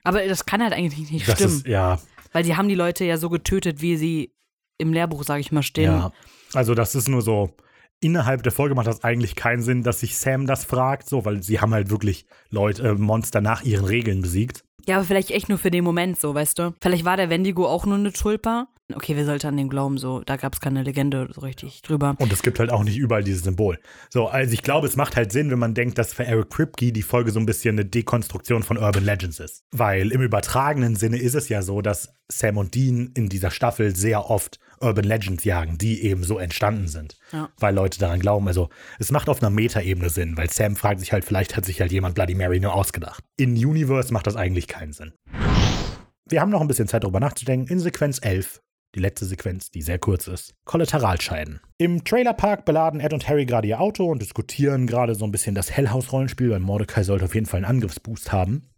Aber das kann halt eigentlich nicht Das stimmen. ist, ja, Weil die haben die Leute ja so getötet, wie sie im Lehrbuch, sage ich mal, stehen. ja. Also das ist nur so, innerhalb der Folge macht das eigentlich keinen Sinn, dass sich Sam das fragt, so, weil sie haben halt wirklich Leute, äh, Monster nach ihren Regeln besiegt. Ja, aber vielleicht echt nur für den Moment so, weißt du? Vielleicht war der Wendigo auch nur eine Tulpa. Okay, wir sollten an den glauben, so. Da gab es keine Legende so richtig drüber. Und es gibt halt auch nicht überall dieses Symbol. So, also ich glaube, es macht halt Sinn, wenn man denkt, dass für Eric Kripke die Folge so ein bisschen eine Dekonstruktion von Urban Legends ist. Weil im übertragenen Sinne ist es ja so, dass Sam und Dean in dieser Staffel sehr oft Urban Legends jagen, die eben so entstanden sind. Ja. Weil Leute daran glauben. Also es macht auf einer Metaebene Sinn, weil Sam fragt sich halt, vielleicht hat sich halt jemand Bloody Mary nur ausgedacht. In Universe macht das eigentlich keinen Sinn. Wir haben noch ein bisschen Zeit darüber nachzudenken. In Sequenz 11 die letzte Sequenz, die sehr kurz ist. Kollateralscheiden. Im Trailerpark beladen Ed und Harry gerade ihr Auto und diskutieren gerade so ein bisschen das Hellhouse-Rollenspiel, weil Mordecai sollte auf jeden Fall einen Angriffsboost haben.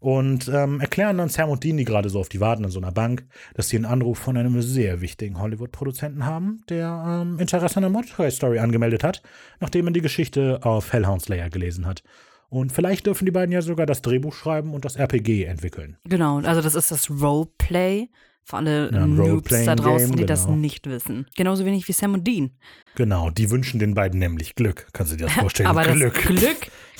Und ähm, erklären dann Sam und Dean, die gerade so auf die warten an so einer Bank, dass sie einen Anruf von einem sehr wichtigen Hollywood-Produzenten haben, der ähm, Interesse an der Mordecai-Story angemeldet hat, nachdem er die Geschichte auf Hellhound Slayer gelesen hat. Und vielleicht dürfen die beiden ja sogar das Drehbuch schreiben und das RPG entwickeln. Genau, also das ist das Roleplay für alle Ja, Noobs da draußen, die das genau. nicht wissen. Genauso wenig wie Sam und Dean. Genau, die wünschen den beiden nämlich Glück. Kannst du dir das vorstellen? Aber Glück. das Glück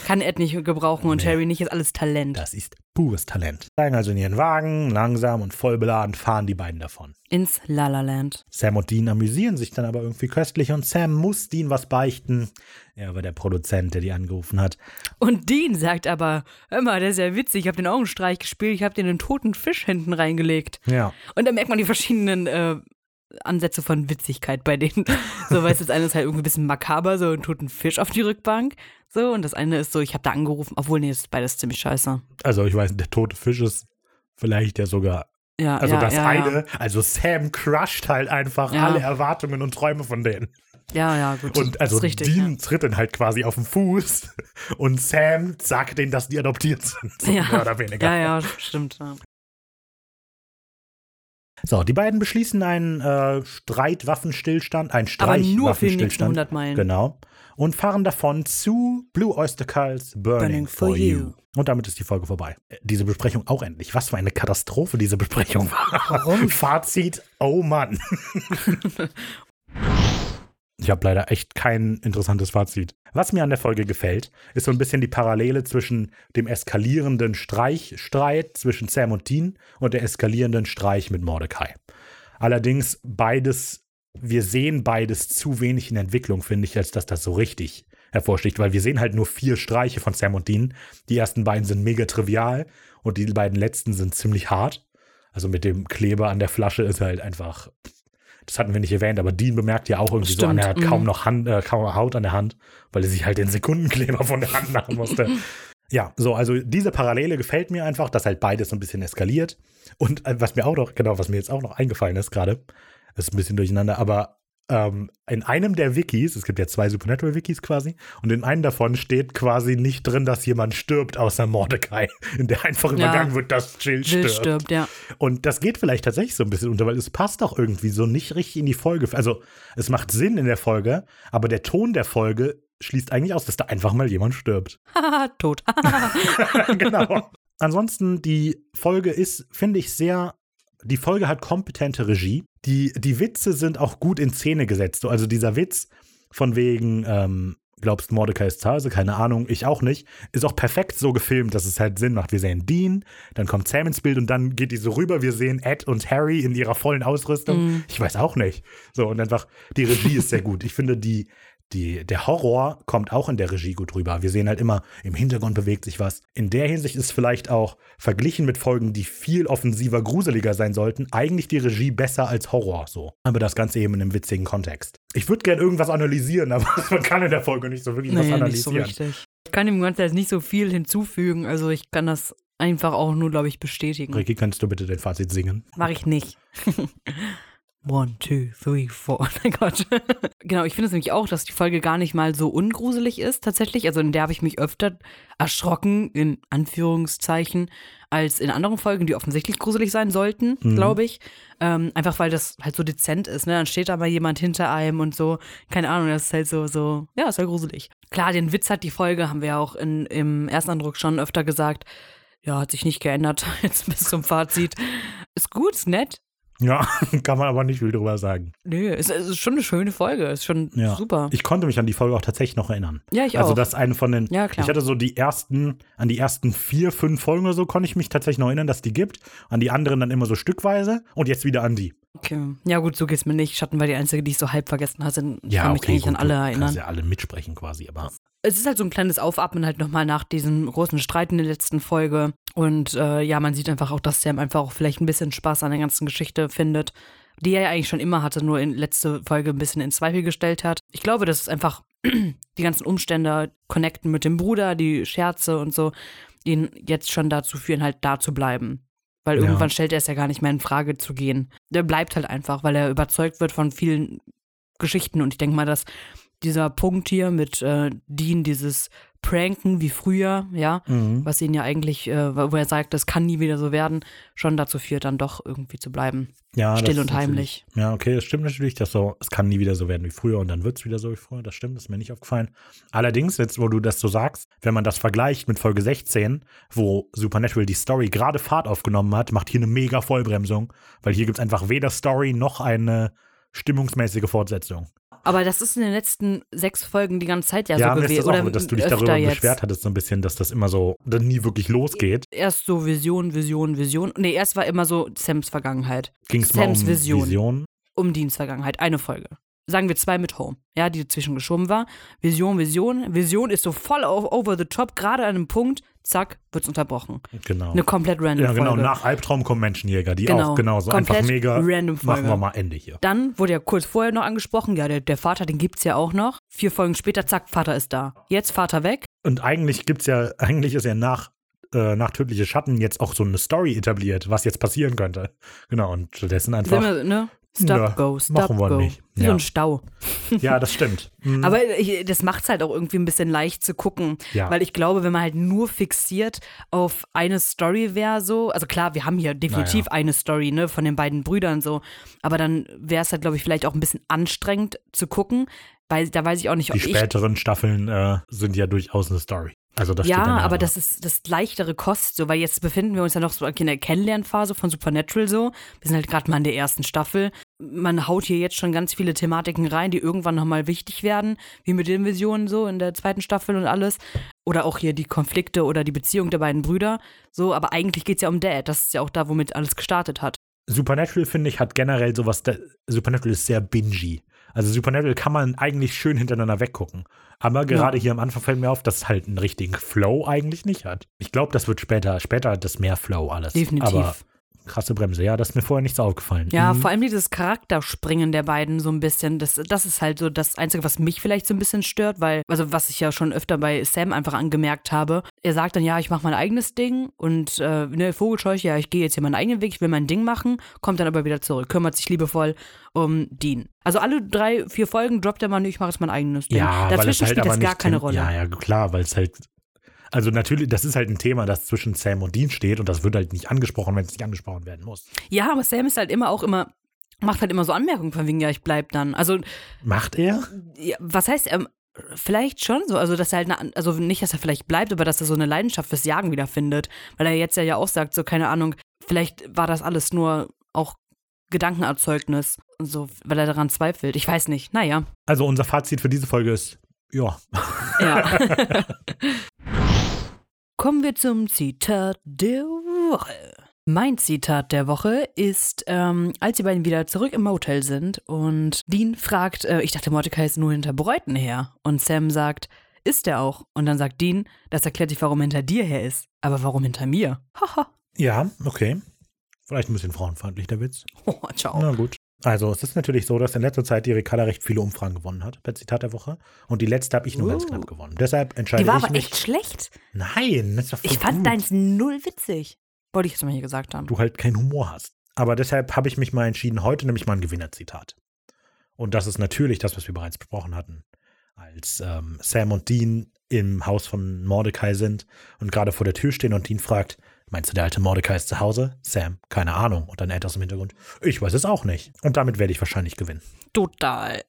kann Ed nicht gebrauchen und Nee. Harry nicht, ist alles Talent. Das ist pures Talent. Steigen also in ihren Wagen, langsam und voll beladen fahren die beiden davon. Ins La La Land. Sam und Dean amüsieren sich dann aber irgendwie köstlich und Sam muss Dean was beichten. Er war der Produzent, der die angerufen hat. Und Dean sagt aber, hör mal, der ist ja witzig, ich habe den Augenstreich gespielt, ich habe den einen toten Fisch hinten reingelegt. Ja. Und da merkt man die verschiedenen äh, Ansätze von Witzigkeit bei denen. So, weißt du, das eine ist halt irgendwie ein bisschen makaber, so einen toten Fisch auf die Rückbank. So, und das eine ist so, ich habe da angerufen, obwohl, nee, das ist beides ziemlich scheiße. Also ich weiß, der tote Fisch ist vielleicht ja sogar. Ja, Also ja, das ja, eine, also Sam crusht halt einfach alle Erwartungen und Träume von denen. Ja, ja, gut. Und also richtig, Dean tritt dann halt quasi auf den Fuß und Sam sagt denen, dass die adoptiert sind. So ja. mehr oder weniger. Ja, ja, stimmt. Ja. So, die beiden beschließen einen äh, Streitwaffenstillstand, einen Aber nur für die nächsten Streichwaffenstillstand. 100 Meilen. Genau. Und fahren davon zu Blue Oyster Cults Burning, Burning for, for you. You. Und damit ist die Folge vorbei. Äh, Diese Besprechung auch endlich. Was für eine Katastrophe diese Besprechung war. Warum? Fazit, oh Mann. Ich habe leider echt kein interessantes Fazit. Was mir an der Folge gefällt, ist so ein bisschen die Parallele zwischen dem eskalierenden Streichstreit zwischen Sam und Dean und der eskalierenden Streich mit Mordecai. Allerdings beides wir sehen beides zu wenig in Entwicklung, finde ich, als dass das so richtig hervorsticht, weil wir sehen halt nur vier Streiche von Sam und Dean. Die ersten beiden sind mega trivial und die beiden letzten sind ziemlich hart. Also mit dem Kleber an der Flasche ist halt einfach, das hatten wir nicht erwähnt, aber Dean bemerkt ja auch irgendwie so, Stimmt, er hat mhm. kaum noch Hand, äh, kaum Haut an der Hand, weil er sich halt den Sekundenkleber von der Hand machen musste. Ja, so, also diese Parallele gefällt mir einfach, dass halt beides so ein bisschen eskaliert. Und äh, was mir auch noch, genau, was mir jetzt auch noch eingefallen ist gerade, ist ein bisschen durcheinander, aber ähm, in einem der Wikis, es gibt ja zwei Supernatural-Wikis quasi, und in einem davon steht quasi nicht drin, dass jemand stirbt, außer Mordecai, in der einfach Ja. übergangen wird, dass Jill Jill stirbt. stirbt, ja. Und das geht vielleicht tatsächlich so ein bisschen unter, weil es passt auch irgendwie so nicht richtig in die Folge. Also es macht Sinn in der Folge, aber der Ton der Folge schließt eigentlich aus, dass da einfach mal jemand stirbt. Haha, tot. genau. Ansonsten, die Folge ist, finde ich, sehr. Die Folge hat kompetente Regie. Die, die Witze sind auch gut in Szene gesetzt. So, Also dieser Witz von wegen, ähm, glaubst Mordecai ist zu Hause? Keine Ahnung, ich auch nicht. Ist auch perfekt so gefilmt, dass es halt Sinn macht. Wir sehen Dean, dann kommt Sam ins Bild und dann geht die so rüber. Wir sehen Ed und Harry in ihrer vollen Ausrüstung. Ich weiß auch nicht. So, und einfach, die Regie ist sehr gut. Ich finde, die, die, der Horror kommt auch in der Regie gut rüber. Wir sehen halt immer, im Hintergrund bewegt sich was. In der Hinsicht ist vielleicht auch verglichen mit Folgen, die viel offensiver, gruseliger sein sollten, eigentlich die Regie besser als Horror so. Aber das Ganze eben in einem witzigen Kontext. Ich würde gerne irgendwas analysieren, aber man kann in der Folge nicht so wirklich was Nee, nicht so analysieren. richtig. Ich kann dem Ganzen jetzt nicht so viel hinzufügen, also ich kann das einfach auch nur, glaube ich, bestätigen. Ricky, kannst du bitte dein Fazit singen? Mache ich nicht. One, two, three, four. Oh mein Gott. genau, ich finde es nämlich auch, dass die Folge gar nicht mal so ungruselig ist, tatsächlich. Also in der habe ich mich öfter erschrocken, in Anführungszeichen, als in anderen Folgen, die offensichtlich gruselig sein sollten, Mhm. glaube ich. Ähm, einfach weil das halt so dezent ist, ne? Dann steht da mal jemand hinter einem und so. Keine Ahnung, das ist halt so, so, ja, ist halt gruselig. Klar, den Witz hat die Folge, haben wir ja auch in, im ersten Eindruck schon öfter gesagt. Ja, hat sich nicht geändert, jetzt bis zum Fazit. Ist gut, ist nett. Ja, kann man aber nicht viel drüber sagen. Nö, es es ist schon eine schöne Folge. Ist schon Ja. super. Ich konnte mich an die Folge auch tatsächlich noch erinnern. ja, ich also auch. das ist eine von den. Ja, klar. Ich hatte so die ersten, an die ersten vier, fünf Folgen oder so, konnte ich mich tatsächlich noch erinnern, dass die gibt. An die anderen dann immer so stückweise und jetzt wieder an die. Okay. Ja, gut, so geht's mir nicht. Schatten war die einzige, die ich so halb vergessen hatte. Ich kann mich okay, eigentlich gut, an alle erinnern. Kannst ja alle mitsprechen quasi, aber Es ist halt so ein kleines Aufatmen halt nochmal nach diesem großen Streit in der letzten Folge. Und äh, ja, man sieht einfach auch, dass Sam einfach auch vielleicht ein bisschen Spaß an der ganzen Geschichte findet, die er ja eigentlich schon immer hatte, nur in letzte Folge ein bisschen in Zweifel gestellt hat. Ich glaube, dass es einfach die ganzen Umstände connecten mit dem Bruder, die Scherze und so, ihn jetzt schon dazu führen, halt da zu bleiben. Weil Ja. irgendwann stellt er es ja gar nicht mehr in Frage zu gehen. Der bleibt halt einfach, weil er überzeugt wird von vielen Geschichten. Und ich denke mal, dass dieser Punkt hier mit äh, Dean, dieses Pranken wie früher, ja, Mhm. was ihn ja eigentlich, äh, wo er sagt, das kann nie wieder so werden, schon dazu führt, dann doch irgendwie zu bleiben. ja, Still und heimlich. Ja, okay, das stimmt natürlich, dass so, es kann nie wieder so werden wie früher und dann wird es wieder so wie früher. Das stimmt, das ist mir nicht aufgefallen. Allerdings, jetzt, wo du das so sagst, wenn man das vergleicht mit Folge 16, wo Supernatural die Story gerade Fahrt aufgenommen hat, macht hier eine mega Vollbremsung, weil hier gibt es einfach weder Story noch eine stimmungsmäßige Fortsetzung. Aber das ist in den letzten sechs Folgen die ganze Zeit ja, Ja, so gewesen. das auch, dass du dich darüber jetzt. beschwert hattest, so ein bisschen, dass das immer so dann nie wirklich losgeht. Erst so Vision, Vision, Vision. Nee, erst war immer so Sams Vergangenheit. Ging es mal um Sams Vision. Vision. Um Deans Vergangenheit. Eine Folge. Sagen wir zwei mit Home, ja, die dazwischen geschoben war. Vision, Vision. Vision ist so voll auf, over the top, gerade an einem Punkt, zack, wird's unterbrochen. Genau. Eine komplett random ja, genau. Folge. Nach Albtraum kommen Menschenjäger, die Genau, auch genauso komplett einfach mega. random Folge. Machen wir mal Ende hier. Dann wurde ja kurz vorher noch angesprochen, ja, der, der Vater, den gibt's ja auch noch. Vier Folgen später, zack, Vater ist da. Jetzt Vater weg. Und eigentlich gibt's ja, eigentlich ist ja nach, äh, nach Tödliche Schatten jetzt auch so eine Story etabliert, was jetzt passieren könnte. Genau, und stattdessen Sind einfach. wir, ne? Stop, Ja, go, stop, machen wir go. nicht. Wie so Ja. ein Stau. Ja, das stimmt. Mhm. Aber ich, das macht's halt auch irgendwie ein bisschen leicht zu gucken. Ja. Weil ich glaube, wenn man halt nur fixiert auf eine Story wäre so, also klar, wir haben hier definitiv eine Story, ne, von den beiden Brüdern so, aber dann wäre es halt, glaube ich, vielleicht auch ein bisschen anstrengend zu gucken, weil da weiß ich auch nicht, ob die späteren Staffeln äh, sind ja durchaus eine Story. Also das ja, aber das ist das leichtere Kost, so, weil jetzt befinden wir uns ja noch so in der Kennenlernphase von Supernatural so. Wir sind halt gerade mal in der ersten Staffel. Man haut hier jetzt schon ganz viele Thematiken rein, die irgendwann nochmal wichtig werden, wie mit den Visionen so in der zweiten Staffel und alles. Oder auch hier die Konflikte oder die Beziehung der beiden Brüder. So, aber eigentlich geht's ja um Dad. Das ist ja auch da, womit alles gestartet hat. Supernatural, finde ich, hat generell sowas, da, Supernatural ist sehr bingy. Also Supernatural kann man eigentlich schön hintereinander weggucken. Aber gerade hier am Anfang fällt mir auf, dass es halt einen richtigen Flow eigentlich nicht hat. Ich glaube, das wird später, später hat das mehr Flow alles. Definitiv. Aber krasse Bremse, ja, das ist mir vorher nicht so aufgefallen. Ja, Mhm. vor allem dieses Charakterspringen der beiden so ein bisschen, das, das ist halt so das Einzige, was mich vielleicht so ein bisschen stört, weil, also was ich ja schon öfter bei Sam einfach angemerkt habe, er sagt dann, ja, ich mache mein eigenes Ding und äh, ne, Vogelscheuche, ja, ich gehe jetzt hier meinen eigenen Weg, ich will mein Ding machen, kommt dann aber wieder zurück, kümmert sich liebevoll um Dean. Also alle drei, vier Folgen droppt er mal, nee, ich mache jetzt mein eigenes Ding. Ja, weil es Dazwischen halt spielt das gar keine Rolle. Ja, ja, klar, weil es halt. Also natürlich, das ist halt ein Thema, das zwischen Sam und Dean steht und das wird halt nicht angesprochen, wenn es nicht angesprochen werden muss. Ja, aber Sam ist halt immer auch immer, macht halt immer so Anmerkungen von wegen, ja, ich bleib dann. Also Macht er? Ja, was heißt, ähm, vielleicht schon so, also dass er halt, eine, also nicht, dass er vielleicht bleibt, aber dass er so eine Leidenschaft fürs Jagen wiederfindet, weil er jetzt ja, ja auch sagt, so keine Ahnung, vielleicht war das alles nur auch Gedankenerzeugnis und so, weil er daran zweifelt. Ich weiß nicht. Naja, Also unser Fazit für diese Folge ist, ja, ja. Kommen wir zum Zitat der Woche. Mein Zitat der Woche ist, ähm, als die beiden wieder zurück im Motel sind und Dean fragt, äh, ich dachte, Mordecai ist nur hinter Bräuten her. Und Sam sagt, ist er auch. Und dann sagt Dean, das erklärt sich, warum er hinter dir her ist. Aber warum hinter mir? Haha. ja, okay. Vielleicht ein bisschen frauenfeindlich, der Witz. oh, ciao. Na gut. Also es ist natürlich so, dass in letzter Zeit die Ricarda recht viele Umfragen gewonnen hat, bei Zitat der Woche. Und die letzte habe ich nur ganz Uh. knapp gewonnen. Deshalb entscheide Die war ich aber mich. echt schlecht. Nein, das doch voll Ich fand gut. deins null witzig. Wollte ich jetzt mal hier gesagt haben. du halt keinen Humor hast. Aber deshalb habe ich mich mal entschieden, heute nämlich mal ein Gewinnerzitat. Und das ist natürlich das, was wir bereits besprochen hatten. Als ähm, Sam und Dean im Haus von Mordecai sind und gerade vor der Tür stehen und Dean fragt, meinst du, der alte Mordecai ist zu Hause? Sam, keine Ahnung. Und dann aus dem Hintergrund, ich weiß es auch nicht. Und damit werde ich wahrscheinlich gewinnen. Total.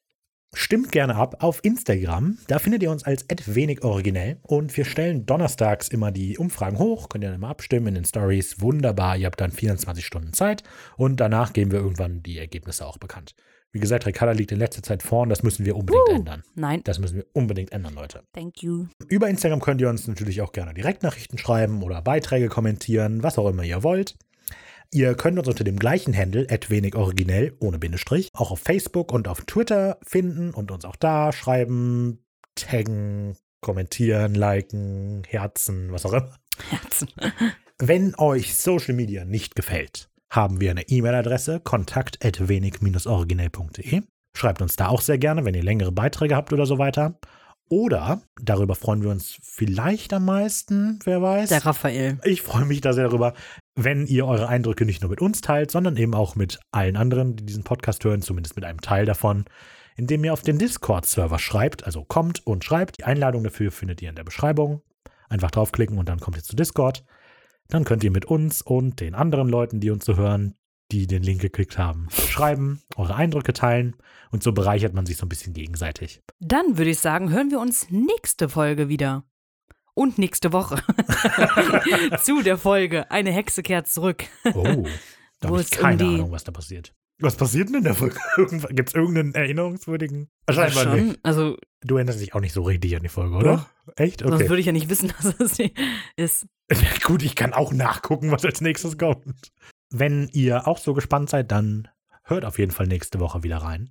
Stimmt gerne ab auf Instagram. Da findet ihr uns als wenig originell. Und wir stellen donnerstags immer die Umfragen hoch. Könnt ihr dann mal abstimmen in den Stories. Wunderbar. Ihr habt dann 24 Stunden Zeit. Und danach geben wir irgendwann die Ergebnisse auch bekannt. Wie gesagt, Ricarda liegt in letzter Zeit vorn. Das müssen wir unbedingt Uh. ändern. Nein, Das müssen wir unbedingt ändern, Leute. thank you. Über Instagram könnt ihr uns natürlich auch gerne Direktnachrichten schreiben oder Beiträge kommentieren, was auch immer ihr wollt. Ihr könnt uns unter dem gleichen Handle, wenig originell, ohne Bindestrich, auch auf Facebook und auf Twitter finden und uns auch da schreiben, taggen, kommentieren, liken, herzen, was auch immer. Herzen. Wenn euch Social Media nicht gefällt, haben wir eine E-Mail-Adresse, kontakt.wenig-originell.de. Schreibt uns da auch sehr gerne, wenn ihr längere Beiträge habt oder so weiter. Oder, darüber freuen wir uns vielleicht am meisten, wer weiß. Der Raphael. Ich freue mich da sehr darüber, wenn ihr eure Eindrücke nicht nur mit uns teilt, sondern eben auch mit allen anderen, die diesen Podcast hören, zumindest mit einem Teil davon, indem ihr auf den Discord-Server schreibt, also kommt und schreibt. Die Einladung dafür findet ihr in der Beschreibung. Einfach draufklicken und dann kommt ihr zu Discord. Dann könnt ihr mit uns und den anderen Leuten, die uns so hören, die den Link geklickt haben, schreiben, eure Eindrücke teilen und so bereichert man sich so ein bisschen gegenseitig. Dann würde ich sagen, hören wir uns nächste Folge wieder. Und nächste Woche. Zu der Folge. Eine Hexe kehrt zurück. Oh, da habe ich keine Ahnung, was da passiert. Was passiert denn in der Folge? Gibt es irgendeinen erinnerungswürdigen? Scheinbar nicht. schon. Also, Du erinnerst dich auch nicht so richtig an die Folge, oder? Echt? sonst Okay. würde ich ja nicht wissen, dass es sie ist. Gut, ich kann auch nachgucken, was als nächstes kommt. Wenn ihr auch so gespannt seid, dann hört auf jeden Fall nächste Woche wieder rein.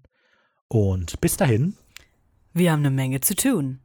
Und bis dahin, Wir haben eine Menge zu tun.